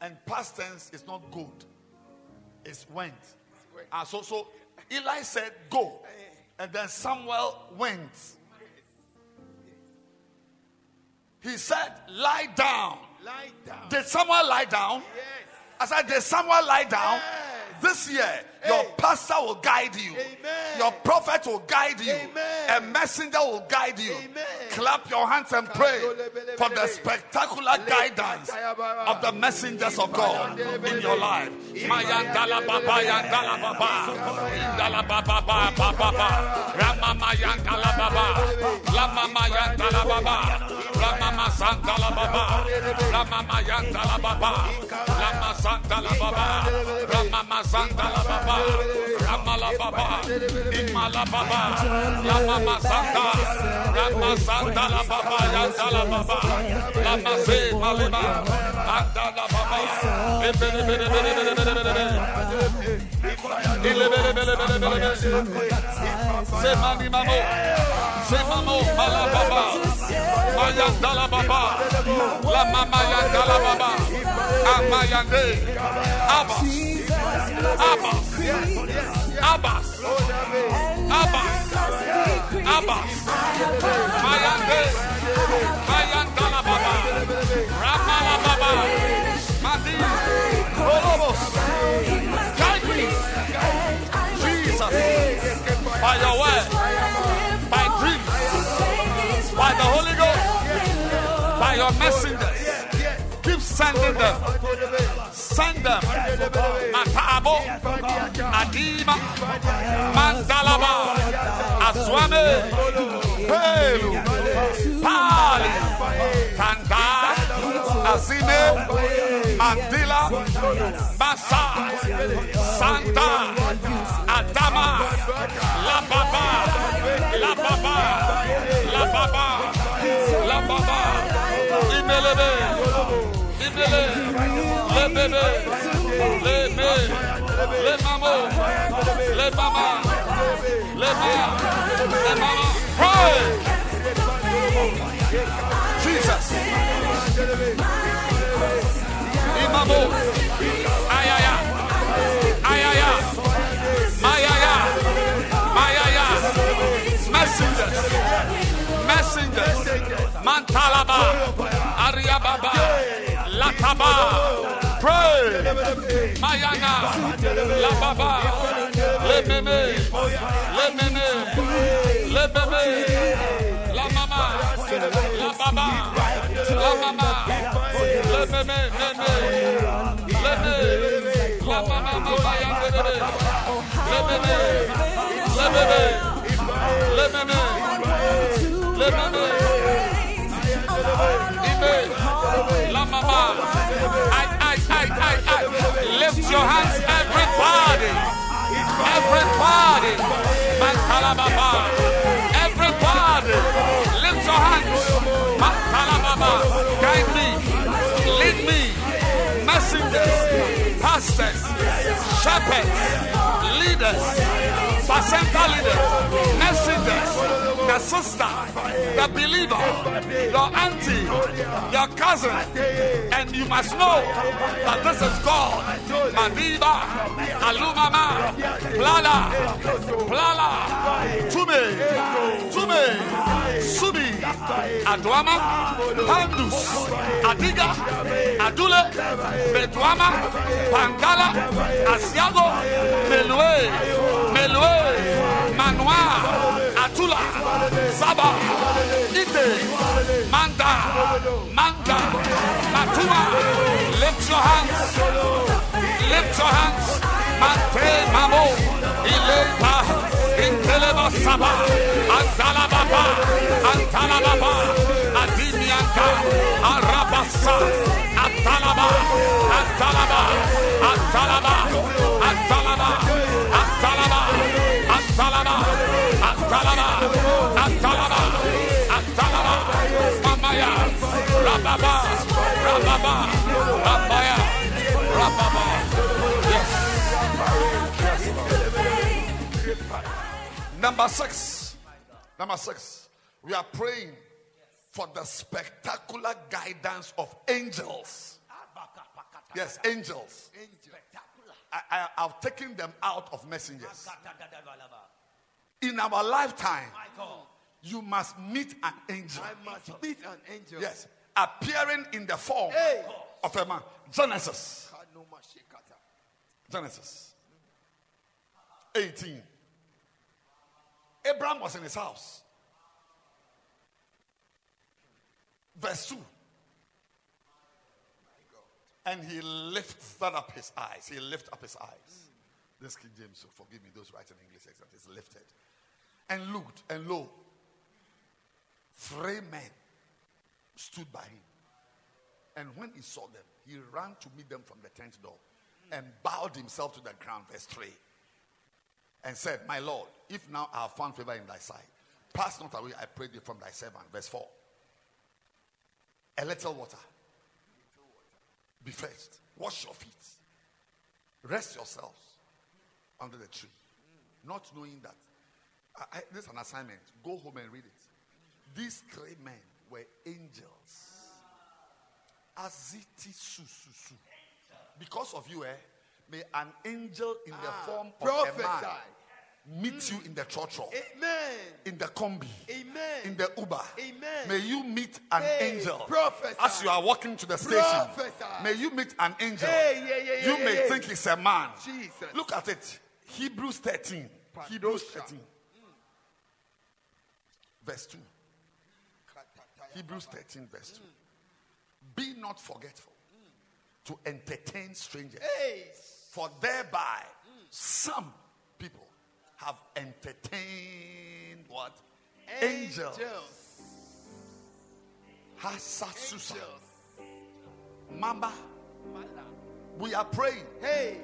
And past tense is not good. It's went. Ah, so, so Eli said, Go. And then Samuel went. He said, Lie down. Lie down. Did someone lie down? Yes. I said, Did someone lie down? Yes. This year, your pastor will guide you. Amen. Your prophet will guide you. Amen. A messenger will guide you. Amen. Clap your hands and pray for the spectacular guidance of the messengers of God in your life. Mayandala baba yandala baba. Indala baba baba baba. Ramama yandala baba. Lamama yandala baba. Ramama sandala baba. Ramama yandala baba. Lama sandala baba. Ramama sandala baba. Ramala baba. Imala baba. Lamama sanda. Rama sandala baba yandala baba. Lama se malima. Andala baba. Se mani mamo. Se mamo mala baba. Mayandala baba. La mama yandala baba. Amayande. Abbas. Abbas. Abbas. Abbas. Abbas. Mayande. Mayandala baba. Ramala baba. Madi. Olobos. Guide. Jesus. By your word. By dreams. By the Holy Ghost. By your messengers. Sending them. Send them. Matabo. Adima. Mandalaba. Pelu. Pali. Tanda. Azime. Mandila. Masa. Santa. Adama. La Baba. La Baba. La Baba. La Baba. Imelebe. Le bébé. Le me. Le mamo. Le mama. Le ma. Le mama. Pray. Jesus. Imamo. Ayaya. Ayaya. Mayaya. Mayaya. Messengers. Messengers. Mantalaba. Ariababa. Lataba. Pray. Mayana. La baba. Le meme. Le meme. Le bebe. La mama. La baba. La mama. Le meme. Meme. Le meme. La mama. Mama. Le meme. Le bebe. Le meme. Le meme. La mama. Your hands, everybody. Everybody. Mantalababa. Everybody. Lift your hands. Mantalababa. Guide me. Lead me. Messengers. Pastors. Shepherds. Leaders. Placenta leaders. Messengers. The sister. The believer. Your auntie. Your cousin. And you must know that this is God. Madiba. Alumama. Plala. Plala. Tume. Tume. Subi. Adwama. Pandus. Adiga. Adule. Betuama. Pangala. Asiago. Melue. Melue. Manua. Atula. Saba. Ite. Manda. Manda. Matuma. Lift your hands. Lift your hands. Mante mamo. Ile Rabasaba, Antalababa, Antalababa, Number six. Number six. We are praying for the spectacular guidance of angels. Yes, angels. I, I, I've taken them out of messengers. In our lifetime, you must meet an angel. I must meet an angel. Yes, appearing in the form Hey. of a man. Genesis. Genesis 18. Abraham was in his house. Verse 2. And he lifted up his eyes. He lifted up his eyes. This King James, so forgive me, those writing English except is lifted. And looked, and lo, three men stood by him. And when he saw them, he ran to meet them from the tent door and bowed himself to the ground. Verse 3. And said, My Lord, if now I have found favor in thy sight, pass not away, I pray thee, from thy servant. Verse 4. A little water. Be first. Wash your feet. Rest yourselves under the tree. Not knowing that. I, I, this is an assignment. Go home and read it. These three men were angels. Aziti su su su. Because of you, eh, may an angel in the ah. form of a man Prophesy. meet mm. you in the church, Amen. in the combi, Amen. in the Uber. Amen. May you meet an Hey, angel prophesy. as you are walking to the station. May you meet an angel. Hey, yeah, yeah, yeah, you may think he's a man. Jesus. Look at it. Hebrews 13. Hebrews 13. Verse 2. Hebrews 13, verse 2. Mm. Be not forgetful mm. to entertain strangers, Hey. For thereby some people have entertained what? Angels. Hasasusa. Mama, we are praying Hey.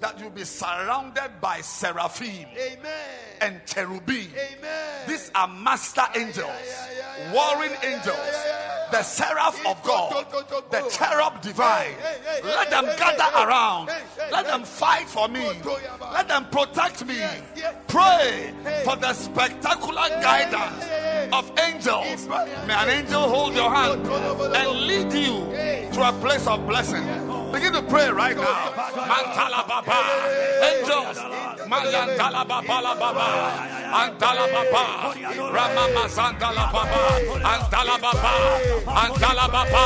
that you'll be surrounded by seraphim Amen. and cherubim. Amen. These are master angels, warring angels the seraph of God, the cherub divine. Let them gather around. Let them fight for me. Let them protect me. Pray for the spectacular guidance of angels. May an angel hold your hand and lead you to a place of blessing. Begin to pray right now. Mantala Baba. Angels. Mayantala Baba Baba. Antala Baba. Ramama Santala Baba. Antala Baba. Antala Baba.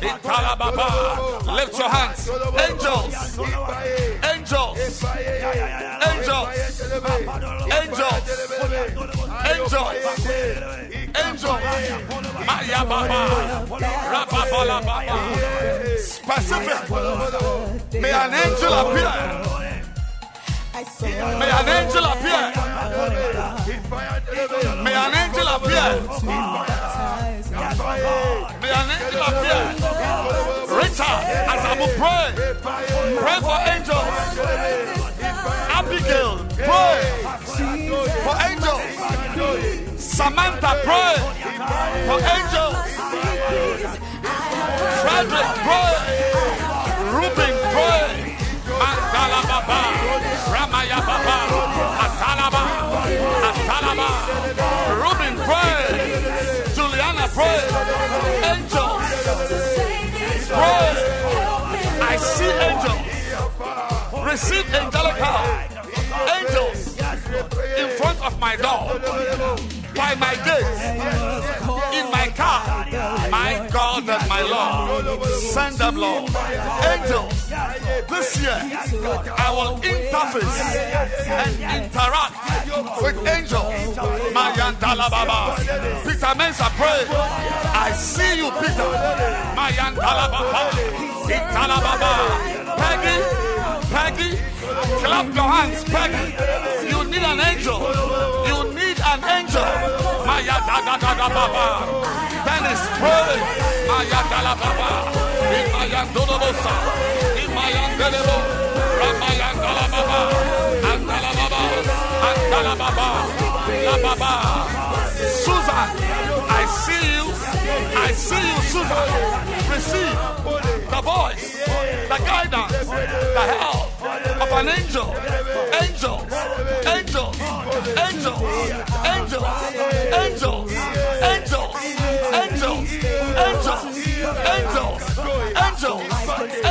Intala Baba. Lift your hands. Angels. Angels. Angels. Angels. Angels. Angels. Maya. May an angel appear. May an angel appear. May an angel appear. May an angel appear. Richard, as I will pray, pray for angels. Abigail, pray for angels. Samantha, pray for angels. Frederick, pray. Ruben, pray. Mandala Baba, Ramaya Baba, Atalaba, Atalaba. Ruben, pray. Juliana, pray. Angels, pray. I see angels. Receive angelic help. Angels in front of my door, by my gate, in my car. My God and my Lord, send them, Lord. Angels, this year I will interface and interact with angels. Mayandala Baba. Peter Mensa, pray. I see you, Peter. Mayandala Baba. Itala Baba. Peggy. Peggy, clap your hands, Peggy. You need an angel. You need an angel. Maya Baba. Then is praying. Maya Baba. In Mayan Dodobosa. In Mayan Delebo. Ramayan Dalababa. Andalababa. Andalababa. La Baba. Susan. I see you. I see you, Susan. Receive the voice, the guidance, the help of an angel. Angel angels, angels, angels, angels, angels, angels, angels, angels,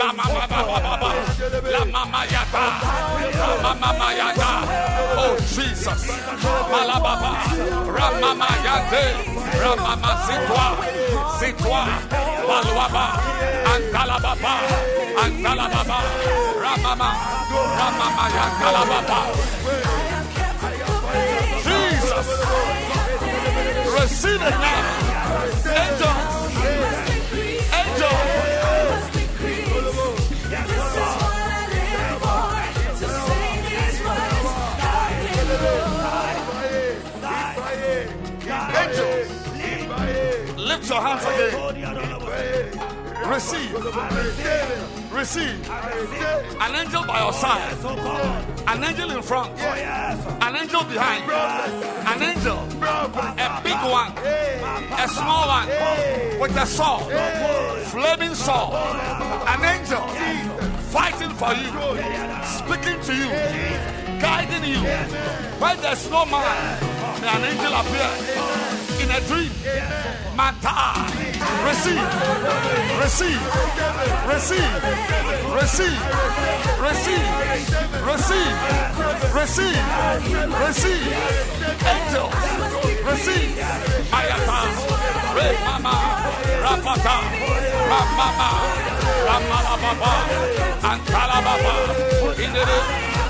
La mama. La mama. Oh Jesus. Ramama. Ramama sitwa. Sitwa. Ramama. Ramama. Jesus. Receive it now. Angels. Your hands again. Receive. Receive. An angel by your side. An angel in front. An angel behind. An angel. A big one. A small one. With a sword. Flaming sword. An angel. Fighting for you. Speaking to you. Guiding you. When there's no man, may an angel appear in a dream. Mata. Receive. Receive. Receive. Receive. Receive. Receive. Receive. Receive. Angels. Receive. Ayata. Re mama. Rapata. Ramama. Ramala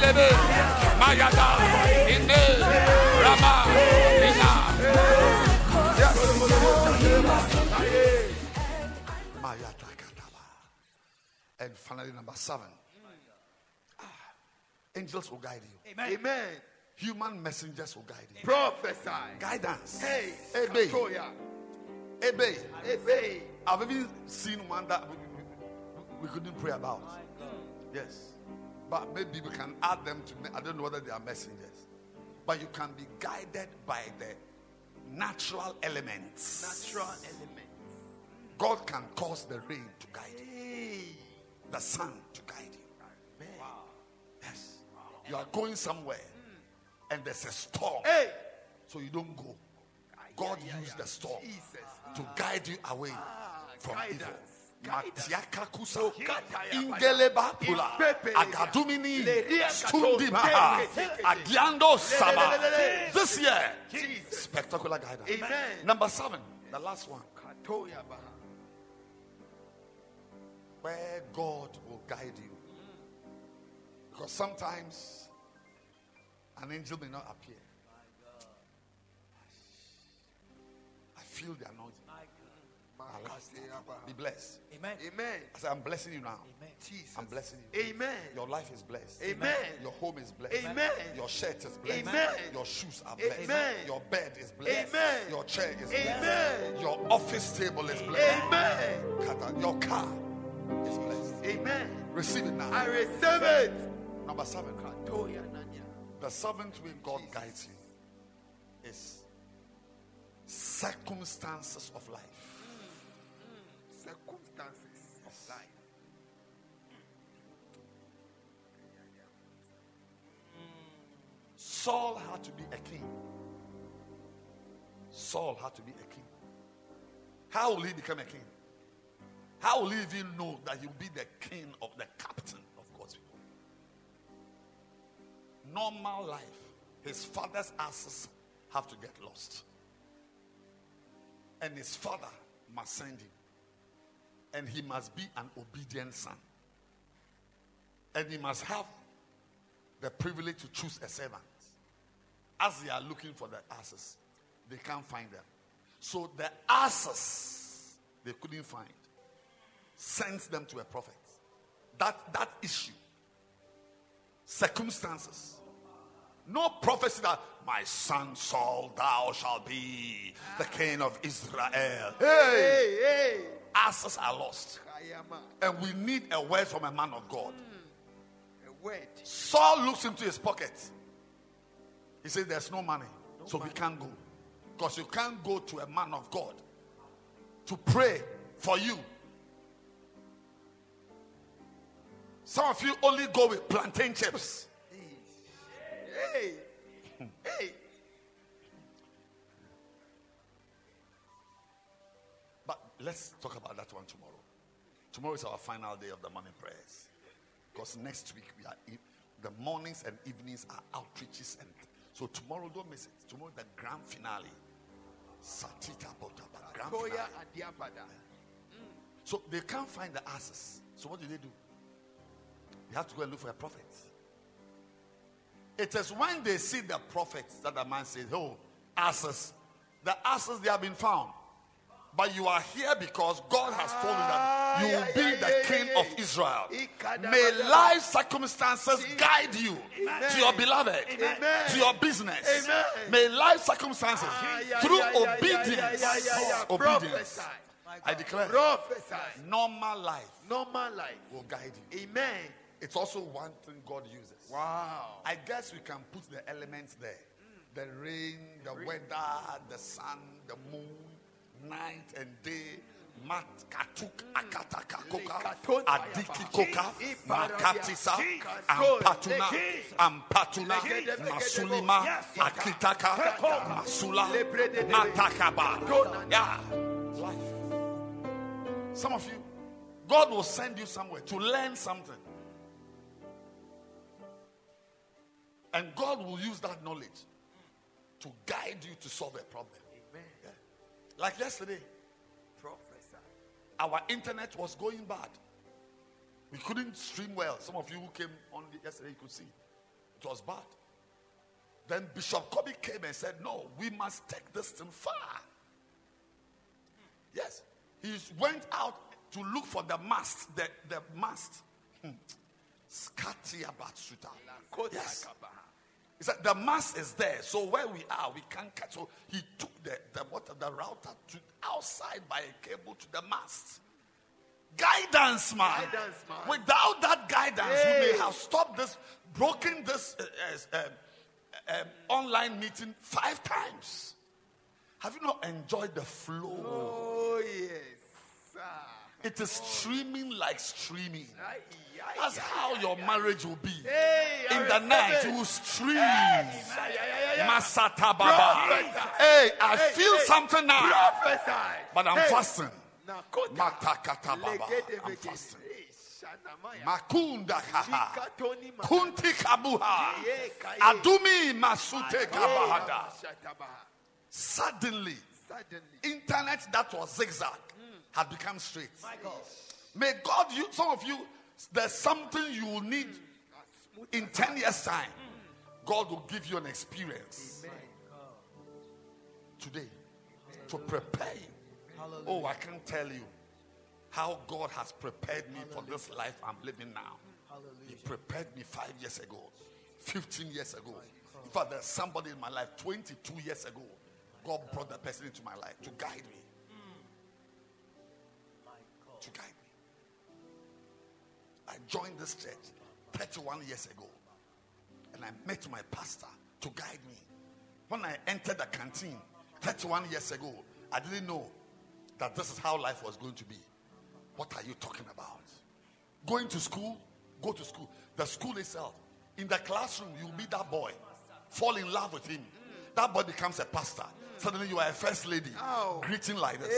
Melebe. Mayada. Inde. Rama. Ina. Mayatakataba. And finally, number seven. Ah, angels will guide you. Amen. Human messengers will guide you. Prophesy. Guidance. Hey. Obey. Katoya. Obey. Obey. I've even seen one that we, we- we couldn't pray about. Yes. But maybe we can add them to, me- I don't know whether they are messengers. But you can be guided by the natural elements. Natural elements. God can cause the rain to guide you, the sun to guide you. Yes. You are going somewhere hmm. and there's a storm, Hey. so you don't go. God used the storm Jesus. to guide you away ah, from guidance. evil. Guidance. Matiaka kusa, Kataya ingeleba pula, Impepe. agadumini, Leria agiando saba. This year, spectacular guidance. Number seven, the last one, where God will guide you. Because sometimes an angel may not appear. I feel the anointing. Be blessed. Amen. Amen. I say, I'm blessing you now. Amen. Jesus. I'm blessing you. Amen. Your life is blessed. Amen. Your home is blessed. Amen. Your shirt is blessed. Amen. Your shoes are blessed. Amen. Your bed is blessed. Amen. Your chair is blessed. Amen. Your office table is blessed. Amen. Your car is blessed. Amen. Receive it now. I receive it. Number seven. The seventh way God guides you is circumstances of life. Saul had to be a king. Saul had to be a king. How will he become a king? How will he even know that he will be the king of the captain of God's people? normal life, his father's asses have to get lost. And his father must send him. And he must be an obedient son. And he must have the privilege to choose a servant. As they are looking for the asses, they can't find them. So the asses they couldn't find sends them to a prophet. That that issue, circumstances, no prophecy that my son Saul, thou shalt be the king of Israel. Hey, Hey, hey. asses are lost, and we need a word from a man of God. Hmm. A word. Saul looks into his pocket. He says, There's no money, so we can't go. Because you can't go to a man of God to pray for you. Some of you only go with plantain chips. Hey. Hey. But let's talk about that one tomorrow. Tomorrow is our final day of the morning prayers. Because next week we are in, the mornings and evenings are outreaches and so tomorrow don't miss it. Tomorrow the grand finale. Satita Botaba. Grand finale. Adiabada. Mm. So they can't find the asses. So what do they do? They have to go and look for a prophet. It is when they see the prophets that the man says, Oh, asses. The asses they have been found. But you are here because God has told you that you will be the king of. Israel. May life circumstances guide you to your beloved, to your business. May life circumstances through obedience, obedience. I declare, Prophesy. normal life Normal life. will guide you. Amen. It's also one thing God uses. Wow. I guess we can put the elements there the rain, the weather, the sun, the moon, night and day. Mat katuk akataka koka adiki koka makatisa ampatuna ampatuna masulima akitaka masula matakaba. Yeah. Life. Some of you God will send you somewhere to learn something. And God will use that knowledge to guide you to solve a problem. Like yesterday, Prophesy. our internet was going bad. We couldn't stream well. Some of you who came on the- yesterday, you could see it was bad. Then Bishop Kobe came and said, No, we must take this thing far. Yes. He went out to look for the mast, the, the mast. Hmm. Yes. He said the mass is there, so where we are, we can't catch. So he took the, the what the router to outside by a cable to the mast. Guidance, man. Guidance, man. Without that guidance, we may have stopped this, broken this uh, uh, um, online meeting five times. Have you not enjoyed the flow? Oh, yes. Ah. It is streaming like streaming. Ay, that's how your marriage will be. In the night, you will stream. Masatababa. Hey, I feel something now. But I'm fasting. Matakatababa. I'm fasting. Makunda kaha, kunti kabuha, adumi masute kabahada. Suddenly, internet that was zigzag had become straight. May God, you, some of you, there's something you will need in 10 years' time. God will give you an experience today to prepare you. Oh, I can't tell you how God has prepared me for this life I'm living now. He prepared me five years ago, 15 years ago. In fact, there's somebody in my life 22 years ago. God brought that person into my life to guide me. I joined this church 31 years ago. And I met my pastor to guide me. When I entered the canteen 31 years ago, I didn't know that this is how life was going to be. What are you talking about? Going to school, go to school. The school itself, in the classroom, you'll be that boy, fall in love with him. That boy becomes a pastor. Suddenly, you are a first lady, greeting like this.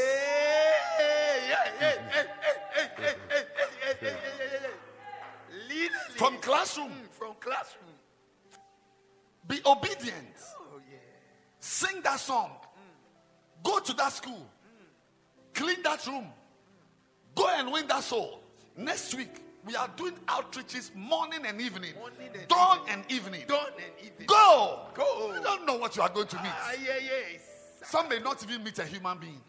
From classroom, Mm, from classroom. Be obedient. Sing that song. Go to that school. Clean that room. Go and win that soul. Next week, we are doing outreaches morning and evening. Morning and dawn evening. and evening. Dawn and evening. Go. Go. You don't know what you are going to meet. Ah, yeah, yeah. Some may not even meet a human being.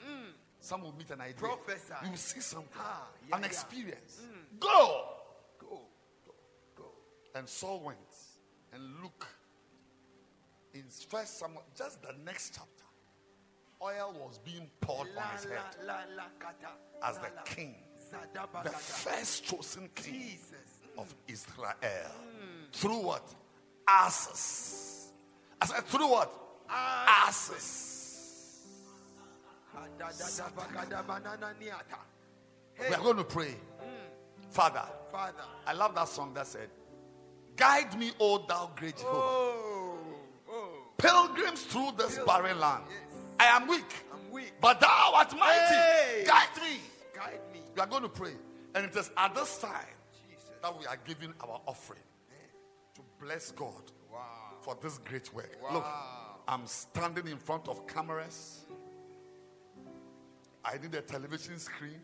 Some will meet an idea. Professor. You will see something. Ah, yeah, an yeah. experience. Go. Go. And Saul went. And look, in First Samuel, just the next chapter, oil was being poured La, on his head la, la, kata. as the king, the first chosen king Jesus. of mm. Israel. Mm. Through what? Asses. I said, through what? Asses. We are going to pray. Mm. Father, Father. I love that song that said, Guide me, O thou great oh, Jehovah. Oh, oh, Pilgrims through this barren land. Yes. I am weak, I'm weak. but thou art mighty. Hey. Guide me. Guide me. We are going to pray. And it is at this time Jesus. that we are giving our offering to bless God Wow. for this great work. Wow. Look, I'm standing in front of cameras. I need a television screen.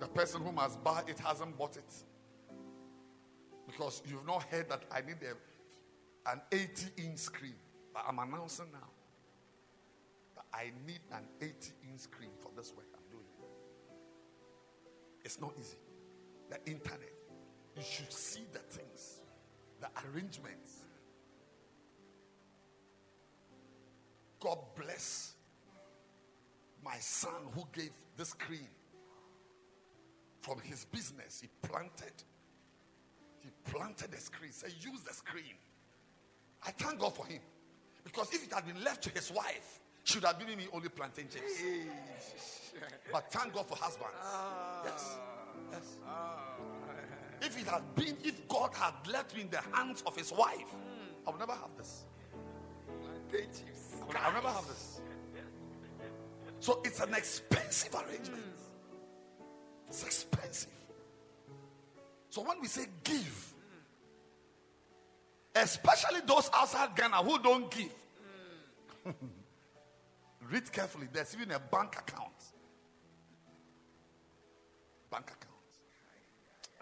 The person who must buy it hasn't bought it. Because you've not heard that I need a, an 80 inch screen. But I'm announcing now that I need an 80 inch screen for this work I'm doing. It's not easy. The internet, you should see the things, the arrangements. God bless my son who gave this screen from his business. He planted. He planted the screen. Say, use the screen. I thank God for him. Because if it had been left to his wife, she would have given me only plantain chips. But thank God for husbands. Ah. Yes. Yes. If it had been, if God had left me in the hands of his wife, I would never have this. Thank you. I'll never have this. So it's an expensive arrangement. It's expensive. So when we say give, especially those outside Ghana who don't give, read carefully. There's even a bank account. Bank account.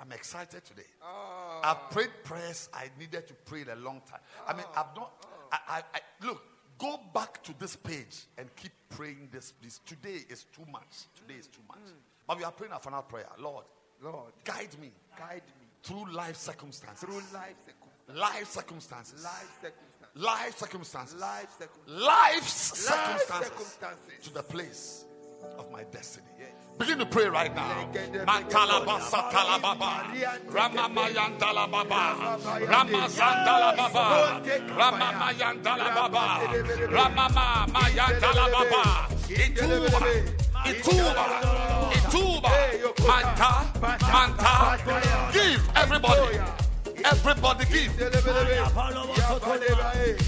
I'm excited today. Oh. I've prayed prayers I needed to pray in a long time. I mean, I've not. I, I, I look. Go back to this page and keep praying this. Please. Today is too much. Today is too much. Mm. But we are praying a final prayer. Lord, Lord, guide me guide me through life circumstances. through life circumstances. life circumstances. Life circumstances. Life circumstances. Life circumstances. Life's Life circumstances circumstances. to the place of my destiny. Yes. Begin to pray right now. Mantalabasa talababa. Ramamayantala baba. Ramazandala baba. Ramamayantala baba. Ramama mayantala baba. Ituba. Ituba. Ituba. Manta. Manta. Give everybody. Everybody give.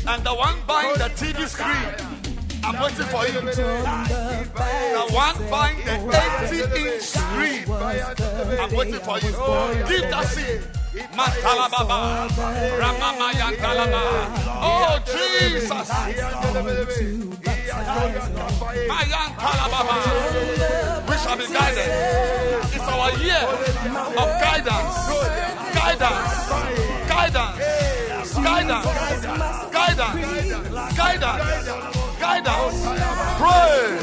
And the one buying the TV screen. I'm waiting for you. The one buying the 80 inch screen. I'm waiting for you. Give that seed. Matalababa. Ramamayantalaba. Oh, Jesus. Mayantalababa. We shall be guided. It's our year of guidance. Guidance. Guidance. Guidance. Guidance. Guidance. Guidance. Pray.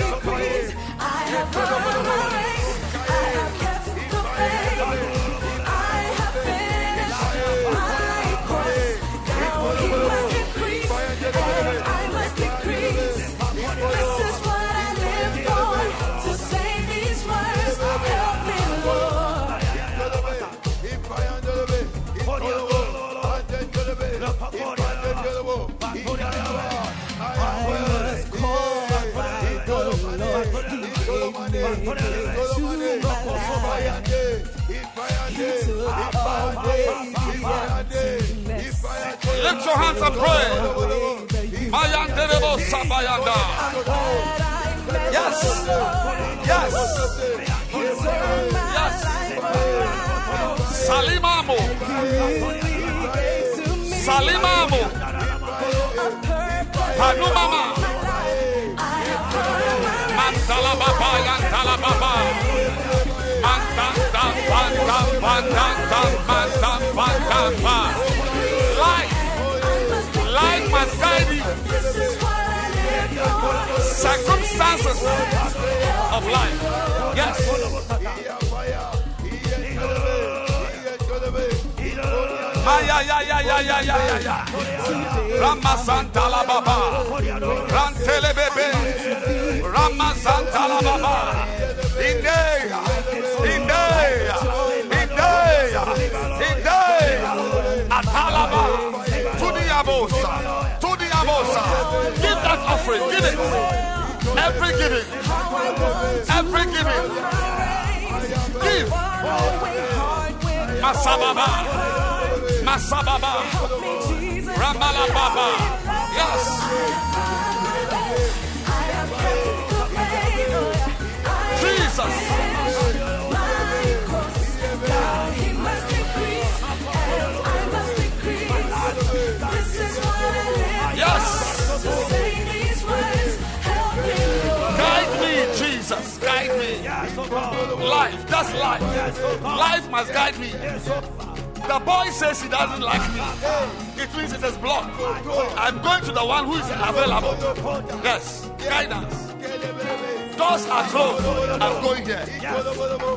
Lift your hands and pray. Mayanderebo Sabayanda. Yes. Yes. Yes. Salimamo. Salimamo. Panumama. Mandala Baba Yandala Baba. Mandam, dam, bandam, bandam, bandam, bandam, bandam. circumstances of life. Yes. Maya ya ya ya ya ya ya ya. Ramasanta la baba. Rantele bebe. Ramasanta la baba. Indeya. Indeya. Indeya. Indeya. Atalaba. Tudiabosa. Tudiabosa. Give that offering. Give it. Every giving. Every giving. Give. Masababa. Masababa. Ramala Baba. Yes. Life. That's life. Life must guide me. The boy says he doesn't like me. It means it is blocked. I'm going to the one who is available. Yes. Guidance. Doors are closed. I'm going there.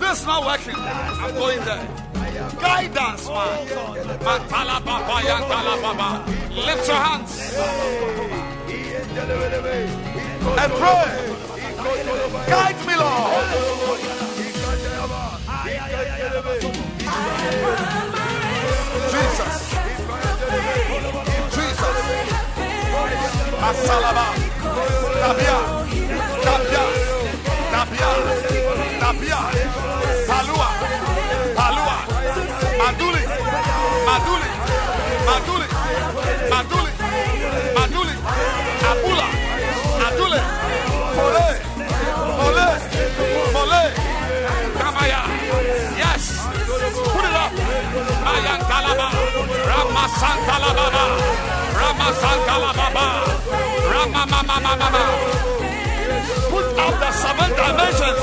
This is not working. I'm going there. Guidance, man. Lift your hands and pray. Guide me, Lord. Jesus. Jesus. Masalaba. Tabia. Tabia. Rama Sankalababa. Rama Sankalababa. Rama Mama Mama. Put up the seven dimensions.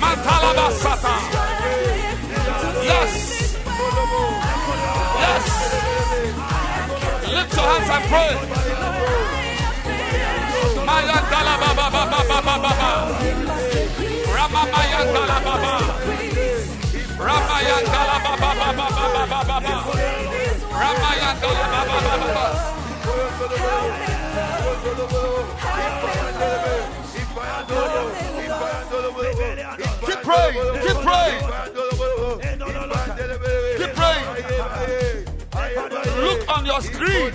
Mantalaba Sata. Yes. Yes. Lift your hands and pray. Mayan Kalababa Baba Baba Baba. Rama Mayan Kalababa. Keep praying. Keep praying. Keep praying. Look on your screen.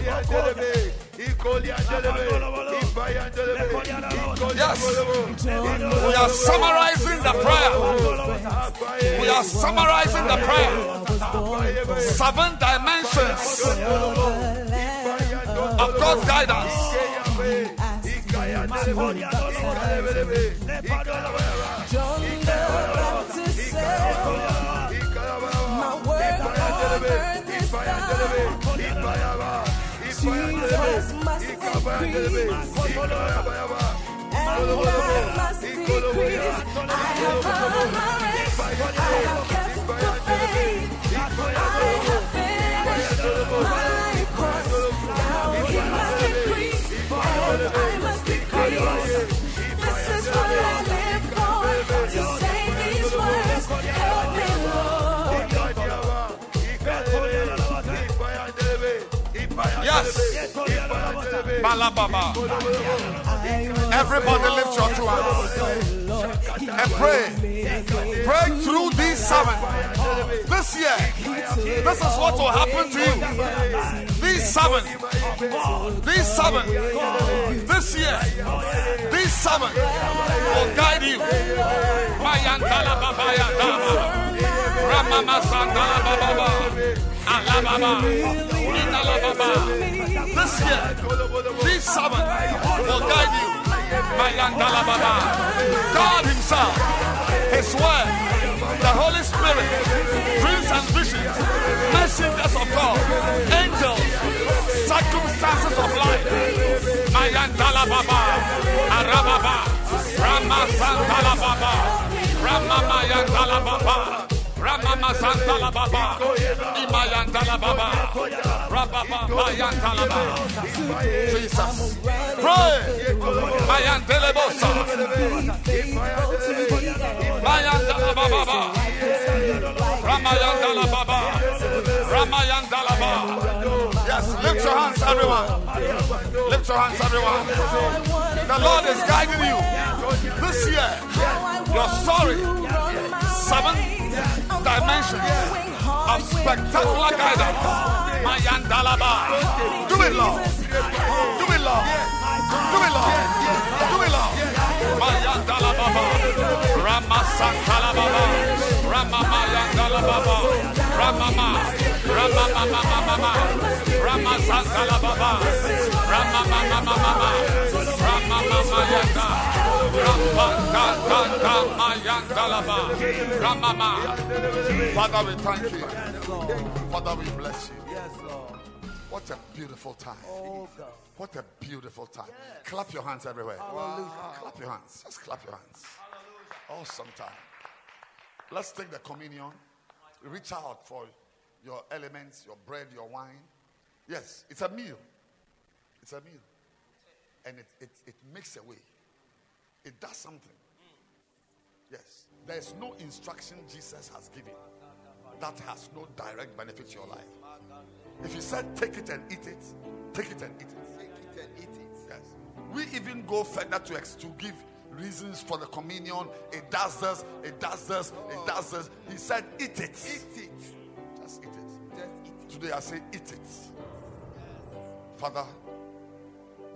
Yes. We are summarizing the prayer. We are summarizing the prayer. Seven dimensions of God's guidance. I have my rest. I have Balababa. Everybody lift your two hands and pray. Pray through these seven. This year, this is what will happen to you. These seven. These seven. This year, these seven will guide you. Mayantala Baba Yantala. Ramama Santala Baba. Alabama, in Alabama. This year, this summer will guide you. My land, Alabama. God Himself, His Word, the Holy Spirit, dreams and visions, messengers of God, angels, circumstances of life. My land, Alabama, Arababa, Ramazan, Alabama, Ramamaya, Alabama. Ramama Santala Baba. Imayantala Baba. Rababa Yantala Baba. Jesus. Pray. Mayantele Bosa. Mayantala Baba. Ramayantala Baba. Ramayantala Baba. Yes, lift your hands, everyone. Lift your hands, everyone. The Lord is guiding you. This year, your story, seven dimensions of spectacular guidance. Mayandalaba. Do it, Lord. Do it, Lord. Do it, Lord. Do it, Lord. Mayandalababa. Ramasantalababa. Ramamayandalababa. Ramama. Ramamamamamama. Ramasantalababa. Ramamamamamama. Ramamamayanda. Father, we thank you. Father, we bless you. Yes, Lord. What a beautiful time. Oh. What a beautiful time. Clap your hands everywhere. Clap your hands. Just clap your hands. Awesome time. Let's take the communion. Reach out for your elements, your bread, your wine. Yes, it's a meal. It's a meal. And it, it, it makes a way. It does something. Yes. There's no instruction Jesus has given that has no direct benefit to your life. If he said take it and eat it, take it and eat it. Take it and eat it. Yes. We even go further to, ex- to give reasons for the communion. It does this, it does this, it does this. He said, eat it. Eat it. Just eat it. Just eat it. Today I say, eat it. Father,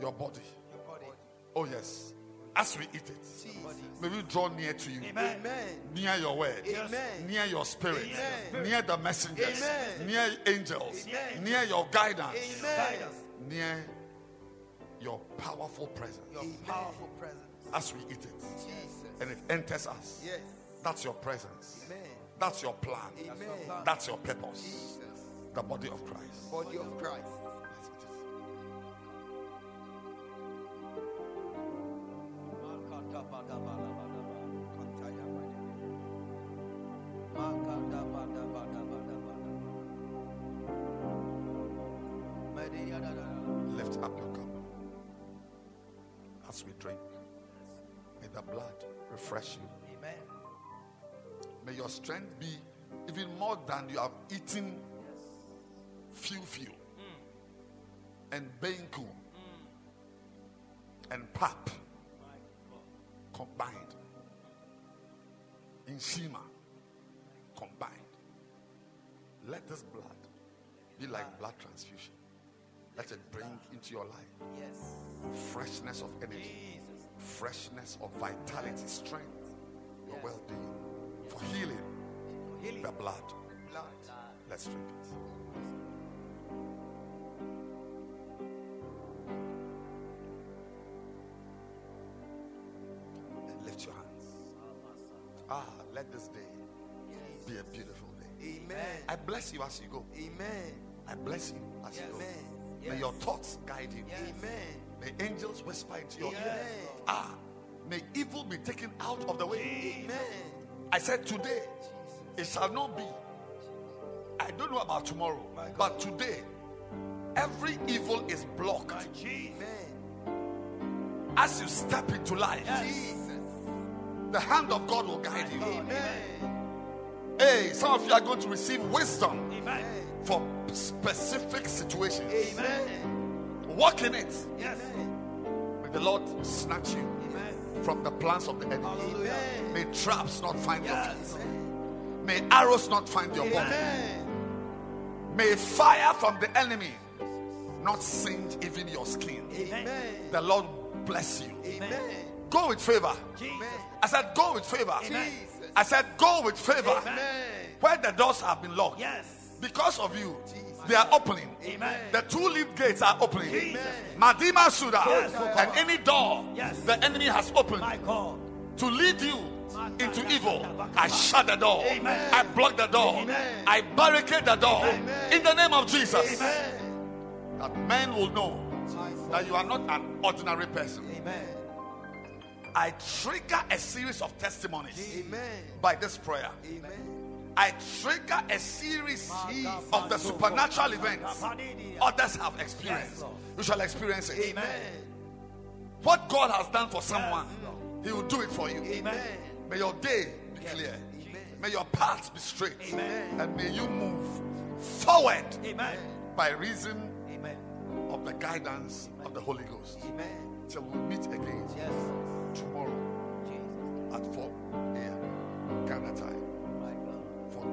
your body. Your body. Oh, yes. As we eat it, Jesus. may we draw near to you. Amen. Near your word, Amen. near your spirit, Amen. near the messengers, Amen. near angels, Amen. near your guidance, Amen. near your powerful presence Your powerful presence. as we eat it. Jesus. and it enters us. Yes. That's your presence. Amen. That's your plan. Amen. That's your purpose. Jesus. The body of Christ. Body of Christ. Up your cup as we drink. May the blood refresh you. Amen. May your strength be even more than you have eaten fufu mm. and banku mm. and pap combined in Shima combined. Let this blood be like ah. blood transfusion. Let it bring into your life Yes. freshness of energy, freshness of vitality, strength, your well being, for healing, Healing. the blood. Blood. Let's drink it. And lift your hands. Ah, let this day be a beautiful day. Amen. I bless you as you go. Amen. I bless you as you go. Amen. May your thoughts guide you. Amen. May angels whisper into your ear. Ah, may evil be taken out of the way. Amen. I said today, it shall not be. I don't know about tomorrow, but today, every evil is blocked. Amen. As you step into life, Jesus. the hand of God will guide you. Amen. Hey, some of you are going to receive wisdom Amen. for specific situations. Amen. Walk in it. Yes. May the Lord snatch you Amen. from the plans of the enemy. Amen. May traps not find your feet. May arrows not find your body. May fire from the enemy not singe even your skin. Amen. The Lord bless you. Amen. Go with favor. Amen. I said, go with favor. I said, go with favor. Amen. Where the doors have been locked. Yes. Because of you, they are opening. Amen. The two leaf gates are opening. Jesus. Madima Suda. Yes, oh and any door Yes. the enemy has opened My God. to lead you into evil, I shut the door. Amen. I block the door. Amen. I barricade the door. Amen. In the name of Jesus. Amen. That men will know that you are not an ordinary person. Amen. I trigger a series of testimonies Amen. by this prayer. I trigger a series of the supernatural events others have experienced. You shall experience it. Amen. What God has done for someone, He will do it for you. Amen. May your day be clear. Amen. May your paths be straight. Amen. And may you move forward Amen. by reason Amen. of the guidance of the Holy Ghost. Amen. Till we meet again Yes. tomorrow Jesus. at 4 a.m. Ghana time My God. for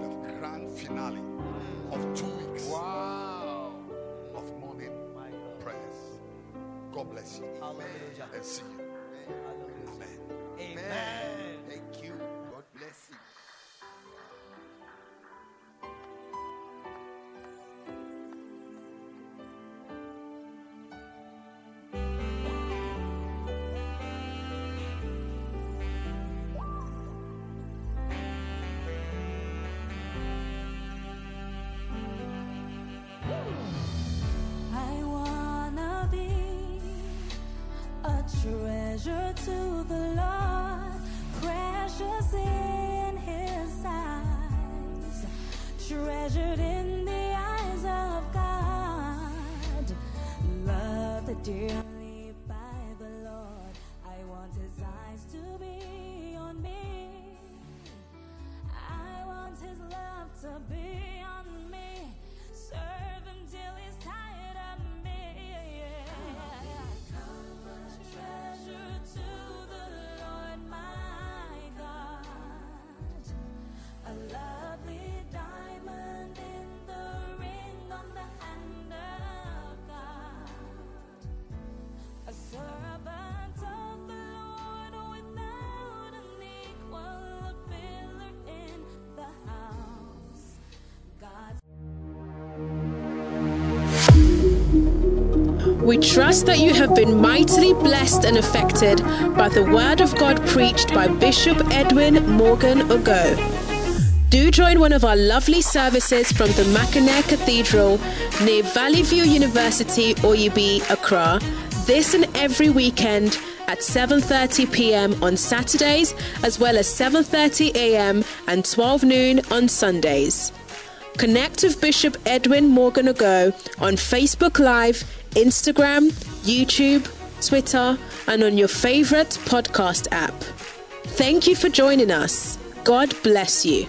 the grand finale of two weeks Wow. of morning prayers. God bless you Hallelujah. and see you. Hallelujah. Amen. Amen. Thank We trust that you have been mightily blessed and affected by the word of God preached by Bishop Edwin Morgan Ogo. Do join one of our lovely services from the Mackinac Cathedral near Valley View University, Oyibi, Accra, this and every weekend at 7:30 p.m. on Saturdays as well as 7:30 a.m. and 12 noon on Sundays. Connect with Bishop Edwin Morgan Ago on Facebook Live, Instagram, YouTube, Twitter, and on your favorite podcast app. Thank you for joining us. God bless you.